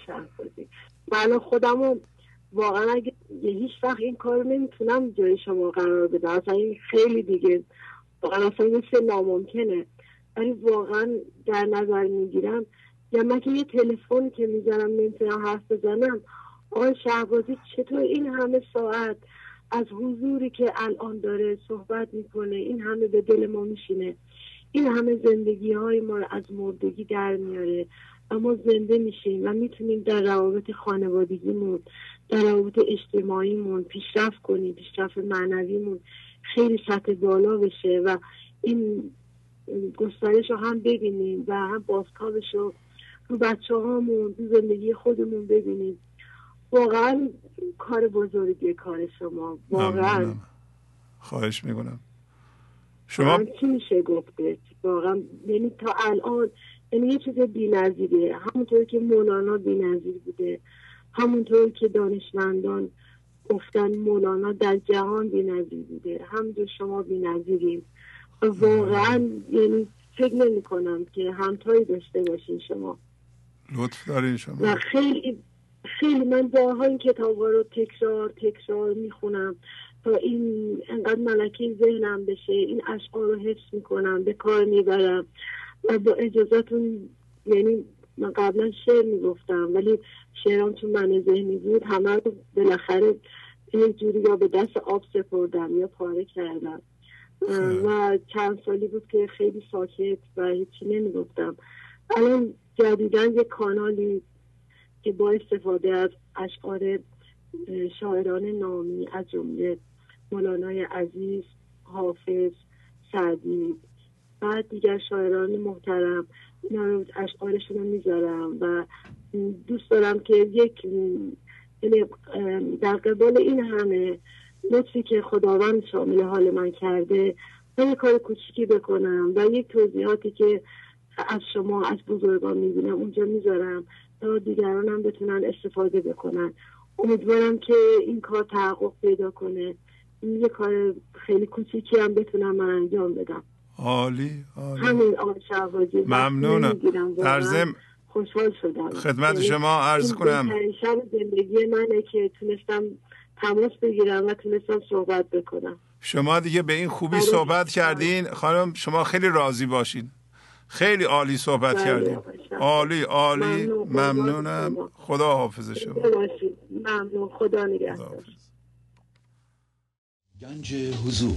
من خودمو واقعا اگه هیچ وقت این کار نمی‌تونم جای شما قرار بدم. اصلا این خیلی دیگه واقعا اصلا مثل ناممکنه. ولی واقعا در نظر می‌گیرم یا من که یه تلفن که می‌زنم نمی‌تونم حرف بزنم آقای شهبازی چطور این همه ساعت از حضوری که الان داره صحبت می‌کنه این همه به دل ما میشینه. این همه زندگی های ما رو از مردگی در میاره اما زنده میشیم و می‌تونیم در روابط خانوادگیمون در روابط اجتماعیمون پیشرفت کنیم پیشرفت معنویمون. خیلی سطح بالا بشه و این گسترش رو هم ببینیم و هم بازتابش رو رو بچه هامون رو زندگی خودمون ببینیم. واقعا کار بزرگی کار شما. واقعا. خواهش می‌کنم. شما؟ چی میشه گفته واقعا یعنی تا الان یعنی یه چیز بی نظیره همونطور که مولانا بی نظیر بوده همونطور که دانشمندان گفتن مولانا در جهان بی بوده. همونطور شما بی نظیریم واقعا یعنی فکر نمی کنم که همتایی داشته باشین شما. لطف دارین شما. و خیلی خیلی من بارها این کتاب رو تکرار تکرار می‌خونم تا این انقدر ملکه ذهنم بشه این اشعار رو حفظ می‌کنم به کار می‌برم و با اجازتون یعنی من قبلا شعر می‌گفتم ولی شعرام چون من ذهنی بود همه رو بالاخره یک جوری یا به دست آب سپردم یا پاره کردم. و چند سالی بود که خیلی ساکت و هیچی نمی‌گفتم. الان جدیدن یک کانالی که با استفاده از اشعار شاعران نامی از جمله مولانای عزیز حافظ سعدی بعد دیگر شاعران محترم اینا رو اشعارشون می‌ذارم و دوست دارم که یک یعنی در قبال این همه لطفی که خداوند شامل حال من کرده من یک کار کوچیکی بکنم و یک توضیحاتی که از شما از بزرگان می‌بینم اونجا می‌ذارم تا دیگران هم بتونن استفاده بکنن. امیدوارم که این کار تحقق پیدا کنه. این یه کار خیلی کوچیکی هم بتونم من انجام بدم. عالی عالی. همین آقای ممنونم. در زم خوشحال شدم. خدمت یعنی شما عرض کنم. شب زندگی منه که تونستم تماس بگیرم و تونستم صحبت بکنم. شما دیگه به این خوبی صحبت کردین. خانم شما خیلی راضی باشین. خیلی عالی صحبت بله، کردین. عالی عالی. ممنونم. خدا حافظ شما. ممنون خدا نگهدار. گنج حضور.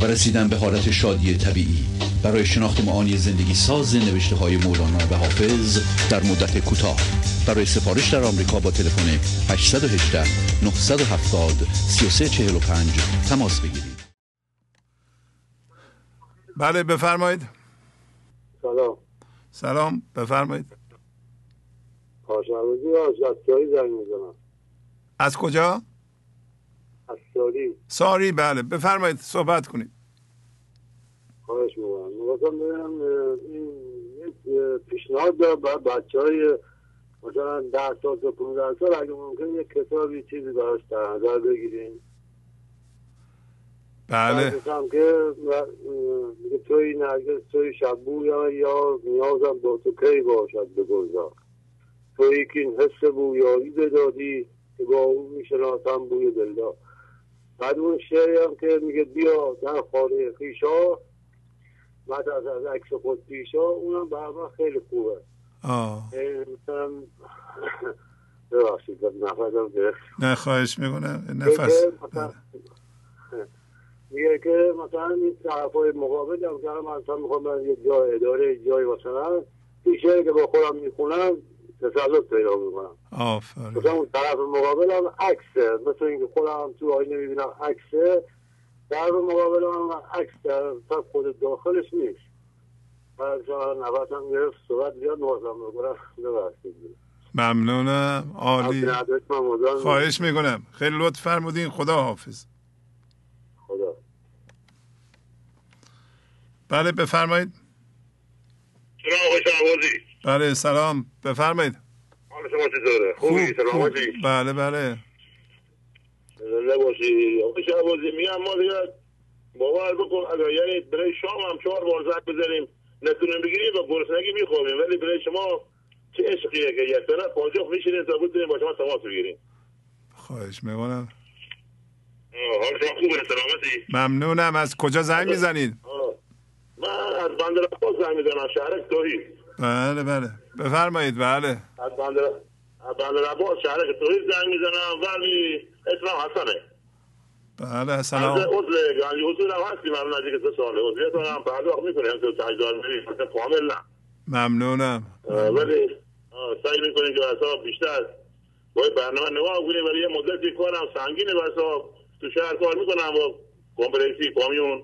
و رسیدن به حالت شادی طبیعی. برای شناخت معانی زندگی ساز نوشته های مولانا و حافظ در مدت کوتاه. برای سفارش در آمریکا با تلفن 818 970 3345 تماس بگیرید. بله بفرمایید. سلام. سلام بفرمایید. کارشناسی از زنگ می‌زنم. از کجا؟ ساری ساری بله. بفرمایید صحبت کنید. خواهش می‌کنم. می‌خواستم ببینم این پیشنهاد دارم برای بچه های مثلا ده سال تا پونزده سال اگه ممکن یک کتابی چیزی براش در نظر بگیریم بله. که میگه توی نرگس توی شبو یا یا نیازم با تو کی باشد بگذار توی که این حس بویایی بدادی که با اون می‌شناسم بوی دلدار. بعد اون شعری هم که میگه بیا در خانه خیشا بعد از از عکس خود پیشا اونم برای من خیلی خوبه. آه. مثلا ببخشید نفسم گرفت. نه خواهش می‌کنم. نفس. میگه که مثلا این طرف های مقابل هم که مثلا می‌خوام یه جای اداره جای مثلا این که با خودم می‌خونم تسلط پیدا می‌کنم. آفرین. مثلا اون طرف مقابل هم عکسه. مثل اینکه خودم تو آینه می‌بینم عکسه طرف مقابل هم عکس در خود داخلش نیست. نفسم گرفت صحبت زیاد نوازم بکنم ممنونم. عالی. خواهش می‌کنم. خیلی لطف فرمودین. خدا حافظ خدا. بله بفرمایید. سلام آقای شعبازی بله سلام. بفرمایید. حال شما چطوره؟ خوبی؟ سلامتی بله بله. زنده باشی آقای شعبازی میگم ما دیگه باور بکن اگر یعنی برای شام هم چهار بار زد بزنیم نتونیم بگیریم و گرسنگی می‌خوریم. ولی برای شما چه عشقیه که یک طرف پاجخ میشینیم تا بتونیم با شما تماس بگیریم. خواهش می‌کنم. حال شما خوبه سلامتی؟ ممنونم. از کجا زنگ می‌زنید؟ من از بندر عباس زنگ می‌زنم شهرک توحید بله بله. بفرمایید بله. از بندر عباس شهرک توحید زنگ می‌زنم. ولی اسمم حسنه. بله سلام از عضو گنج حضور هم هستیم من نزدیک سه ساله عضویت هم پرداخت می‌کنیم تو تجدار میریم کامل نه. ممنونم. ولی سعی می‌کنیم که بسا بیشتر. با برنامه نگاه کنیم ولی یه مدتی کارم سنگینه. بسا تو شهر کار می‌کنم. با کمپلیسی کامیون.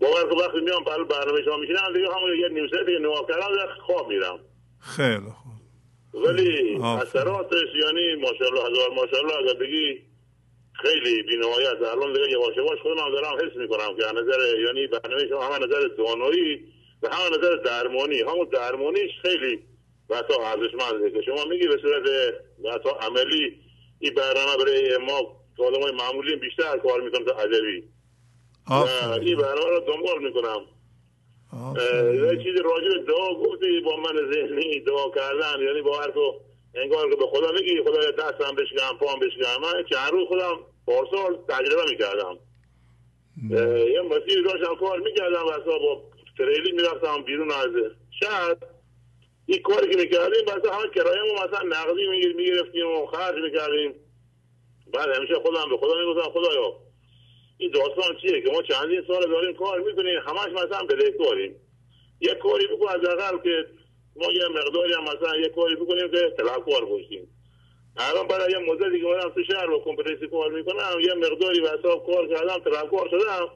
که وقتی میام پل برنامه شما میشینم دیگه همون یه نیم ساعت دیگه نگاه کردم خواب میرم. خیلی خوب. ولی اثراتش یعنی ماشاءالله هزار ماشاءالله اگر بگی خیلی بینهایت. الان دیگه یواش یواش خودم دارم حس می‌کنم که نظر یعنی برنامه شما همه نظر دانایی و همه نظر درمانی. همون درمانیش خیلی بسا ارزشمنده که شما میگی به صورت بسا عملی این برنامه برای ما آدم های معمولی بیشتر کار می‌کنم تا ادبی این برنامه رو دنبال می‌کنم. یه چیز راجع به دعا گفتی با من ذهنی دعا کردن یعنی با هر انگار که به خدا میگی خدا دستم بشکم پام بشکم من چند روز خودم پارسال تجربه می‌کردم. یه مسیر داشتم کار می‌کردم و با تریلی می‌رفتم بیرون از شهر. این کاری که می‌کردیم بس همه کرایمون مثلا نقدی می‌گرفتیم و خرج می‌کردیم. بعد همیشه خودم به خدا می‌گفتم خدایا این داستان چیه که ما چندین سال داریم کار می‌کنیم همش مثلا بدهکاریم یه کاری بکن از اقل که ما یه مقداری هم مثلا یه کاری بکنیم که طلبکار باشیم. الان برای یه مدتی که من تو شهر با کمپلیسی کار می‌کنم یه مقداری به حساب کار کردم طلبکار شدم.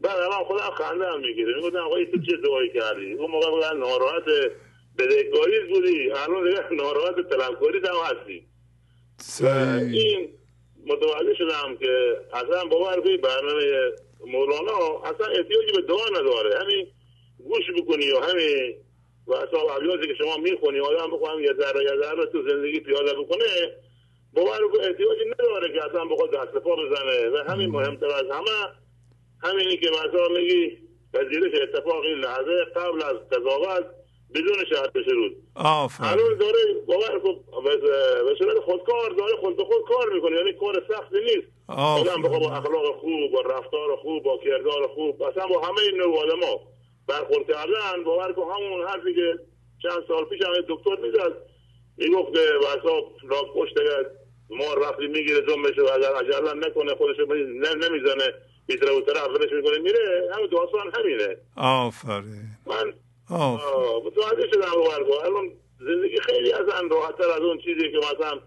بعد الان خودم خنده هم می‌گیره می‌گفتم آقای تو چه دعایی کردی؟ اون موقع بودن ناراحت بدهکاری بودی. الان دیگه ناراحت طلبکاری هم هستی. این متوجه شدم که اصلا باور کنید برنامه مولانا اصلا احتیاجی به دعا نداره. همین گوش بکنی و همین و اصلا ابیاتی که شما می‌خونی آدم بخوام یه ذره یه ذره تو زندگی پیاده بکنه باور کن احتیاجی نداره که اصلا بخواد دست پا بزنه. و همین مهمتر از همه همینی که مثلا میگی پذیرش اتفاق این لحظه قبل از قضاوت بدون شهادت شروط الان داره به صورت خودکار داره خود به خود کار می‌کنه. یعنی کار سختی نیست. آدم بخواد با اخلاق خوب با رفتار خوب با کردار خوب. اصلا با همه این نوع آدم ها برخورد کردن. باور کن همون حرفی که چند سال پیش همه دکتر می‌زد. می‌گفت که بسا را پشت ما رفتی می‌گیره جنبش و اگر عجلا نکنه خودش نمی‌زنه. بیتره و طرف می‌کنه میره. همون داستان همینه. آفرین. من متوجه شدم باور الان زندگی خیلی از ان راحتتر از اون چیزی که مثلا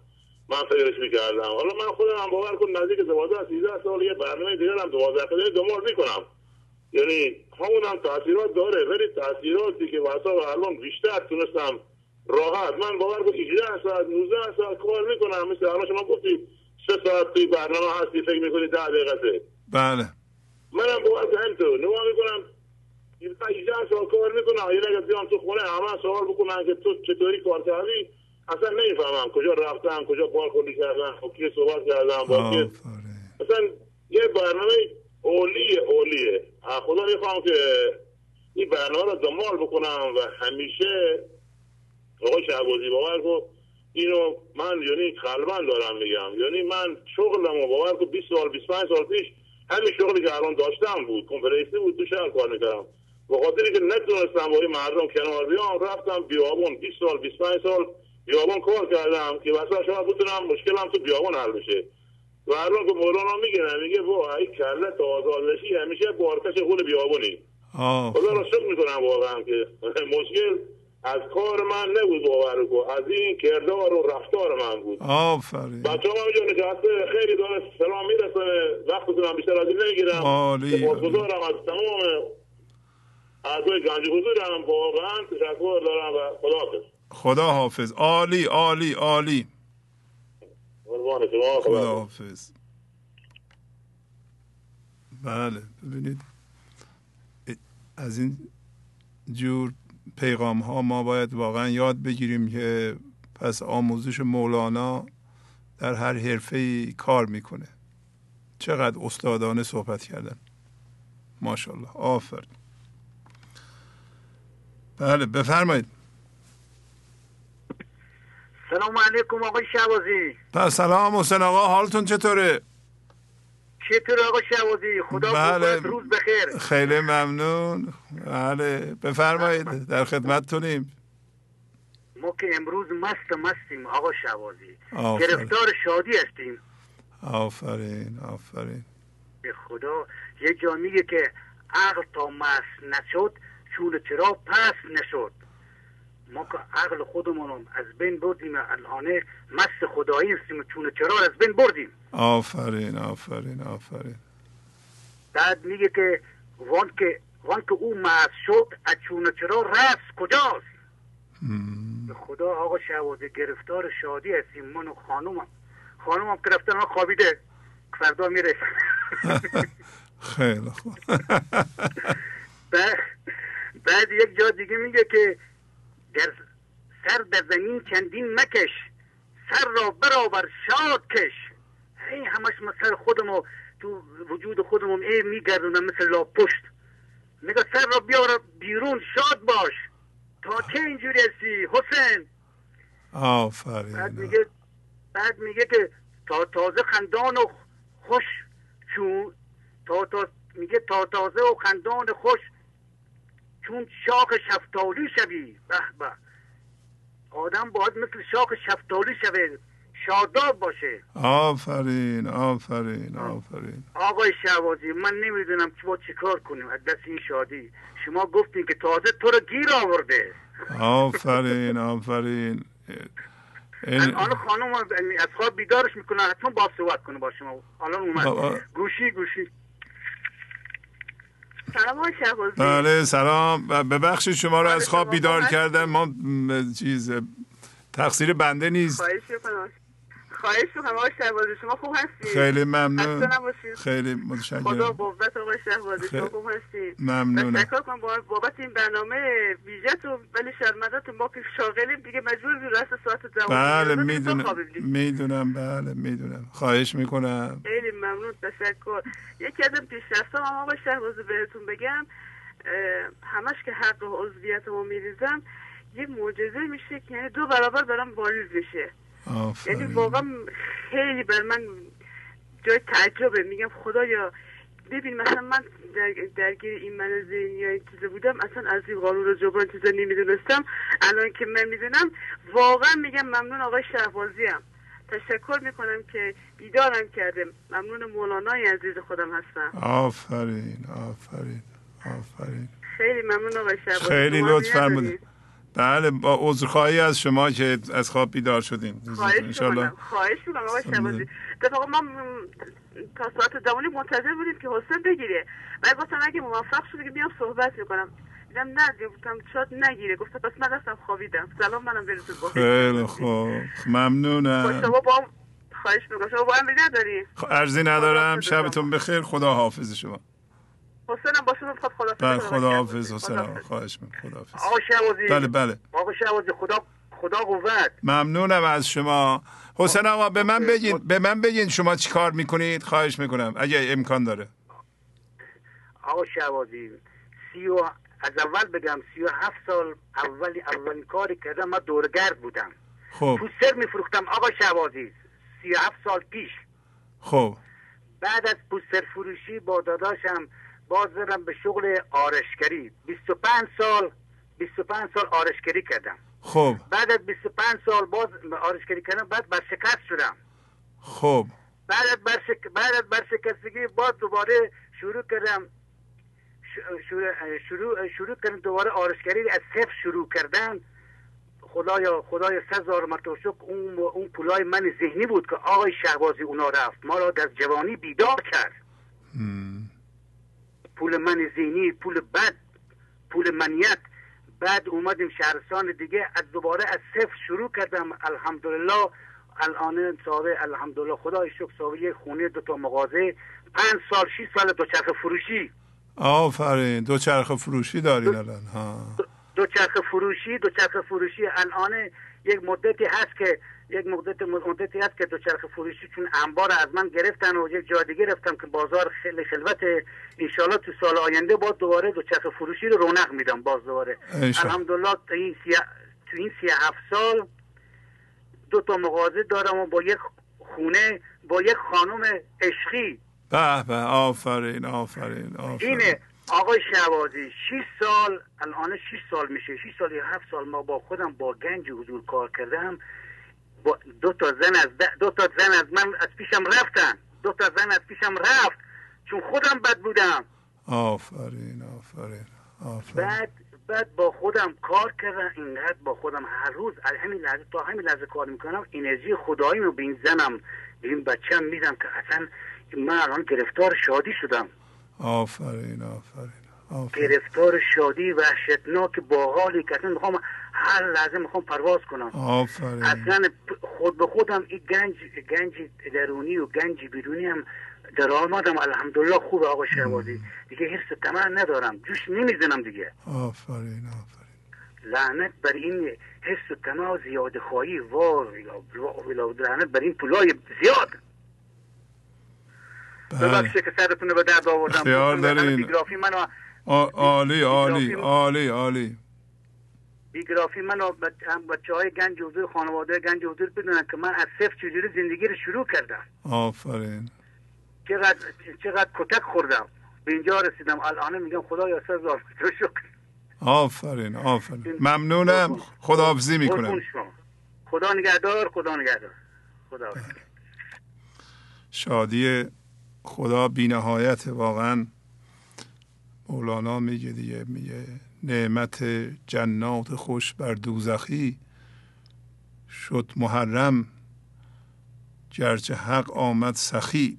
من فکرش می‌کردم. حالا من خودم هم باور کن نزدیک 12 13 سال یه برنامه دیگر هم 12 سال دنبال می‌کنم. یعنی همون هم تاثیرات داره ولی تاثیراتی که واسه الان بیشتر تونستم راحت. من باور کن 18 ساعت 19 ساعت کار می‌کنم. مثل الان شما گفتی سه ساعت توی برنامه هستی فکر می‌کنی 10 دقیقه. بله. منم باور همینطور. نگاه می‌کنم 18 سال کار می‌کنم یه اگر بیان تو خونه همه سوال بکنن که تو چطوری کار کردی؟ اصلا نمی‌فهمم. کجا رفتم کجا بار خودی کردم با کی صحبت کردم با کی مثلا یه برنامه اولیه اولیه. خدا می‌خوام که این برنامه رو دنبال بکنم و همیشه آقای شعبازی باور کن اینو من یعنی قلبا دارم میگم. یعنی من شغلم و باور کن 20 سال 25 سال پیش همین شغلی که الان داشتم بود کنفرانسی بود تو شهر کار می‌کردم. به خاطری که نتونستم با این مردم کنار بیام رفتم بیابون 20 سال 25 سال بیابان کار کردم که واسه شاید بتونم مشکلم تو بیابان حل بشه. و هر که مولانا میگه میگه با ای کله تا آزادشی همیشه بارکش خون بیابونی خدا رو شکر می‌کنم واقعا که مشکل از کار من نبود باور کو از این کردار و رفتار من بود. آفرین. بچه هم اینجا نشسته خیلی داره سلام می‌رسه وقتتون هم بیشتر از این نمی‌گیرم. سپاسگزارم از تمام گنج حضورم واقعا تشکر دارم و خدا حافظ. خدا حافظ. عالی عالی عالی. خدا حافظ. بله ببینید. از این جور پیغام ها ما باید واقعا یاد بگیریم که پس آموزش مولانا در هر حرفه کار می‌کنه. چقدر استادانه صحبت کردن. ماشاءالله. آفرین. بله بفرمایید. سلام علیکم آقای شعبازی سلام حسین آقا حالتون چطوره؟ چطور آقا شعبازی خدا بله. روز بخیر. خیلی ممنون. بله بفرمایید. در خدمتتونیم. ما که امروز مست مستیم آقا شعبازی گرفتار شادی هستیم. آفرین آفرین. به خدا یه جا میگه که عقل تا مست نشد چون چرا پس نشد. ما که عقل خودمون از بین بردیم الان مست خدایی هستیم چون چرا از بین بردیم. آفرین آفرین آفرین. بعد میگه که وان که وان که او مست شد از چون چرا رفت کجاست؟ به خدا آقا شهوازه گرفتار شادی هستیم من و خانومم. خانومم که رفتن خوابیده. فردا میره خیلی خوب. بعد یک جا دیگه میگه که در سر در زمین چندین مکش سر را برابر شاد کش. هی همش سر خودمو تو وجود خودمو ای میگردونم مثل لا پشت میگه سر را بیار بیرون شاد باش. تا چه اینجوری هستی؟ حسین. آفرین. بعد میگه بعد میگه که تا تازه خندان و خوش چون تا تا میگه تا تازه و خندان خوش چون شاخ شفتالی شوی. به به. آدم باید مثل شاخ شفتالی شوه شاداب باشه. آفرین آفرین آفرین. آقای شعبازی من نمی‌دونم با چی کار کنیم. از دست این شادی. شما گفتین که تازه تو رو گیر آورده. آفرین آفرین. الان خانم از خواب بیدارش می‌کنن حتما با صحبت کنه با شما. الان اومد. گوشی گوشی. سلام بله سلام. ببخشید شما رو از خواب بیدار کردم. ما چیز تقصیر بنده نیست. خواهش می‌کنم آقای شهبازی شما خوب هستید؟ خیلی ممنون. خیلی متشکرم. خدا بابت آقای شهبازی شما خوب هستید. ممنونم. تشکر کنم بابت این برنامه ویژه تو ولی شرمنده ما که شاغلیم دیگه مجبور بی راست ساعت دوام بله می‌دونم می‌دونم بله می‌دونم. خواهش می‌کنم. خیلی ممنون تشکر. یکی از پیشرفتام آقای شهبازی بهتون بگم همش که حق و عضویت ما میریزم یه معجزه میشه که یعنی دو برابر برام واریز بشه یعنی واقعا خیلی بر من جای تعجبه. میگم خدایا ببین مثلا من در درگیر این من ذهنی یا این چیزا بودم اصلا از این قانون جبران چیزا نمی‌دونستم. الان که من می‌دونم واقعا میگم ممنون آقای شهبازی هم تشکر می‌کنم که بیدارم کرده. ممنون مولانای عزیز خودم هستم. آفرین آفرین آفرین. خیلی ممنون آقای شهبازی. خیلی لطف فرمودید بله با عذرخواهی از شما که از خواب بیدار شدیم. خواهش می‌کنم خواهش می‌کنم آقای شبازی ما تا ساعت دوانی منتظر بودیم که حسن بگیره. و گفتم اگه موفق شده که بیام صحبت می‌کنم. دیدم نه گفتم شاید نگیره. گفتم پس من دستم خوابیدم. سلام منم برسون خیلی خوب. ممنونم. شما با خواهش می‌کنم شما با هم نداری ارزی ندارم. شبتون بخیر. خدا حافظ شما. حسینم با شما خدا بله خدا حافظ حسین خواهش می‌کنم خدا حافظ آقا شعوازی بله بله. آقا شعوازی خدا خدا قوت. ممنونم از شما. حسین آقا به من بگین به من بگین شما چی کار می‌کنید؟ خواهش می‌کنم اگه امکان داره. آقا شعوازی سی و از اول بگم سی و هفت سال اولی اولین کاری کردم من دورگرد بودم. خب. پوستر میفروختم. آقا شعوازی سی و هفت سال پیش. خب. بعد از پوستر فروشی با داداشم باز برم به شغل آرشگری 25 سال 25 سال آرشگری کردم. خب. بعد از 25 سال باز آرشگری کردم بعد برشکست شدم. خب. بعد از برشک... بعد از برشکستگی باز دوباره شروع کردم. شروع شروع, شروع کردم دوباره آرشگری از صفر شروع کردن. خدایا خدایا سزار مرتوشک اون اون پولای من ذهنی بود که آقای شهبازی اونا رفت. ما را در جوانی بیدار کرد. پول من ذهنی پول بد پول منیت. بعد اومدیم شهرستان دیگه از دوباره از صفر شروع کردم. الحمدلله الان صاحب الحمدلله خدای شکر صاحب یک خونه دو تا مغازه. پنج سال شیش سال دوچرخه فروشی. آفرین دوچرخه فروشی دارین الان ها. دوچرخه فروشی دوچرخه فروشی. الان یک مدتی هست که یک مدت مدتی هست که دوچرخه فروشی چون انبار از من گرفتن و یک جا دیگه رفتم که بازار خیلی خلوت. انشالله تو سال آینده با دوباره دوچرخه فروشی رو رونق میدم باز دوباره. الحمدلله تو این سی تو این سی هفت سال دو تا مغازه دارم و با یک خونه با یک خانم عشقی. به به آفرین آفرین آفرین. اینه. آقای شهبازی 6 سال الان 6 سال میشه 6 سال یا 7 سال ما با خودم با گنج حضور کار کردم. با دو تا زن از دو تا زن از من از پیشم رفتن. دو تا زن از پیشم رفت. چون خودم بد بودم. آفرین آفرین آفرین. بعد بعد با خودم کار کردم. اینقدر با خودم هر روز همین لحظه تا همین لحظه کار می‌کنم. انرژی خدایی رو به این زنم به این بچم میدم که اصلا من الان گرفتار شادی شدم. آفرین آفرین آفرین. گرفتار شادی وحشتناک با حالی که اصلا می‌خوام هر لحظه می‌خوام پرواز کنم. آفرین. اصلا خود به خودم این گنج گنج درونی و گنج بیرونی هم در آمدم الحمدلله خوب آقا شهبازی دیگه حرس طمع ندارم. جوش نمی‌زنم دیگه. آفرین آفرین. لعنت بر این حس و و زیاد خواهی وار لعنت بر این پولای زیاد. ببخشید که سرتون به درد آوردم. دارین. بیگرافی منو عالی عالی عالی عالی. بیگرافی منو بچه های گنج حضور خانواده گنج حضور بدونن که من از صفر چجوری زندگی رو شروع کردم. آفرین. چقدر چقدر کتک خوردم. به اینجا رسیدم. الان میگم خدا یا سزار تو شکر. آفرین آفرین. ممنونم. خداحافظی می‌کنم. خدا نگهدار خدا نگهدار. خدا شادی خدا بینهایت واقعا مولانا میگه دیگه میگه نعمت جنات خوش بر دوزخی شد محرم گرچه حق آمد سخی.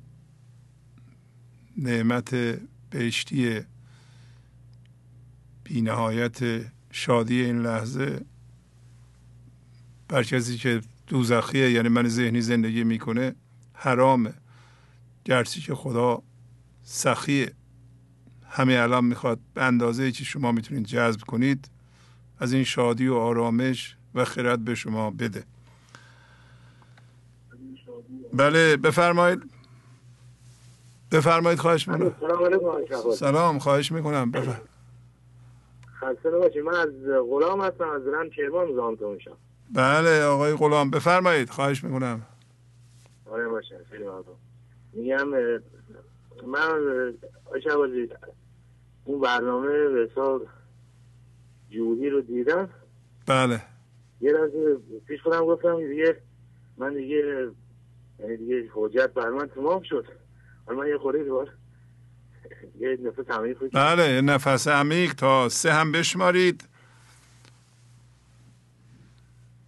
نعمت بهشتی بینهایت شادی این لحظه بر کسی که دوزخیه یعنی من ذهنی زندگی می‌کنه حرامه. گرچه که خدا سخیه. همه الان می‌خواد به اندازه که شما می‌تونید جذب کنید از این شادی و آرامش و خرد به شما بده. بله بفرمایید. بفرمایید خواهش می‌کنم. سلام خواهش می‌کنم. بفرم خسته نباشید. من از غلام هستم از رم کرمان زامتون میشم. بله آقای غلام. بفرمایید خواهش می‌کنم. آره باشه میگم من آشه بازید اون برنامه به حساب جوهی رو دیدم. بله. یه لحظه پیش خودم گفتم دیگه من دیگه یعنی دیگه حجت بر من تمام شد. حالا من یه خورده دوباره یه نفس عمیق بله نفس عمیق تا سه هم بشمارید.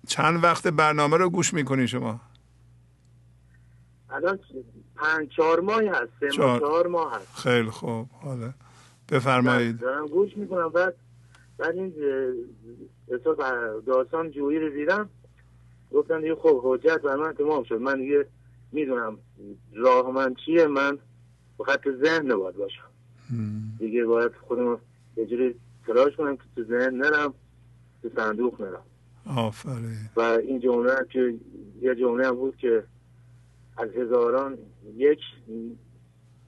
چند وقت برنامه رو گوش می‌کنی شما؟ الان پنج چهار ماه هست سه چهار, چهار ماه هست. خیلی خوب. حالا بفرمایید. دارم گوش می‌کنم. بعد بعد این داستان جویی رو دیدم. گفتم دیگه خب حجت بر من تمام شد. من دیگه می‌دونم راه من چیه. من به خط ذهن نباید باشم. دیگه باید خودم یه جوری تلاش کنم که تو ذهن نرم تو صندوق نرم. آفرین. و این جمله که یه جمله هم بود که از هزاران یک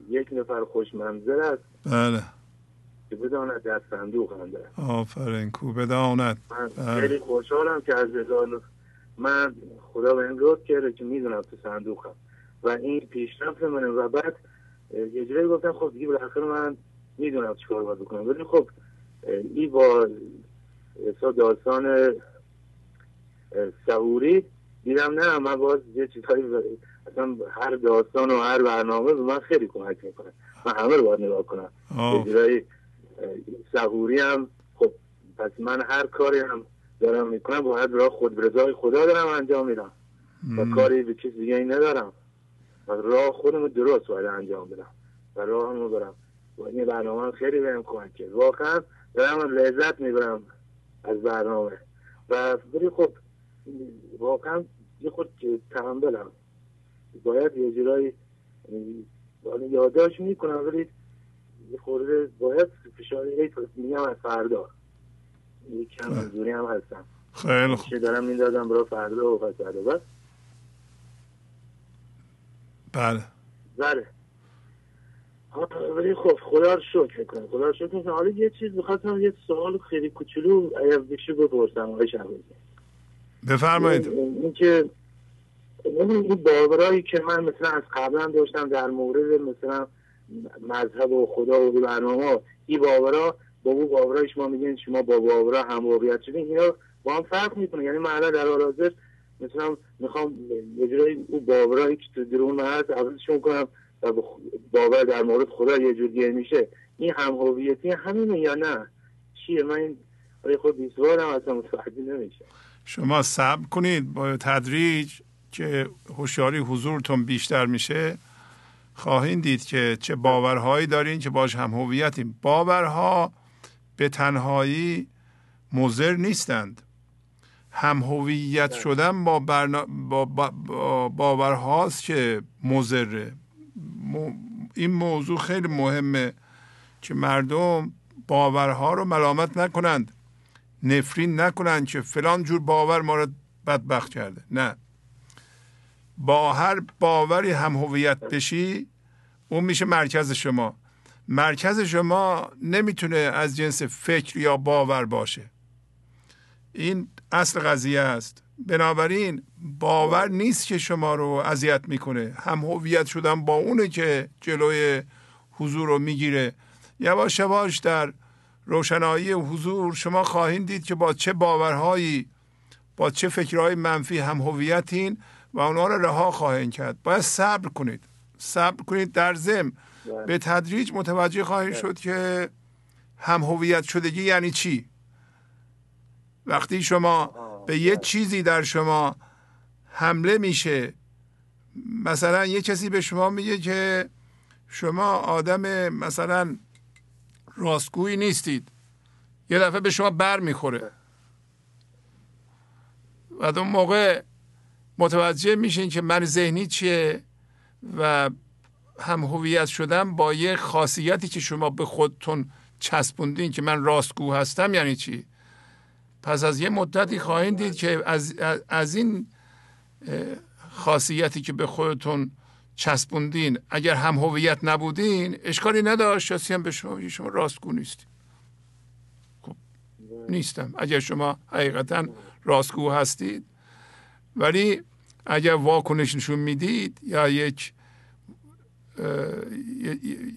یک نفر خوش منظر است. بله. که بداند در صندوق هم آفرین کو بداند. من بله. خیلی خوشحالم که از هزار من خدا به این لطف کرده که می‌دونم تو صندوقم. و این پیشرفت منه. و بعد یه جوری گفتم خب دیگه بالاخره من می‌دونم چیکار باید بکنم. ولی خب این با داستان سهوری دیدم نه من باز یه چیزهایی اصلا هر داستان و هر برنامه به من خیلی کمک می‌کنه. من همه رو باید نگاه کنم. اجرای سهوری هم خب پس من هر کاری هم دارم می‌کنم باید راه خود رضای خدا دارم انجام میدم. و کاری به کسی دیگه ندارم. و راه خودم درست باید انجام بدم. و راه رو برم. و این برنامه خیلی بهم کمک کرد واقعا دارم لذت می‌برم از برنامه. و بری خب واقعا یه خود تحملم. باید یه جورایی یادداشت می‌کنم ولی یه خورده باید فشاری میگم از فردا. کم زوری هم هستم. خیلی خوب. دارم می‌دادم برای فردا و فردا بس بله. بله. ولی خب خدا رو شکر می‌کنم. خدا رو شکر می‌کنم. حالا یه چیز می‌خواستم یه سوال خیلی کوچولو اگر بشه بپرسم آقای شهبازی. بفرمایید. این که این باورایی که من مثلا از قبلا داشتم در مورد مثلا مذهب و خدا و برنامه این باورا با باورای شما میگین شما با باورا هم واقعیت شدین اینا با هم فرق می‌کنه. یعنی من در حال حاضر مثلا می‌خوام یه جورایی اون باورایی که تو درون من هست عوضشون کنم و باور در مورد خدا یه جور میشه. این هم هویتی همینه یا نه؟ چیه؟ من این خود بیسوارم اصلا متوجه نمیشه شما صبر کنید با تدریج که هوشیاری حضورتون بیشتر میشه خواهید دید که چه باورهایی دارین که باش هم هویتیم. باورها به تنهایی مضر نیستند. هم هویت بله. شدن با, برنا... با, با باورهاست که مضره. این موضوع خیلی مهمه که مردم باورها رو ملامت نکنند. نفرین نکنند که فلان جور باور ما رو بدبخت کرده. نه. با هر باوری هم هویت بشی اون میشه مرکز شما. مرکز شما نمی‌تونه از جنس فکر یا باور باشه. این اصل قضیه است. بنابراین باور نیست که شما رو اذیت می‌کنه. هم هویت شدن با اونه که جلوی حضور رو می‌گیره. یواش یواش در روشنایی حضور شما خواهید دید که با چه باورهایی با چه فکرهای منفی هم هویتین. و اونا رو رها خواهید کرد. باید صبر کنید. صبر کنید در زم بله. به تدریج متوجه خواهید بله. شد که هم هویت شدگی یعنی چی؟ وقتی شما به یه بله. چیزی در شما حمله میشه مثلا یه کسی به شما میگه که شما آدم مثلا راستگویی نیستید. یه دفعه به شما بر می‌خوره. و اون موقع متوجه میشین که من ذهنی چیه و هم هویت شدن با یه خاصیتی که شما به خودتون چسبوندین که من راستگو هستم یعنی چی؟ پس از یه مدتی خواهید دید که از, از این خاصیتی که به خودتون چسبوندین اگر هم هویت نبودین اشکالی نداشت شاسی هم به شما شما راستگو نیستید خب نیستم. اگر شما حقیقتا راستگو هستید ولی اگر واکنش نشون می‌دید یا یک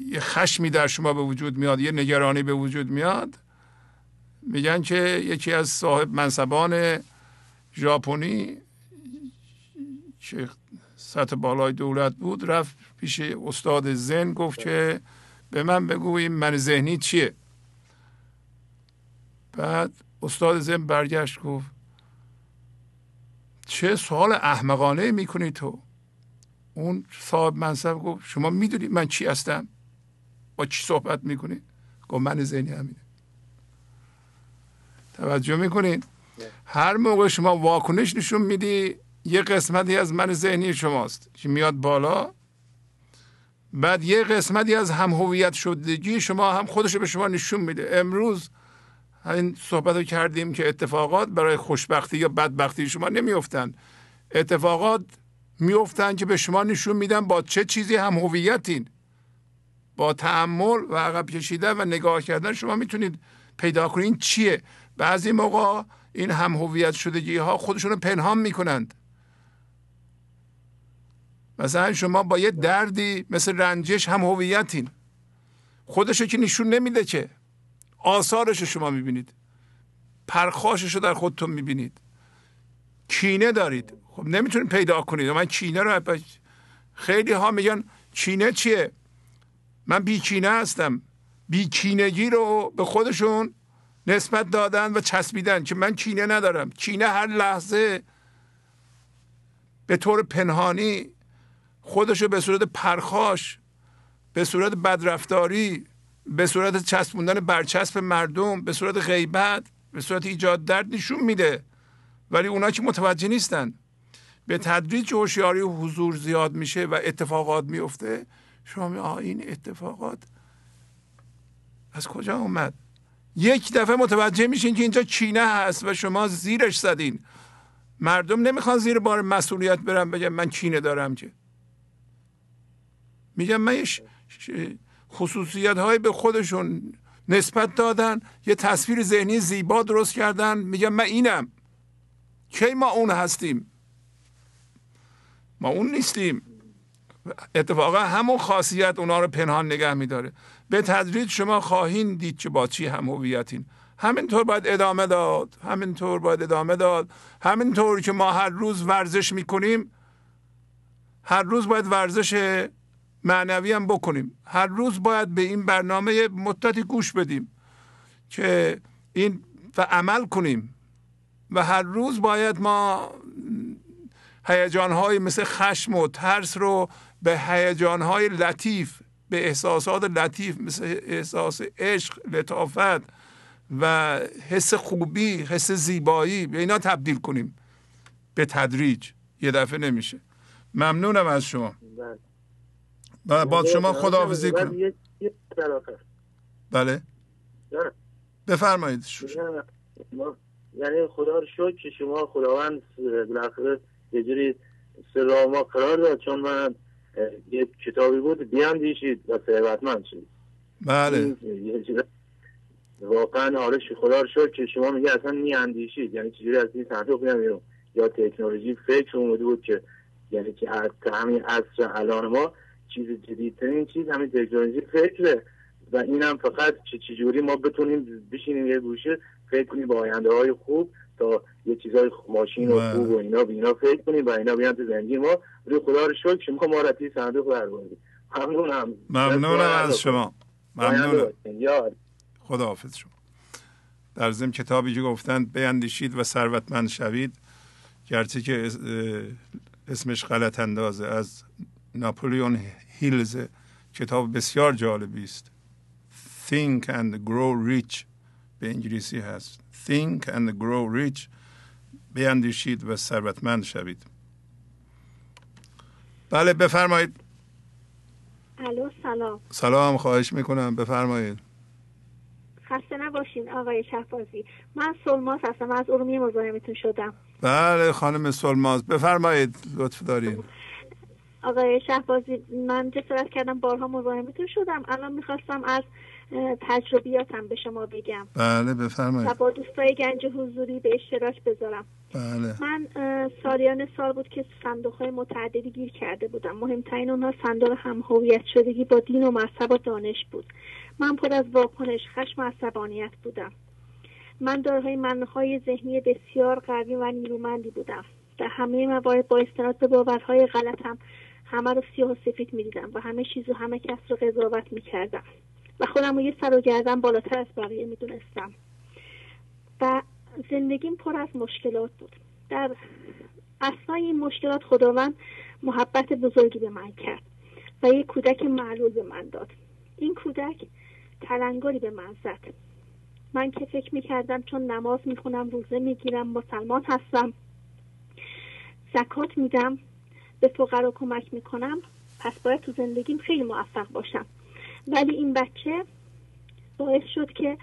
یه خشمی در شما به وجود میاد یه نگرانی به وجود میاد میگن که یکی از صاحب منصبان ژاپنی که سطح بالای دولت بود رفت پیش استاد زن گفت که به من بگو این من ذهنی چیه. بعد استاد زن برگشت گفت چه سوال احمقانه می‌کنی تو؟ اون صاحب منصب گفت شما می‌دونید من چی هستم؟ با چی صحبت می‌کنید گفت من ذهنی همینه. توجه می‌کنید هر موقع شما واکنش نشون میدی یه قسمتی از من ذهنی شماست. که میاد بالا؟ بعد یه قسمتی از هم هویت شدگی شما هم خودش به شما نشون میده. امروز این صحبت رو کردیم که اتفاقات برای خوشبختی یا بدبختی شما نمیفتن اتفاقات میفتن که به شما نشون میدن با چه چیزی هم هویتین. با تعمل و عقب کشیدن و نگاه کردن شما می‌تونید پیدا کنید. چیه؟ بعضی موقع این هم هویت شدگی ها خودشون رو پنهان می‌کنند. مثلا شما با یه دردی مثل رنجش هم هویتین. خودشو که نشون نمیده که. آثارش شما می‌بینید. پرخاشش رو در خودتون می‌بینید. کینه دارید. خب نمی‌تونید پیدا کنید. من کینه رو خیلی ها میگن کینه چیه؟ من بیکینه هستم. بیکینگی رو به خودشون نسبت دادن و چسبیدن که من کینه ندارم. کینه هر لحظه به طور پنهانی خودشو به صورت پرخاش به صورت بدرفتاری به صورت چسبوندن برچسب مردم به صورت غیبت به صورت ایجاد درد نشون میده. ولی اونا که متوجه نیستن. به تدریج هوشیاری و حضور زیاد میشه و اتفاقات میفته. شما می این اتفاقات از کجا اومد؟ یک دفعه متوجه میشین که اینجا چینه هست و شما زیرش زدین. مردم نمی‌خوان زیر بار مسئولیت برن بگن من چینه دارم که. میگم من خصوصیت های به خودشون نسبت دادن یه تصویر ذهنی زیبا درست کردن میگم من اینم. کی ما اون هستیم؟ ما اون نیستیم. اتفاقا همون خاصیت اونا رو پنهان نگه میداره. به تدریج شما خواهین دید که با چی هم هویتین. همینطور باید ادامه داد همینطور باید ادامه داد. همینطور که ما هر روز ورزش می‌کنیم هر روز باید ورزش معنوی هم بکنیم. هر روز باید به این برنامه مدتی گوش بدیم که این و عمل کنیم. و هر روز باید ما هیجانهای مثل خشم و ترس رو به هیجانهای لطیف به احساسات لطیف مثل احساس عشق لطافت و حس خوبی حس زیبایی به اینا تبدیل کنیم. به تدریج. یه دفعه نمیشه. ممنونم از شما. و با شما خداحافظی کنم. بله. بفرمایید یعنی خدا رو شکر که شما خداوند بالاخره یه جوری سر ما قرار داد چون من یه کتابی بود بیاندیشید و ثروتمند شید. بله. واقعا آره خدا رو شکر که شما میگه اصلا می اندیشید یعنی چجوری از این صندوق بیرون؟ یا تکنولوژی فکر اومده بود که یعنی که از همین عصر الان ما چیز جدیدترین چیز همین تکنولوژی فکره. و اینم فقط چجوری ما بتونیم بشینیم یه گوشه فکر کنیم با آینده های خوب تا یه چیزای ماشین و خوب و اینا بینا فکر کنیم و اینا بیان تو زندگی ما. روی خدا رو شکر شما ما رتی صندوق برگردیم ممنونم. ممنونم از شما. ممنونم. خدا حافظ شما. در ضمن کتابی که گفتند بیندیشید و ثروتمند شوید. گرچه که اسمش غلط اندازه از ناپولیون هیلز کتاب بسیار جالبی است. Think and Grow Rich به انگلیسی هست. Think and Grow Rich بیندیشید و ثروتمند شوید. بله بفرمایید. الو سلام. سلام خواهش می‌کنم. بفرمایید. خسته نباشین آقای شهبازی من سلماس هستم. از ارومیه مزاحمتون شدم. بله خانم سلماس. بفرمایید لطف دارید آقای شهبازی من جسارت کردم بارها مزاحمتون شدم؟ الان می‌خواستم از تجربیاتم به شما بگم. بله بفرمایید. و با دوستای گنج حضوری به اشتراک بذارم. بله. من سالیان سال بود که صندوق های متعددی گیر کرده بودم. مهمترین اونها صندوق هم هویت شدگی با دین و مذهب و دانش بود. من پر از واکنش خشم و عصبانیت بودم. من دارهای منهای ذهنی بسیار قوی و نیرومندی بودم. در همه موارد با استناد به باورهای غلطم همه رو سیاه و سفید می‌دیدم و همه چیز و همه کس رو قضاوت می‌کردم. و خودم رو یه سر و گردم بالاتر از بقیه می‌دونستم. و زندگیم پر از مشکلات بود. در اصلا این مشکلات خداوند محبت بزرگی به من کرد و یک کودک معلول به من داد. این کودک تلنگری به من زد. من که فکر می‌کردم چون نماز می‌خونم روزه می‌گیرم مسلمان هستم زکات میدم به فقرا کمک می‌کنم پس باید تو زندگیم خیلی موفق باشم. ولی این بچه باعث شد که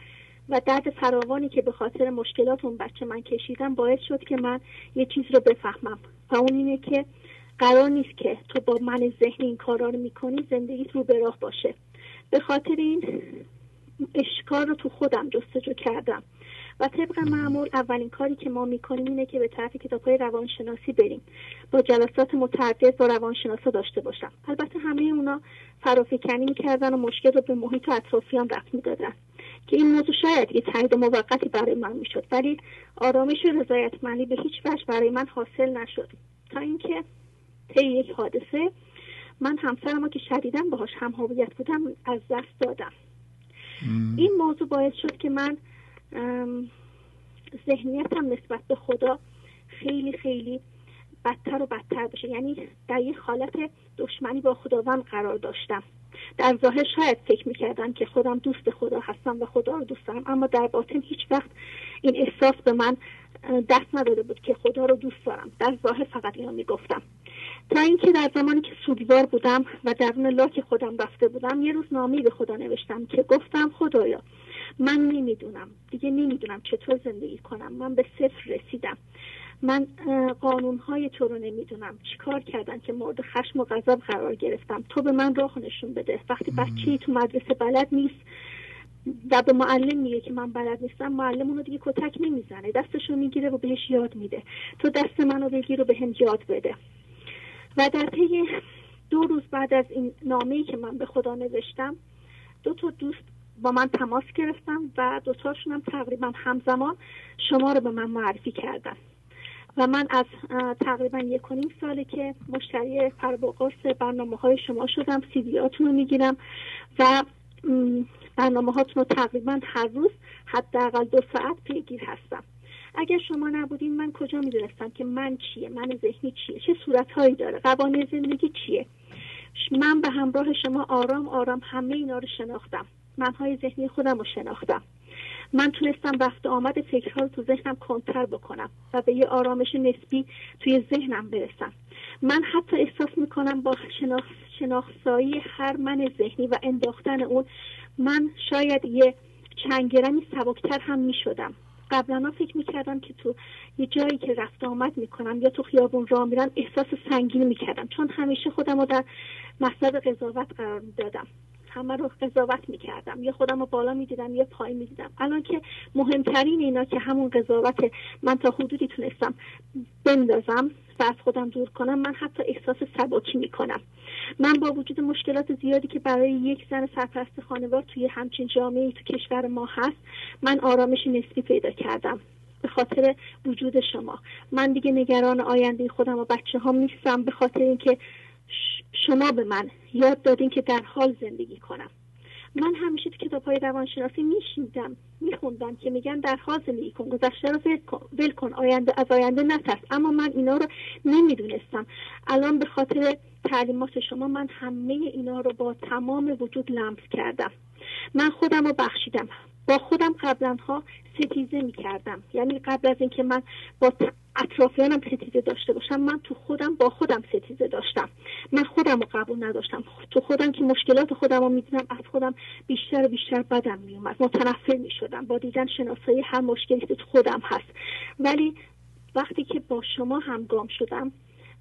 و درد فراوانی که به خاطر مشکلات اون بچه من کشیدم باعث شد که من یه چیز رو بفهمم. و اون اینه که قرار نیست که تو با من ذهنی این کارا رو می‌کنی زندگیت رو به راه باشه. به خاطر این اشکار رو تو خودم جستجو کردم. و طبق معمول اولین کاری که ما می‌کنیم اینه که به طرف کتاب های روانشناسی بریم. با جلسات متعدد با روانشناسا داشته باشم. البته همه اونا فرافکنی می‌کردن و مشکل رو به محیط و اطرافیان رفت می‌دادن. که این موضوع شاید یه تایید موقتی برای من می‌شد. ولی آرامش و رضایتمندی به هیچ وجه برای من حاصل نشد. تا اینکه طی یک حادثه من همسرم که شدیدا باهاش هم هویت بودم از دست دادم. این موضوع باعث شد که من ذهنیتم نسبت به خدا خیلی خیلی بدتر و بدتر بشه یعنی در یک حالت دشمنی با خداوند قرار داشتم. در ظاهر شاید فکر می‌کردم که خودم دوست خدا هستم و خدا رو دوست دارم اما در باطن هیچ وقت این احساس به من دست نداده بود که خدا رو دوست دارم. در ظاهر فقط اینو می‌گفتم. تا اینکه در زمانی که سوگوار بودم و درون لاک خودم رفته بودم یه روز نامی به خدا نوشتم که گفتم خدایا من نمی‌دونم. دیگه نمی‌دونم چطور زندگی کنم. من به صفر رسیدم. من قانون های تو رو نمی‌دونم. چیکار کردن که مورد خشم و غضب قرار گرفتم؟ تو به من راه نشون بده. وقتی بچه تو مدرسه بلد نیست و به معلم میگه که من بلد نیستم معلم اونو دیگه کتک نمی‌زنه. دستشو می‌گیره و بهش یاد میده. تو دست منو بگیر و به هم یاد بده. و در طی دو روز بعد از این نامه‌ای که من به خدا نوشتم دو تا دوست با من تماس گرفتم و دوتاشون هم تقریبا همزمان شما رو به من معرفی کردن. و من از تقریبا یک و نیم ساله که مشتری فرباقاس برنامه های شما شدم سیدیاتون رو می‌گیرم و برنامه هاتون رو تقریبا هر روز حداقل دو ساعت پیگیر هستم. اگر شما نبودین من کجا می‌دونستم که من چیه من ذهنی چیه چه صورتهایی داره قوانین زندگی چیه؟ من به همراه شما آرام آرام همه اینا رو شناختم. منهای ذهنی خودم رو شناختم. من تونستم رفت آمد فکرها رو تو ذهنم کنتر بکنم و به یه آرامش نسبی توی ذهنم برسم. من حتی احساس می‌کنم با شناخ... شناخسایی هر من ذهنی و انداختن اون من شاید یه چنگرمی سبکتر هم می‌شدم. قبلا فکر می‌کردم که تو یه جایی که رفت آمد می‌کنم یا تو خیابون راه میرم احساس سنگین می‌کردم چون همیشه خودم رو در مصدر قضاوت قرار می‌دادم. همه رو قضاوت می‌کردم. یا خودم رو بالا می‌دیدم یا پای می‌دیدم. الان که مهمترین اینا که همون قضاوت من تا حدودی تونستم بندازم و از خودم دور کنم من حتی احساس سباکی می‌کنم. من با وجود مشکلات زیادی که برای یک زن سرپرست خانوار توی همچین جامعه تو کشور ما هست من آرامش نسبی پیدا کردم به خاطر وجود شما. من دیگه نگران آینده خودم و بچه ها نیستم به خاطر اینکه شما به من یاد دادین که در حال زندگی کنم. من همیشه تو کتاب های روانشناسی میشیدم میخوندم که میگن در حال زندگی کن گذشته رو ول کن آینده از آینده نترس. اما من اینا رو نمی‌دونستم. الان به خاطر تعلیمات شما من همه اینا رو با تمام وجود لمس کردم. من خودم رو بخشیدم. با خودم قبلا ها ستیزه می کردم یعنی قبل از اینکه من با اطرافیانم ستیزه داشته باشم من تو خودم با خودم ستیزه داشتم. من خودم رو قبول نداشتم. تو خودم که مشکلات خودم رو می‌دیدم از خودم بیشتر و بیشتر بدم میومد متنفر می شدم با دیدن شناسایی هر مشکلی که تو خودم هست. ولی وقتی که با شما همگام شدم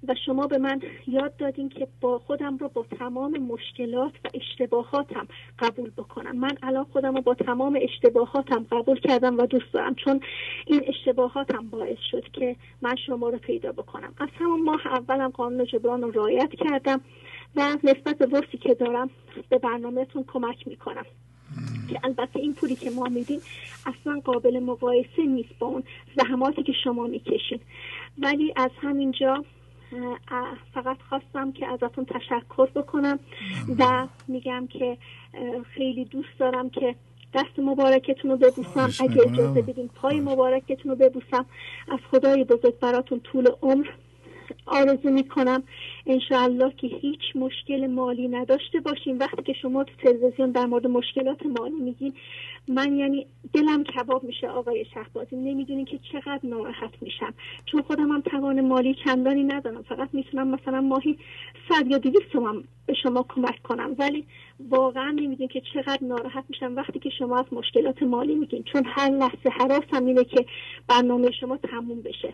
و شما به من یاد دادین که با خودم رو با تمام مشکلات و اشتباهاتم قبول بکنم. من الان خودم رو با تمام اشتباهاتم قبول کردم و دوست دارم چون این اشتباهاتم باعث شد که من شما رو پیدا بکنم. از همون ماه اولم قانون جبران رو رعایت کردم و نسبت به ورسی که دارم به برنامهتون کمک می‌کنم. که البته این پولی که ما میدیم اصلا قابل مقایسه نیست با اون زحماتی که شما می‌کشین. ولی از همینجا فقط خواستم که ازتون تشکر بکنم و میگم که خیلی دوست دارم که دست مبارکتون رو ببوسم. اگه اجازه بدین پای مبارکتون رو ببوسم. از خدای بزرگ براتون طول عمر. آرزو می‌کنم انشاءالله که هیچ مشکل مالی نداشته باشیم. وقتی که شما تو تلویزیون در مورد مشکلات مالی میگین من یعنی دلم کباب میشه آقای شهبازی. نمی‌دونین که چقدر ناراحت میشم. چون خودم هم توان مالی چندانی ندارم. فقط می‌تونم مثلا ماهی صد یا دویست تومن به شما کمک کنم. ولی واقعا نمی‌دونین که چقدر ناراحت میشم وقتی که شما از مشکلات مالی میگین. چون هر لحظه حراسم اینه که برنامه شما تموم بشه.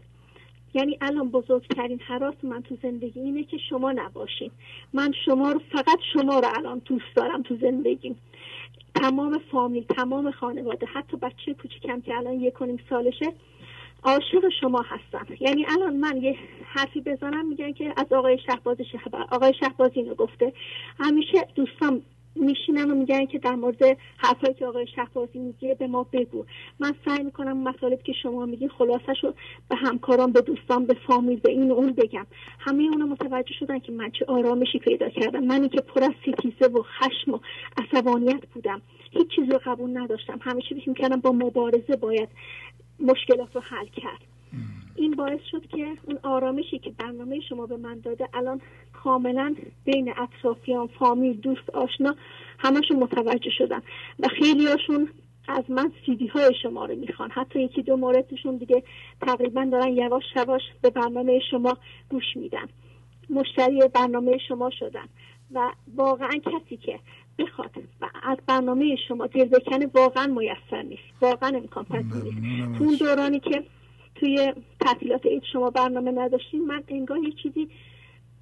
یعنی الان بزرگترین حراس من تو زندگی اینه که شما نباشین. من شما رو فقط شما رو الان دوست دارم تو زندگیم. تمام فامیل تمام خانواده حتی بچه کوچیکم که الان یک و سالشه عاشق شما هستم یعنی الان من یه حرفی بزنم میگن که از آقای شهباز شهبر آقای شهباز اینو گفته. همیشه دوستان میشینن و میگن که در مورد حرفایی که آقای شهبازی میگه به ما بگو. من سعی می‌کنم مطالب که شما میگین خلاصش رو به همکاران به دوستان به فامیل به این و اون بگم. همه اونا متوجه شدن که من چه آرامشی پیدا کردم. منی که پر از ستیزه و خشم و عصبانیت بودم. هیچ چیزی رو قبول نداشتم. همیشه فکر می‌کردم با مبارزه باید مشکلات رو حل کرد. این باعث شد که اون آرامشی که برنامه شما به من داده الان کاملا بین اطرافیان فامیل دوست آشنا همشون متوجه شدن و خیلی هاشون از من سیدی های شما رو می‌خوان. حتی یکی دو موردشون دیگه تقریبا دارن یواش یواش به برنامه شما گوش میدن. مشتری برنامه شما شدن و واقعا کسی که بخواد و از برنامه شما دل بکنه واقعا میسر نیست. واقعا امکان پذیر نیست. تو اون دورانی که توی تعطیلات عید شما برنامه نداشتین من انگار یه چیزی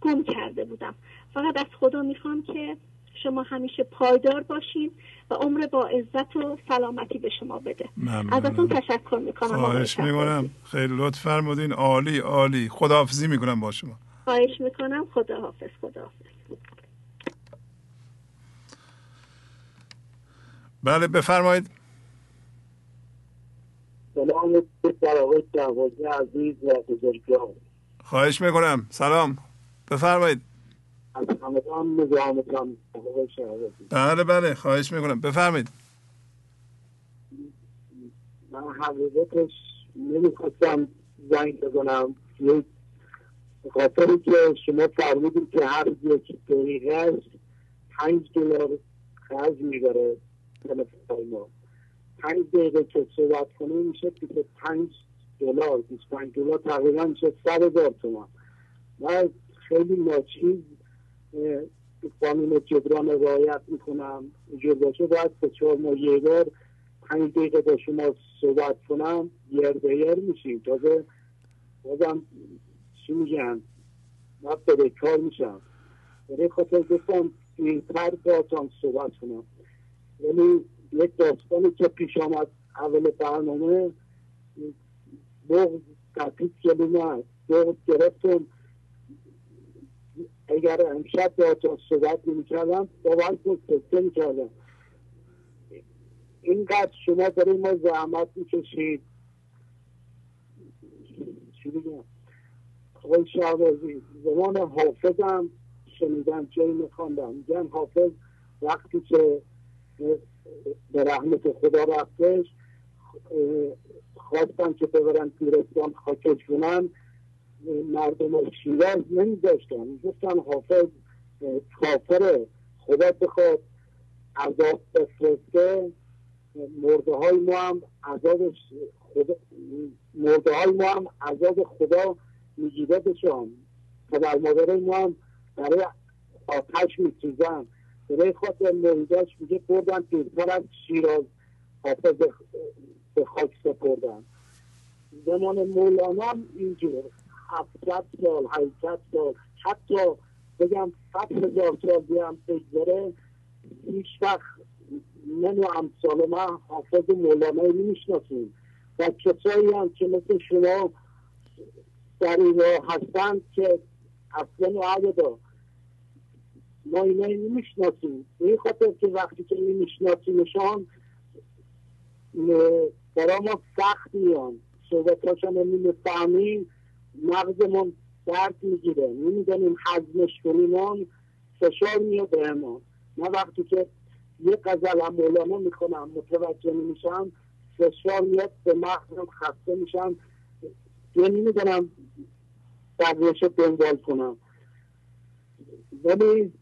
گم کرده بودم. فقط از خدا می‌خوام که شما همیشه پایدار باشین و عمر با عزت و سلامتی به شما بده. ازتون تشکر می‌کنم. خواهش می‌کنم. خیلی لطف فرمودین. عالی عالی. خداحافظی می‌کنم با شما. خواهش می‌کنم. خداحافظ خداحافظ. بله بفرمایید. سلام بر آقای عزیز و بزرگوار. خواهش می‌کنم. سلام. بفرمایید. از همگان نظامتان بله بله. خواهش می‌کنم. بفرمایید. من حقیقتش نمی‌خواستم زنگ بزنم. خاطری که شما فرمودید که هر یک دقیقه پنج دلار خرج می‌بره. تلفن ما پنج دقیقه که صحبت کنیم میشه که پنج دلار. 25 دلار تقریبا میشه صد هزار تومان. من خیلی ناچیز قانون جبران رعایت می‌کنم. اینجور باشه باید به چهار ماه یه بار پنج دقیقه با شما صحبت کنم. یر به یر میشیم. تازه بازم چی میگن؟ من به کار میشم. برای خاطر گفتم این تر با صحبت کنم. یعنی یک داستانی که پیش آمد اول برنامه بغض تحقیق کلمه بغض گرفتم. اگر امشب با تو صحبت نمی کردم باور کن سکته می کردم اینقدر شما برای ما زحمت می کشید چی بگم آقای شعبازی زمان حافظم شنیدم جایی میخواندم میگن حافظ وقتی که به رحمت خدا رفتش. خواستن که ببرن پیرستان خاکش کنن. مردم شیراز نمیذاشتن گفتن حافظ کافر خدا بخواد عذاب بفرسته. مرده های ما هم عذاب خدا مرده های ما هم عذاب خدا می‌گیره بشان پدر مادرای ما هم برای آتش میسوزن. برای خاطر مریداش میگه بردن از شیراز حافظ به خاک سپردن. زمان مولانا هم اینجور هفتاد سال هشتصد سال حتی بگم صد هزار سال بیام بگذره هیچ وقت من و امثال من حافظ مولانا رو می‌شناسیم و کسایی هم که مثل شما در این هستند که اصلا و عبدا ما اینا نمی‌شناسیم به خاطر که وقتی که نمیشناسیمشان برای ما سخت میان. صحبتاشان نمی‌فهمیم مغزمون درد می‌گیره. نمی‌دانیم حزمش کنیم فشار میاد به ما. من وقتی که یه قزل هم مولانا می‌کنم متوجه نمیشم فشار میاد به مغزم خسته میشم یه نمی‌دونم درش دنبال کنم. ولی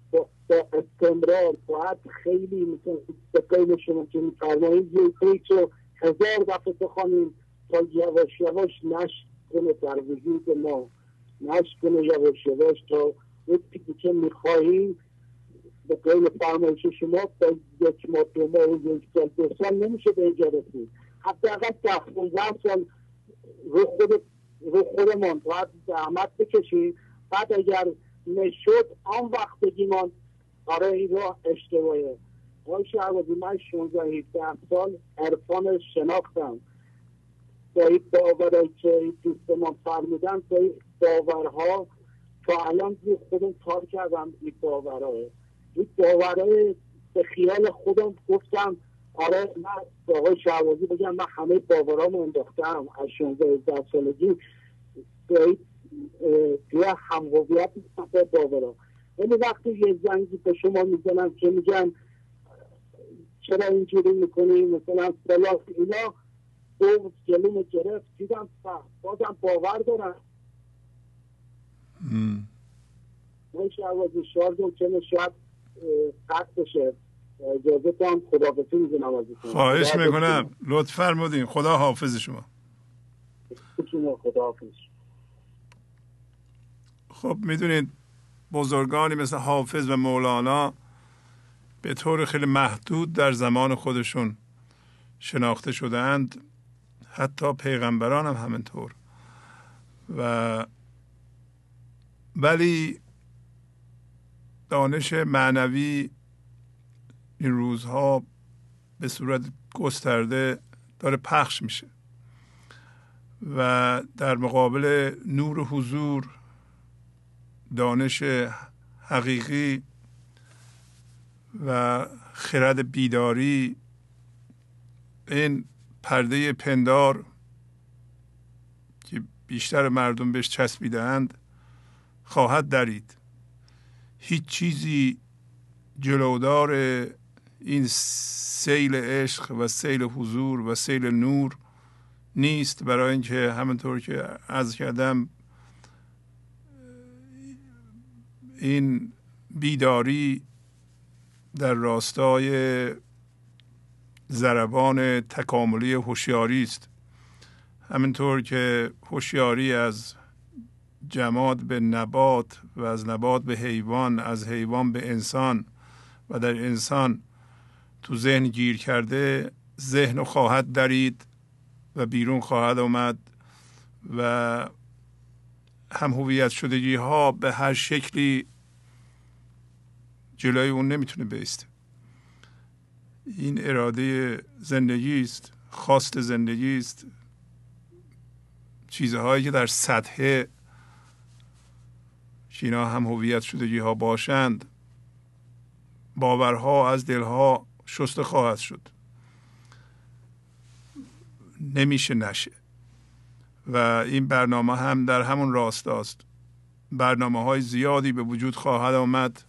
با, استمرار باید خیلی مثل به قیل شما که میفرمایید یه پیچ رو هزار دفعه بخوانیم تا یواش یواش نشت کنه در وجود ما. نشت کنه یواش یواش تا چیزی که می‌خواهیم به قیل فرمایش شما با یک ماه دو ماه و یک سال دو سال نمیشه به اینجا رسید. حداقل ده پونزده سال رو خود رو خودمان باید زحمت بکشیم. بعد اگر نشد آن وقت بگیم آره این اشتباهه آقای شعبازی من 16 17 سال عرفان شناختم. با این باورهایی که دوست ما فرمودن با این باورها تا الان زیر خودم کار کردم این باورها. این باورهای به خیال خودم گفتم آره من آقای شعبازی بگم من همه باورامو انداختم از 16 17 سالگی. به توی هم هویت نیستم با باورا ولی وقتی یه زنگی به شما می‌زنم که میگن؟ چرا اینجوری می‌کنی؟ مثلا فلاس اینا. دو جلوم گرفت دیدم بازم باور دارم. من شعبازی شارجم که شاید قطع بشه. اجازه تام خدافزی می‌زنم ازتون خواهش می‌کنم. لطف فرمودین. خدا حافظ شما. خدا حافظ خب می‌دونید بزرگانی مثل حافظ و مولانا به طور خیلی محدود در زمان خودشون شناخته شدند حتی پیغمبران هم همینطور. و ولی دانش معنوی این روزها به صورت گسترده داره پخش میشه. و در مقابل نور حضور دانش حقیقی و خرد بیداری این پرده پندار که بیشتر مردم بهش چسبیدهاند خواهد درید. هیچ چیزی جلودار این سیل عشق و سیل حضور و سیل نور نیست برای اینکه همونطور که از کردم این بیداری در راستای ضربان تکاملی هوشیاری است. همینطور که هوشیاری از جماد به نبات و از نبات به حیوان از حیوان به انسان و در انسان تو ذهن گیر کرده ذهن خواهد درید و بیرون خواهد آمد و هم هویت شدگی ها به هر شکلی جلوی اون نمی‌تونه بیسته این اراده زندگی است خواست زندگی است. چیزهایی که در سطح اینا هم هویت شدگی ها باشند باورها از دلها شسته خواهد شد. نمیشه نشه. و این برنامه هم در همون راست است. برنامه های زیادی به وجود خواهد آمد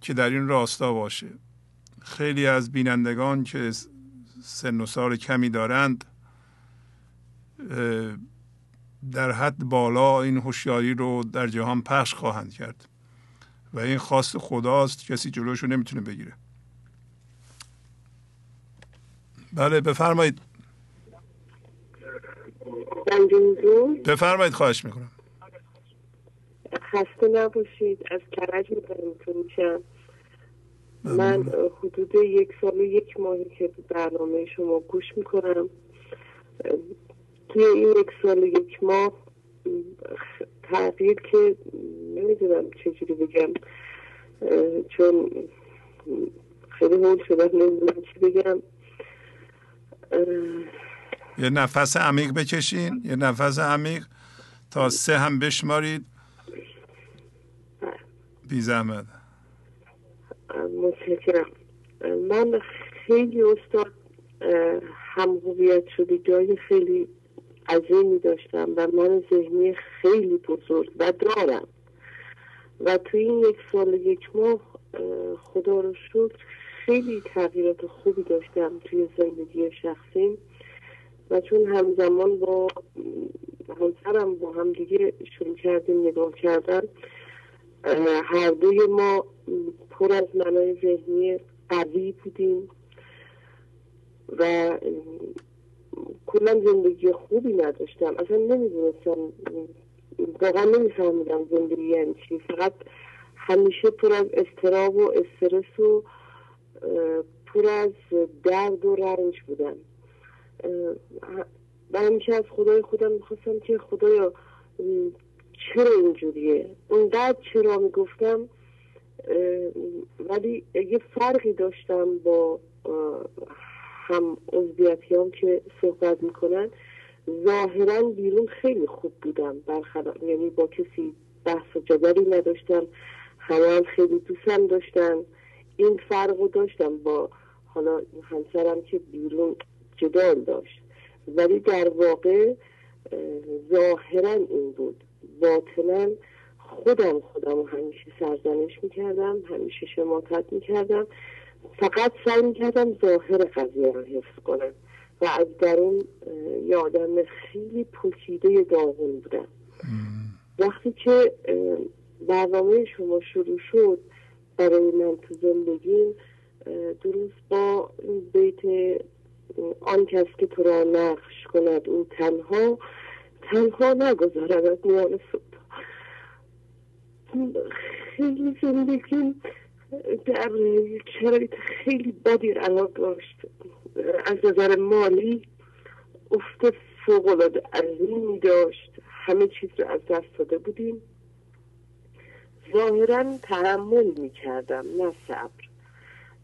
که در این راستا باشه. خیلی از بینندگان که سن و سال کمی دارند در حد بالا این هوشیاری رو در جهان پخش خواهند کرد و این خواست خداست کسی جلوش رو نمی‌تونه بگیره. بله بفرمایید. بفرمایید خواهش می‌کنم. خسته نباشید. از کرج میشم من حدود یک سال و یک ماهی که برنامه شما گوش می‌کنم توی این یک سال و یک ماه تغییر که نمی‌دونم چجوری بگم چون خیلی هول شدم نمی‌دونم چی بگم. یه نفس عمیق بکشین یه نفس عمیق تا سه هم بشمارید. بی زحمت. من خیلی استاد هم هویت شده جای خیلی عظیمی داشتم و من ذهنی خیلی بزرگ و دارم. و تو این یک سال یک ماه خدا رو شکر خیلی تغییرات خوبی داشتم توی زندگی شخصیم. و چون همزمان با همسرم با هم دیگه شروع کردیم نگاه کردن هر دوی ما پر از منای ذهنی قوی بودیم و کلا زندگی خوبی نداشتم. اصلا نمی‌دونستم واقعا نمیفهمیدم زندگی یعنی چی. فقط همیشه پر از استراب و استرس و پر از درد و رنج بودم و همیشه از خدای خودم می‌خواستم که خدایا چرا اینجوریه؟ اونقدر چرا می‌گفتم؟ ولی یه فرقی داشتم با هم عضویتیان که صحبت می‌کنن. ظاهرا بیرون خیلی خوب بودم. برخلاف یعنی با کسی بحث و جدلی نداشتم. همه هم خیلی دوستم داشتن. این فرق داشتم با حالا همسرم که بیرون جدال داشت. ولی در واقع ظاهرا این بود. باطنا خودم خودم همیشه سرزنش می‌کردم همیشه شماتت می‌کردم. فقط سعی می‌کردم ظاهر قضیه رو حفظ کنم. و از درون یه آدم خیلی پوشیده داغون بودم. وقتی که برنامه شما شروع شد برای من تو زندگیم درست با بیت آن کس که تو را نقش کند او تنها تنها نگذارد میان خیلی زندگی در شرایط خیلی بدی قرار داشت. از نظر مالی افت فوقالعاده عظیمی داشت. همه چیز رو از دست داده بودیم. ظاهرا تحمل می‌کردم نه صبر.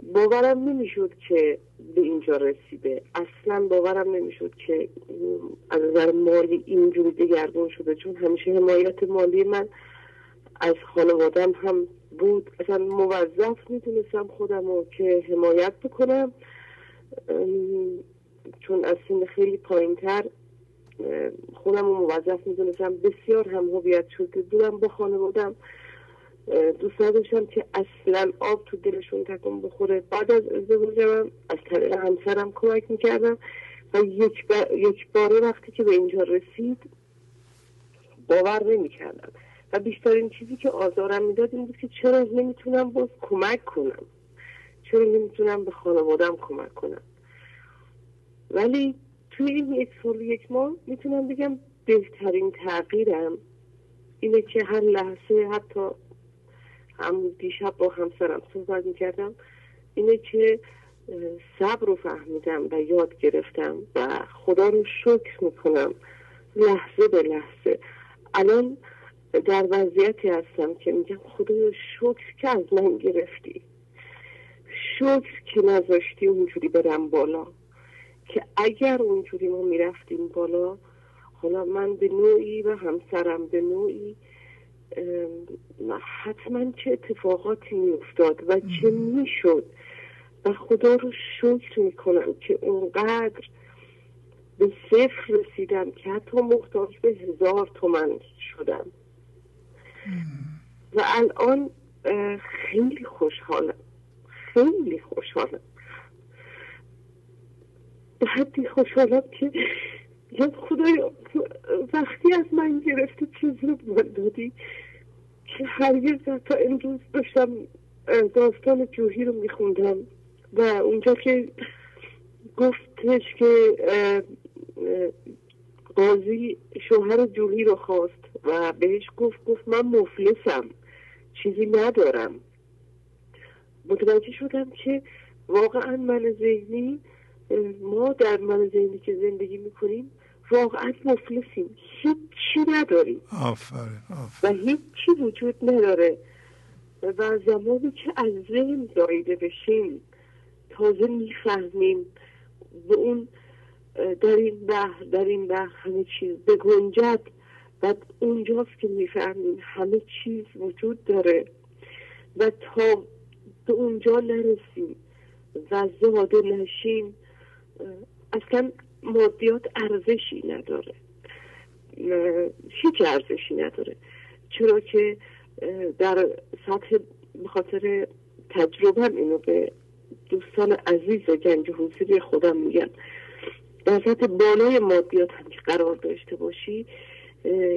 باورم نمی‌شد که به اینجا رسیده. اصلا باورم نمی‌شد که از نظر مالی اینجوری دگرگون شده چون همیشه حمایت مالی من از خانوادم هم بود. اصلا موظف می‌دونستم خودم رو که حمایت بکنم چون از سن خیلی پایین تر خودم رو موظف می‌دونستم بسیار هم هویت شده بودم با خانوادم. دوست نداشتم که اصلا آب تو دلشون تکون بخوره. بعد از ازدواجم از طریق همسرم کمک می‌کردم و یک, یک باره وقتی که به اینجا رسید باور نمی‌کردم. و بیشترین چیزی که آزارم می‌داد این بود که چرا نمی‌تونم باز کمک کنم؟ چرا نمی‌تونم به خانوادم کمک کنم؟ ولی توی این یک سال یک ماه می‌تونم بگم بهترین تغییرم اینه که هر لحظه حتی هم دیشب با همسرم صحبت می‌کردم. اینه که صبر رو فهمیدم و یاد گرفتم و خدا رو شکر می‌کنم. لحظه به لحظه. الان در وضعیتی هستم که میگم خدایا شکر که از من گرفتی. شکر که نذاشتی اونجوری برم بالا. که اگر اونجوری ما می‌رفتیم بالا حالا من به نوعی و همسرم به نوعی حتما چه اتفاقاتی میافتاد و چه می‌شد؟ و خدا رو شکر می‌کنم که اونقدر به صفر رسیدم که حتی محتاج به هزار تومن شدم. و الان خیلی خوشحالم. خیلی خوشحالم. به حدی خوشحالم که یا خدایا وقتی از من گرفتی چیزی رو دادی که هرگز تا امروز داشتم داستان جوهی رو میخوندم و اونجا که گفتش که قاضی شوهر جوهی رو خواست و بهش گفت گفت من مفلسم چیزی ندارم. متوجه شدم که واقعا من ذهنی ما در من ذهنی که زندگی می‌کنیم واقعا مفلسیم هیچی نداریم. آفرین و هیچی وجود نداره. و زمانی که از ذهن زایده بشیم تازه می‌فهمیم به اون در این بحر در این بحر همه چیز بگنجد. و اونجاست که می‌فهمیم همه چیز وجود داره. و تا به اونجا نرسیم و زاده نشیم اصلا مادیات ارزشی نداره. هیچ ارزشی نداره. چرا که در سطح بخاطر تجربه اینو به دوستان عزیز گنج حضوری خودم میگم. در سطح بالای مادیات هم که قرار داشته باشی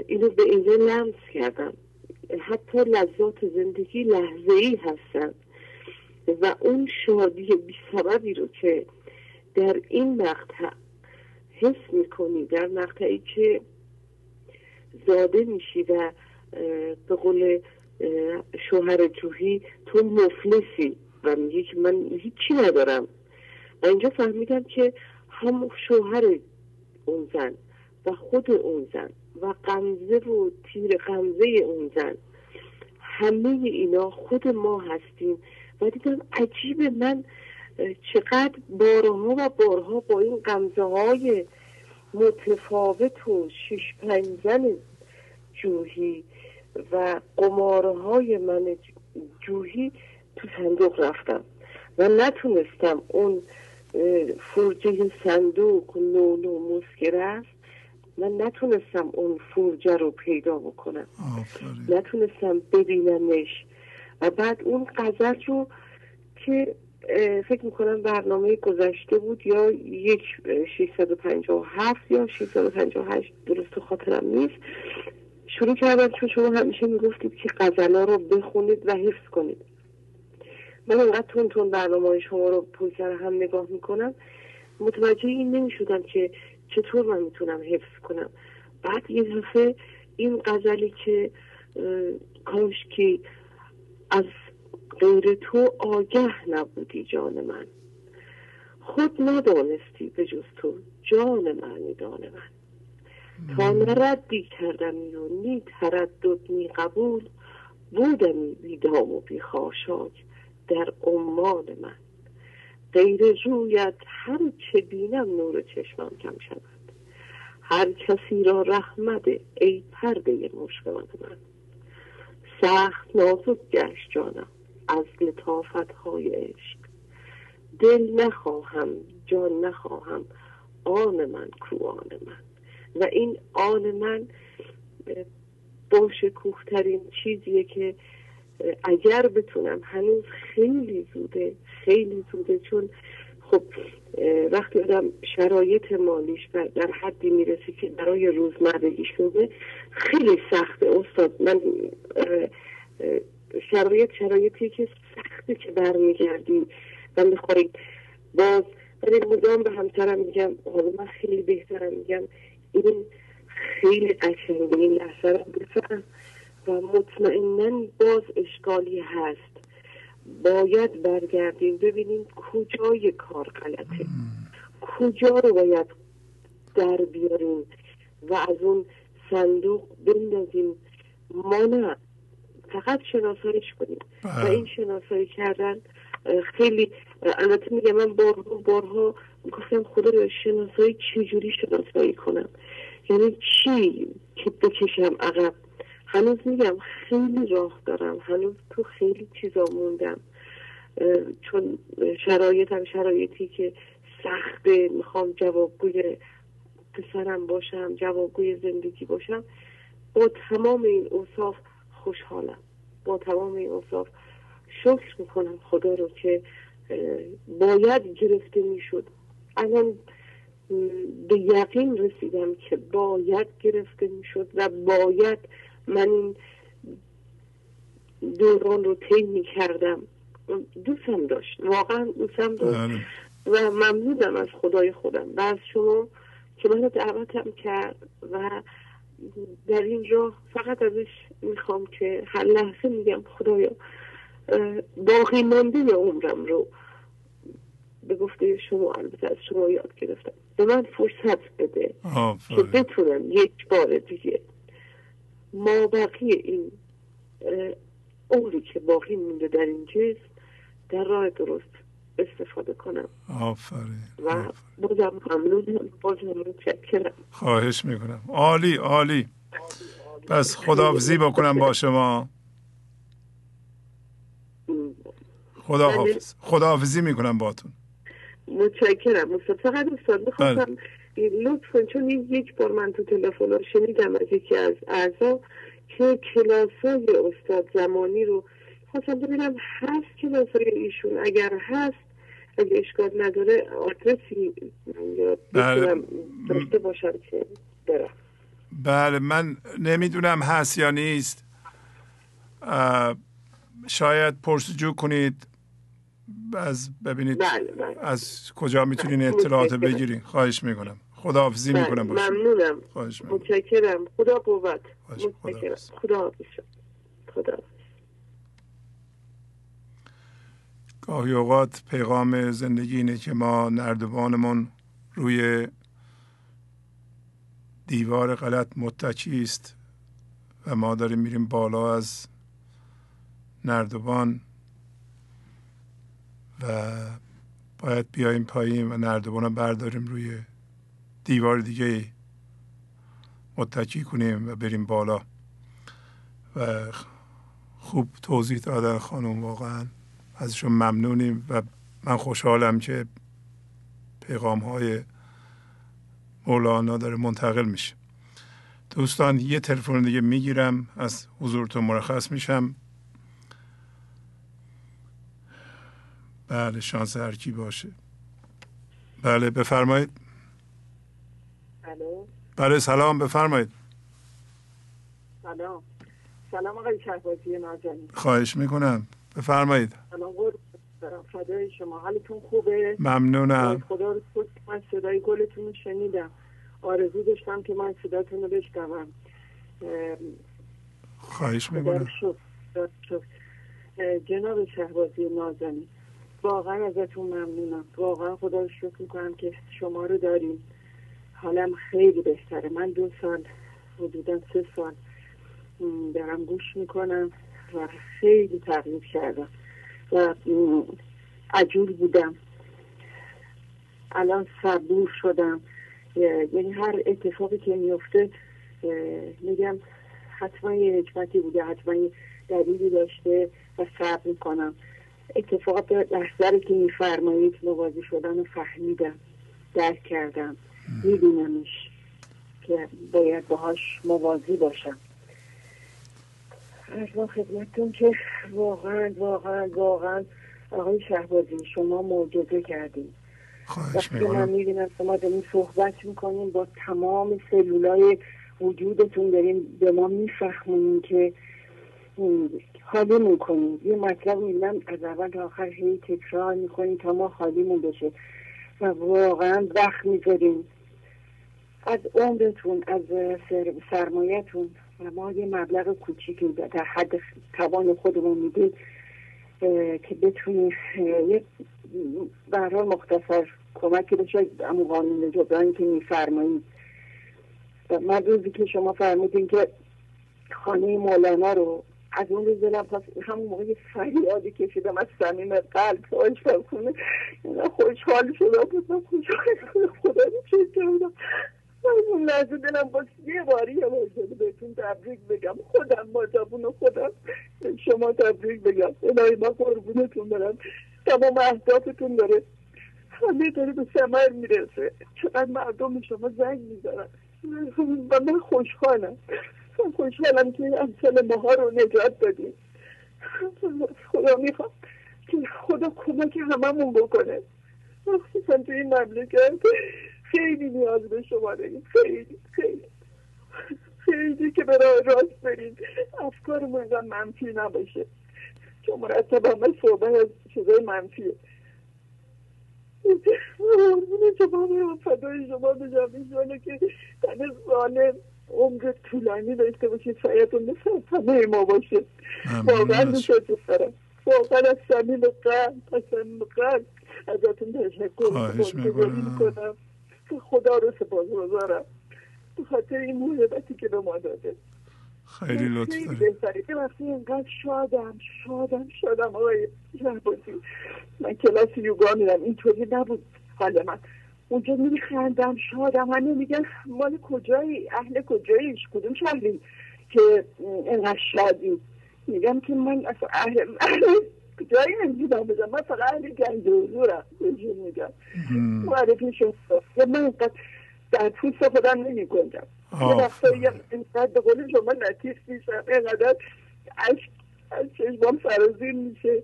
اینو به اینجا لمس کردم. حتی لذات زندگی لحظه ای هستن و اون شادی بی رو که در این مقطع حس می‌کنی در مقطعی که زاده میشی و به قول شوهر جوهی تو مفلسی و میگی که من هیچی ندارم. و اینجا فهمیدم که هم شوهر اون زن و خود اون زن و قمزه و تیر قمزه اون زن همه اینا خود ما هستیم. و دیدم عجیب من چقدر بارها و بارها با این قمزه های متفاوت و شش پنجن جوهی و قمارهای من جوهی تو صندوق رفتم و نتونستم اون فرجه صندوق نولو مسکره است من نتونستم اون فرجه رو پیدا بکنم. نتونستم ببینمش. و بعد اون قذر رو که فکر می‌کنم برنامه گذشته بود یا یک 657 یا 658 درست خاطرم نیست. شروع کردم چون شما همیشه می‌گفتید که غزلا رو بخونید و حفظ کنید. من انقدر تون تون برنامه شما رو پویتر هم نگاه می‌کنم. متوجه این نمی‌شدم که چطور من می‌تونم حفظ کنم. بعد یه دفعه این غزلی که کاش که از غیر تو آگه نبودی جان من. خود ندانستی به جز تو جان من دان من. تا نردی کردمی و نی تردد نی قبول بودمی بیدام و بیخاشاک در عمان من. غیر رویت هر چه بینم نور چشمم کم شود. هر کسی را رحمت ای پرده مشکلات من. سخت نازک گشت جانم. از لطافت های عشق. دل نخواهم جان نخواهم آن من کو آن من. و این آن من با شکوهترین چیزیه که اگر بتونم هنوز خیلی زوده خیلی زوده چون خب وقتی آدم شرایط مالیش در حدی می‌رسه که برای روزمرگی شده خیلی سخته. استاد من شرایط شرایطی که سخته که برمیگردی و میخوایی باز ولی مدام به همسرم میگم حالا من خیلی بهترم میگم این خیلی قشنگه این لحظه رو بفهم و مطمئنا باز اشکالی هست. باید برگردیم ببینیم کجای کار غلطه. کجا رو باید در بیاریم و از اون صندوق بندازیم. ما نه فقط شناساییش کنیم. و بله. این شناسایی کردن خیلی البته میگم من بارها بارها گفتم خدا رو شناسایی چجوری شناسایی کنم؟ یعنی چی که بکشم عقب؟ هنوز میگم خیلی راه دارم. هنوز تو خیلی چیزا موندم. چون شرایطم شرایطی که سخته می‌خوام جوابگوی پسرم باشم جوابگوی زندگی باشم. با تمام این اوصاف خوشحالم. با تمام این اوصاف شکر می‌کنم خدا رو که باید گرفته می‌شد. الان به یقین رسیدم که باید گرفته می‌شد و باید من این دوران رو طی می‌کردم. دوستم داشت واقعا دوستم داشت. بله. و ممنونم از خدای خودم. و از شما که منو دعوتم کرد و در این راه فقط ازش می‌خوام که هر لحظه میگم خدایا باقی مانده عمرم رو به گفته شما البته از شما یاد گرفتم. به من فرصت بده که بتونم یک بار دیگه ما بقیه این عمری که باقی مونده در این جسم در راه درست استفاده کنم. آفرین و بازم ممنونم بازم متشکرم. خواهش می‌کنم. عالی عالی. پس خداحافظی بکنم با شما. خدا حافظ خداحافظی می‌کنم باتون متشکرم. استاد فقط استاد می‌خواستم لطفا چون این یک بار من تو تلفن شنیدم از یکی از اعضا که کلاس های استاد زمانی رو خواستم ببینم هست کلاس های ایشون. اگر هست اگه اشکال نداره آدرسی بله. داشته باشم که برم. بله من نمی‌دونم هست یا نیست. شاید پرسجو کنید از ببینید بله بله. از کجا می‌تونین اطلاعات بگیرین. خواهش می‌کنم. خداحافظی بله. می‌کنم باشه. ممنونم. خواهش می‌کنم. متشکرم. خدا قوت. متشکرم. خدا خدا گاهی اوقات پیغام زندگی اینه که ما نردبانمون روی دیوار غلط متکی است و ما داریم میریم بالا از نردبان و باید بیایم پایین و نردبان برداریم روی دیوار دیگه متکی کنیم و بریم بالا. و خوب توضیح دادن خانم واقعا ازشون ممنونیم و من خوشحالم که پیغام های مولانا داره منتقل میشه. دوستان یه تلفن دیگه می‌گیرم از حضورتون مرخص میشم. بله شانس هر کی باشه. بله بفرمایید. بله سلام بفرمایید. سلام. سلام آقای شهبازی نازنین خواهش می‌کنم. بفرمایید. سلام فدای شما. حالتون خوبه؟ ممنونم. خدا رو من صدای گلتون رو شنیدم. آرزو داشتم که من صداتون رو بشنوم. خواهش می‌کنم. جناب شهبازی نازنین واقعا ازتون ممنونم. واقعا خدا رو شکر می‌کنم که شما رو داریم. حالم خیلی بهتره. من دو سال حدودا سه سال دارم گوش می‌کنم و خیلی تغییر کردم. عجول بودم. الان صبور شدم. یعنی هر اتفاقی که میفته میگم حتما یه حکمتی بوده حتما یه دلیلی داشته و صبر می‌کنم. اتفاقات لحظه که میفرمایید موازی شدن و فهمیدم درک کردم. میدونمش که باید باهاش موازی باشم. ارزا خدمتتون که واقعا واقعا واقعا آقای شهبازی شما معجزه کردیم وقتی من می‌بینم شما داریم صحبت می‌کنیم با تمام سلولای وجودتون داریم به ما میفهمونیم که حالیمون کنیم یه مطلب می‌بینم از اول تا آخر هی تکرار می‌کنیم تا ما حالیمون بشه. و واقعا وقت می‌ذاریم از عمرتون از سرمایتون و ما یه مبلغ کوچیکی در حد توان خودمون میدیم که بتونیم یه برای مختصر کمکی بشه امو قانون جبرانی که میفرمایید. من روزی که شما فرمودین که خانه مولانا رو از اون روز دلم پس همون موقع فریادی کشیدم از صمیم قلب کنه خوشحال شده بودم خوشحال خدا رو کردم. اون لحظه دلم باز یه باری یه بار بهتون تبریک بگم. خودم مادابون و خودم. شما تبریک بگم. الهی ما قربونتون برم. تمام اهدافتون داره. همه داره به سمر می‌رسه. چقدر مردم شما زنگ می‌زنن. و من خوشحالم. من خوشحالم که امثال ماها رو نجات دادیم. خدا می‌خوام که خدا کمک هممون بکنه. خصوصا تو این مملکت. خیلی نیاز به شما داریم. خیلی خیلی. خیلی که به راست برید. افکارمون اینقدر منفی نباشه. چون مرتب همه صحبت از چیزای منفیه. شما فدای شما این که تن ظالم عمر طولانی داشته باشید سعیتون مثل همه ما باشه. واقعا دوستتون دارم. واقعا از صمیم قلب از صمیم قلب ازتون تشکر می‌کنم. خدا رو سپاس گذارم. به خاطر این محبتی که به ما داده. خیلی لطف خیلی بهتره. که وقتی اینقدر شادم شادم شادم. آقای شهبازی من کلاس یوگا میرم. اینطوری نبود. حال من اونجا میخندم شادم. همه میگن مال کجایی؟ اهل کجاییش کدوم شهری که اینقدر شادی؟ میگم که من اصلا اهل جایی نمی‌دونم بزن من فقط اهل گنج بهشون میگم. معرفی شد من در پوست خودم نمی کنم یه وقتایی اینقدر به قول شما لطیف میشم اینقدر عشق از چشمام سرازیر میشه.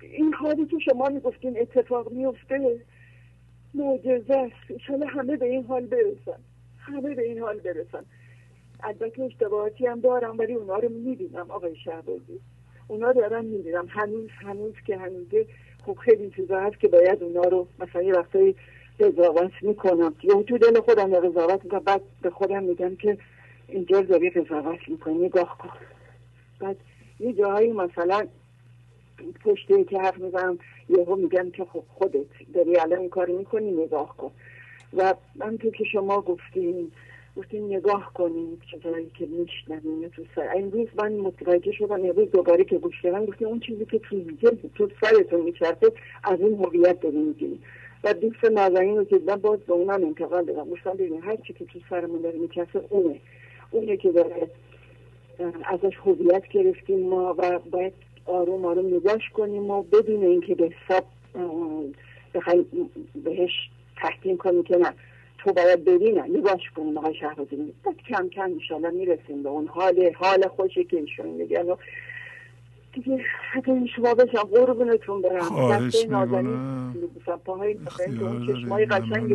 این حالی که شما می‌گفتین اتفاق میفته معجزه است. انشالله همه به این حال برسن. همه به این حال برسن. البته اشتباهاتی هم دارم ولی اونا رو می‌بینم آقای شهبازی. اونا دارم می‌بینم هنوز هنوز که هنوزه خب خیلی چیزا هست که باید اونا رو مثلا یه وقتایی قضاوت می‌کنم. یا تو دل خودم قضاوت می‌کنم. بعد به خودم میگم که اینجا داری قضاوت می‌کنی. نگاه کن. بعد یه جاهایی مثلا پشته که حرف می‌زنم یهو میگم که خب خودت داری الان کار می‌کنی نگاه کن. و من تو که شما گفتین گفتیم نگاه کنیم چیزایی که میشنویم تو سر. امروز من متوجه شدم امروز دوباره که گوش کردم گفتیم اون چیزی که تو تو سرتون میچرخه از اون هویت داری می‌گیری و دوست نازنین رو که باز به اونم انتقال دادم. گفتم ببین هر چی که تو سرمون داره میچرخه اونه. اونه که داره ازش هویت گرفتیم ما و باید آروم آروم نگاش کنیم و بدون اینکه به حساب بهش تحکیم کنیم که نه. تو باید ببینم نگاش کنیم آقای شهبازی کم کم انشالله می‌رسیم به اون حال حال خوشی که ایشون میگن دیگه حتی شما بشم قربونتون برم. خواهش می‌کنم. پاهای چشمای قشنگ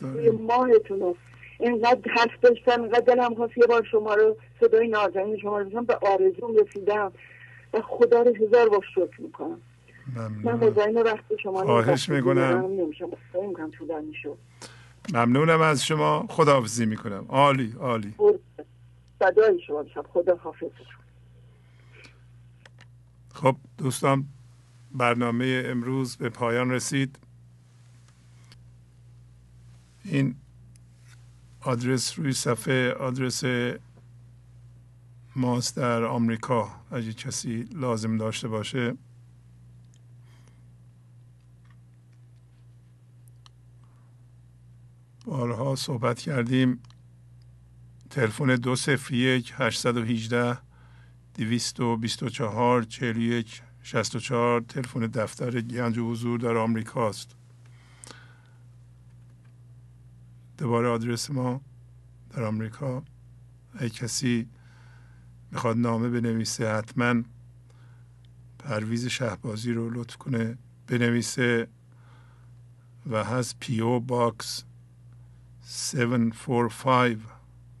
روی ماهتون اینقدر حرف داشتم اینقدر دلم خواست یه بار شما رو صدای نازنین شما رو به آرزوم رسیدم. و خدا رو هزار بار شکر می‌کنم. من مزاین وقت شما خواهش می‌کنم. ممنونم از شما. خداحافظی می‌کنم. عالی عالی. صدای شما بشم خدا خب دوستان برنامه امروز به پایان رسید. این آدرس روی صفحه آدرس ماست در آمریکا. اگه کسی لازم داشته باشه بارها صحبت کردیم. تلفن دو صفر یک هشتصد و هیجده دویست و بیست و چهار چهل یک شست و چهار. تلفن دفتر گنج و حضور در آمریکاست. دوباره آدرس ما در آمریکا. ای کسی می‌خواد نامه بنویسه حتما پرویز شهبازی رو لطف کنه بنویسه و هست P.O. Box 745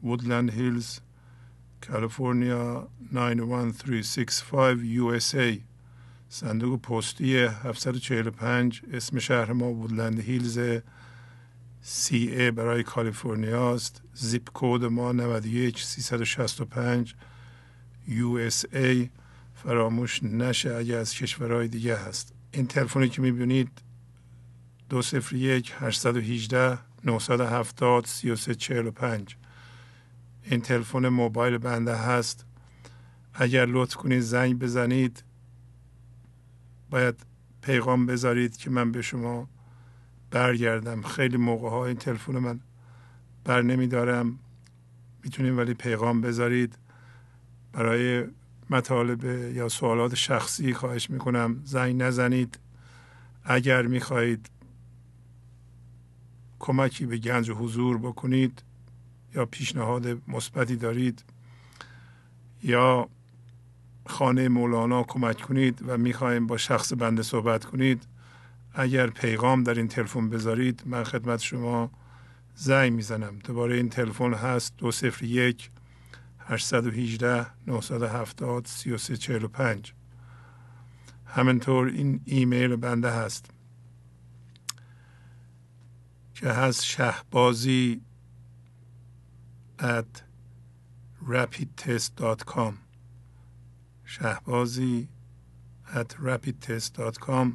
Woodland Hills کالیفرنیا 91365 USA صندوق پستی 745 اسم شهر ما Woodland Hills CA برای کالیفرنیا است zip code ما 91 365 یو اس ای فراموش نشه اگه از کشورهای دیگه هست این تلفنی که می‌بینید دو صفر یک 818 970 3345 این تلفن موبایل بنده هست. اگر لطف کنید زنگ بزنید. باید پیغام بذارید که من به شما برگردم. خیلی موقع ها این تلفن من بر نمیدارم. می‌تونید ولی پیغام بذارید. برای مطالب یا سوالات شخصی خواهش می‌کنم. زنگ نزنید. اگر می‌خواهید کمکی به گنج حضور بکنید یا پیشنهاد مثبتی دارید یا خانه مولانا کمک کنید و می‌خواهیم با شخص بنده صحبت کنید اگر پیغام در این تلفن بذارید من خدمت شما زنگ می‌زنم. دوباره این تلفن هست دو صفر یک 818 970 3345 همینطور این ایمیل بنده هست. که هست شهبازی at rapidtest.com شهبازی at rapidtest.com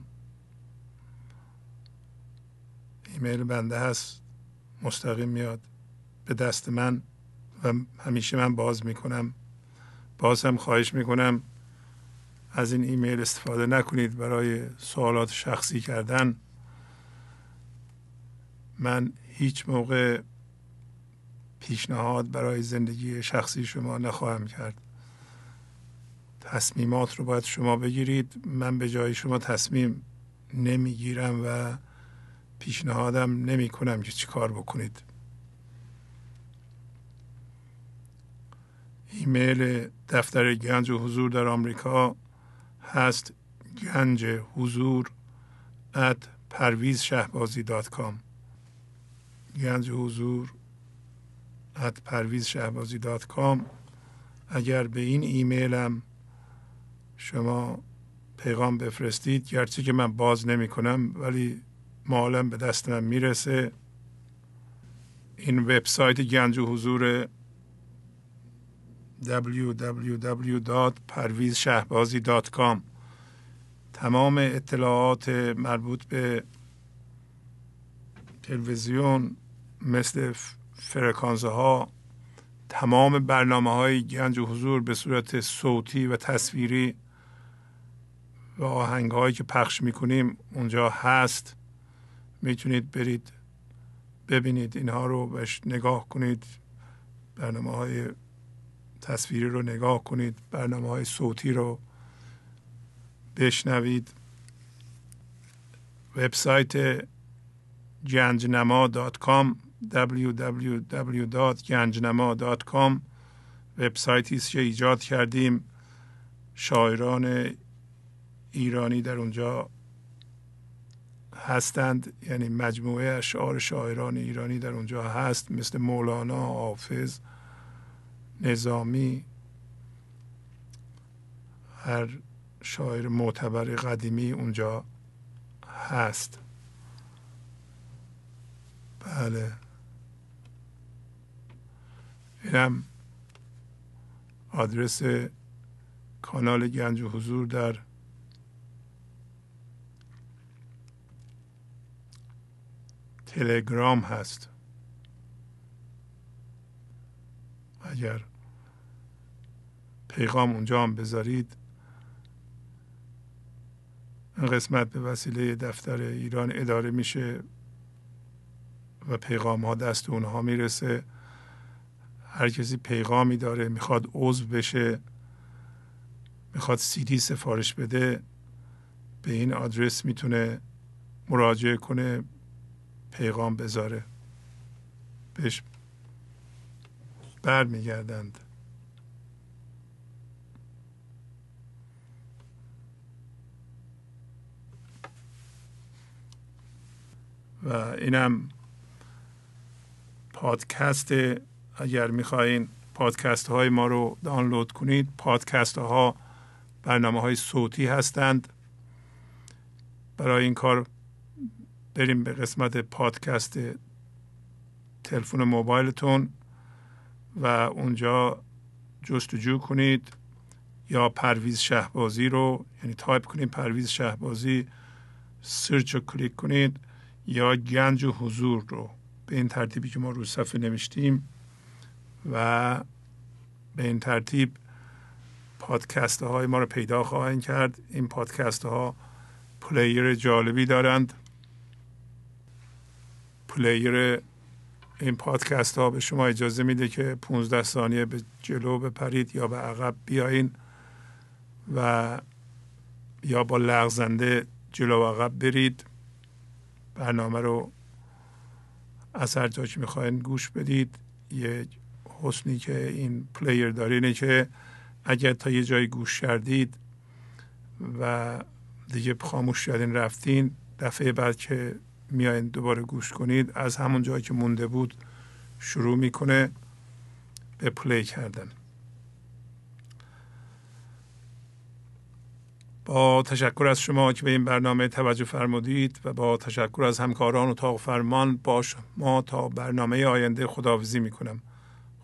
ایمیل بنده هست. مستقیم میاد. به دست من و همیشه من باز می‌کنم. باز هم خواهش می‌کنم. از این ایمیل استفاده نکنید. برای سوالات شخصی کردن من هیچ موقع پیشنهاد برای زندگی شخصی شما نخواهم کرد. تصمیمات رو باید شما بگیرید. من به جای شما تصمیم نمی‌گیرم و پیشنهادم نمی کنم که چی کار بکنید. ایمیل دفتر گنج حضور در آمریکا هست گنج حضور at پرویز شهبازی dot com گنج حضور at پرویز شهبازی dot com اگر به این ایمیلم شما پیغام بفرستید گرچه که من باز نمی کنم ولی مآلاً به دست من می‌رسه. این وبسایت گنج حضور www.parvizshahbazi.com تمام اطلاعات مربوط به تلویزیون مثل فرکانس ها تمام برنامه های گنج و حضور به صورت صوتی و تصویری و آهنگ هایی که پخش می‌کنیم اونجا هست. می‌تونید برید ببینید. اینها رو بهش نگاه کنید. برنامه های تصویری رو نگاه کنید. برنامه های صوتی رو بشنوید. وبسایت گنجنما.com www.ganjnama.com وبسایتی است که ایجاد کردیم. شاعران ایرانی در اونجا هستند یعنی مجموعه اشعار شاعران ایرانی در اونجا هست مثل مولانا حافظ نظامی. هر شاعر معتبر قدیمی اونجا هست. بله. اینم آدرس کانال گنج و حضور در تلگرام هست. اگر پیغام اونجا هم بذارید این قسمت به وسیله دفتر ایران اداره میشه و پیغام ها دست اونها می‌رسه. هر کسی پیغامی داره می‌خواد عضو بشه می‌خواد سیدی سفارش بده به این آدرس می‌تونه مراجعه کنه پیغام بذاره. بهش برمیگردند. و اینم پادکست اگر می‌خواین پادکست های ما رو دانلود کنید پادکست ها برنامه های صوتی هستند. برای این کار بریم به قسمت پادکست تلفن موبایلتون و اونجا جستجو کنید یا پرویز شهبازی رو یعنی تایپ کنید پرویز شهبازی search رو کلیک کنید یا گنج حضور رو. به این ترتیبی که ما رو صفحه نوشتیم و به این ترتیب پادکست های ما رو پیدا خواهند کرد. این پادکست ها player جالبی دارند. player این پادکست ها به شما اجازه میده که 15 ثانیه به جلو بپرید یا به عقب بیاین و یا با لغزنده جلو و عقب برید. برنامه رو از هر جا که می‌خواین گوش بدید. یه حسنی که این player داره اینه که اگر تا یه جایی گوش کردید و دیگه خاموش کردین رفتین دفعه بعد که میاین دوباره گوش کنید از همون جایی که مونده بود شروع می‌کنه به play کردن. با تشکر از شما که به این برنامه توجه فرمودید و با تشکر از همکاران و اتاق فرمان با ما تا برنامه آینده خداویزی می‌کنم.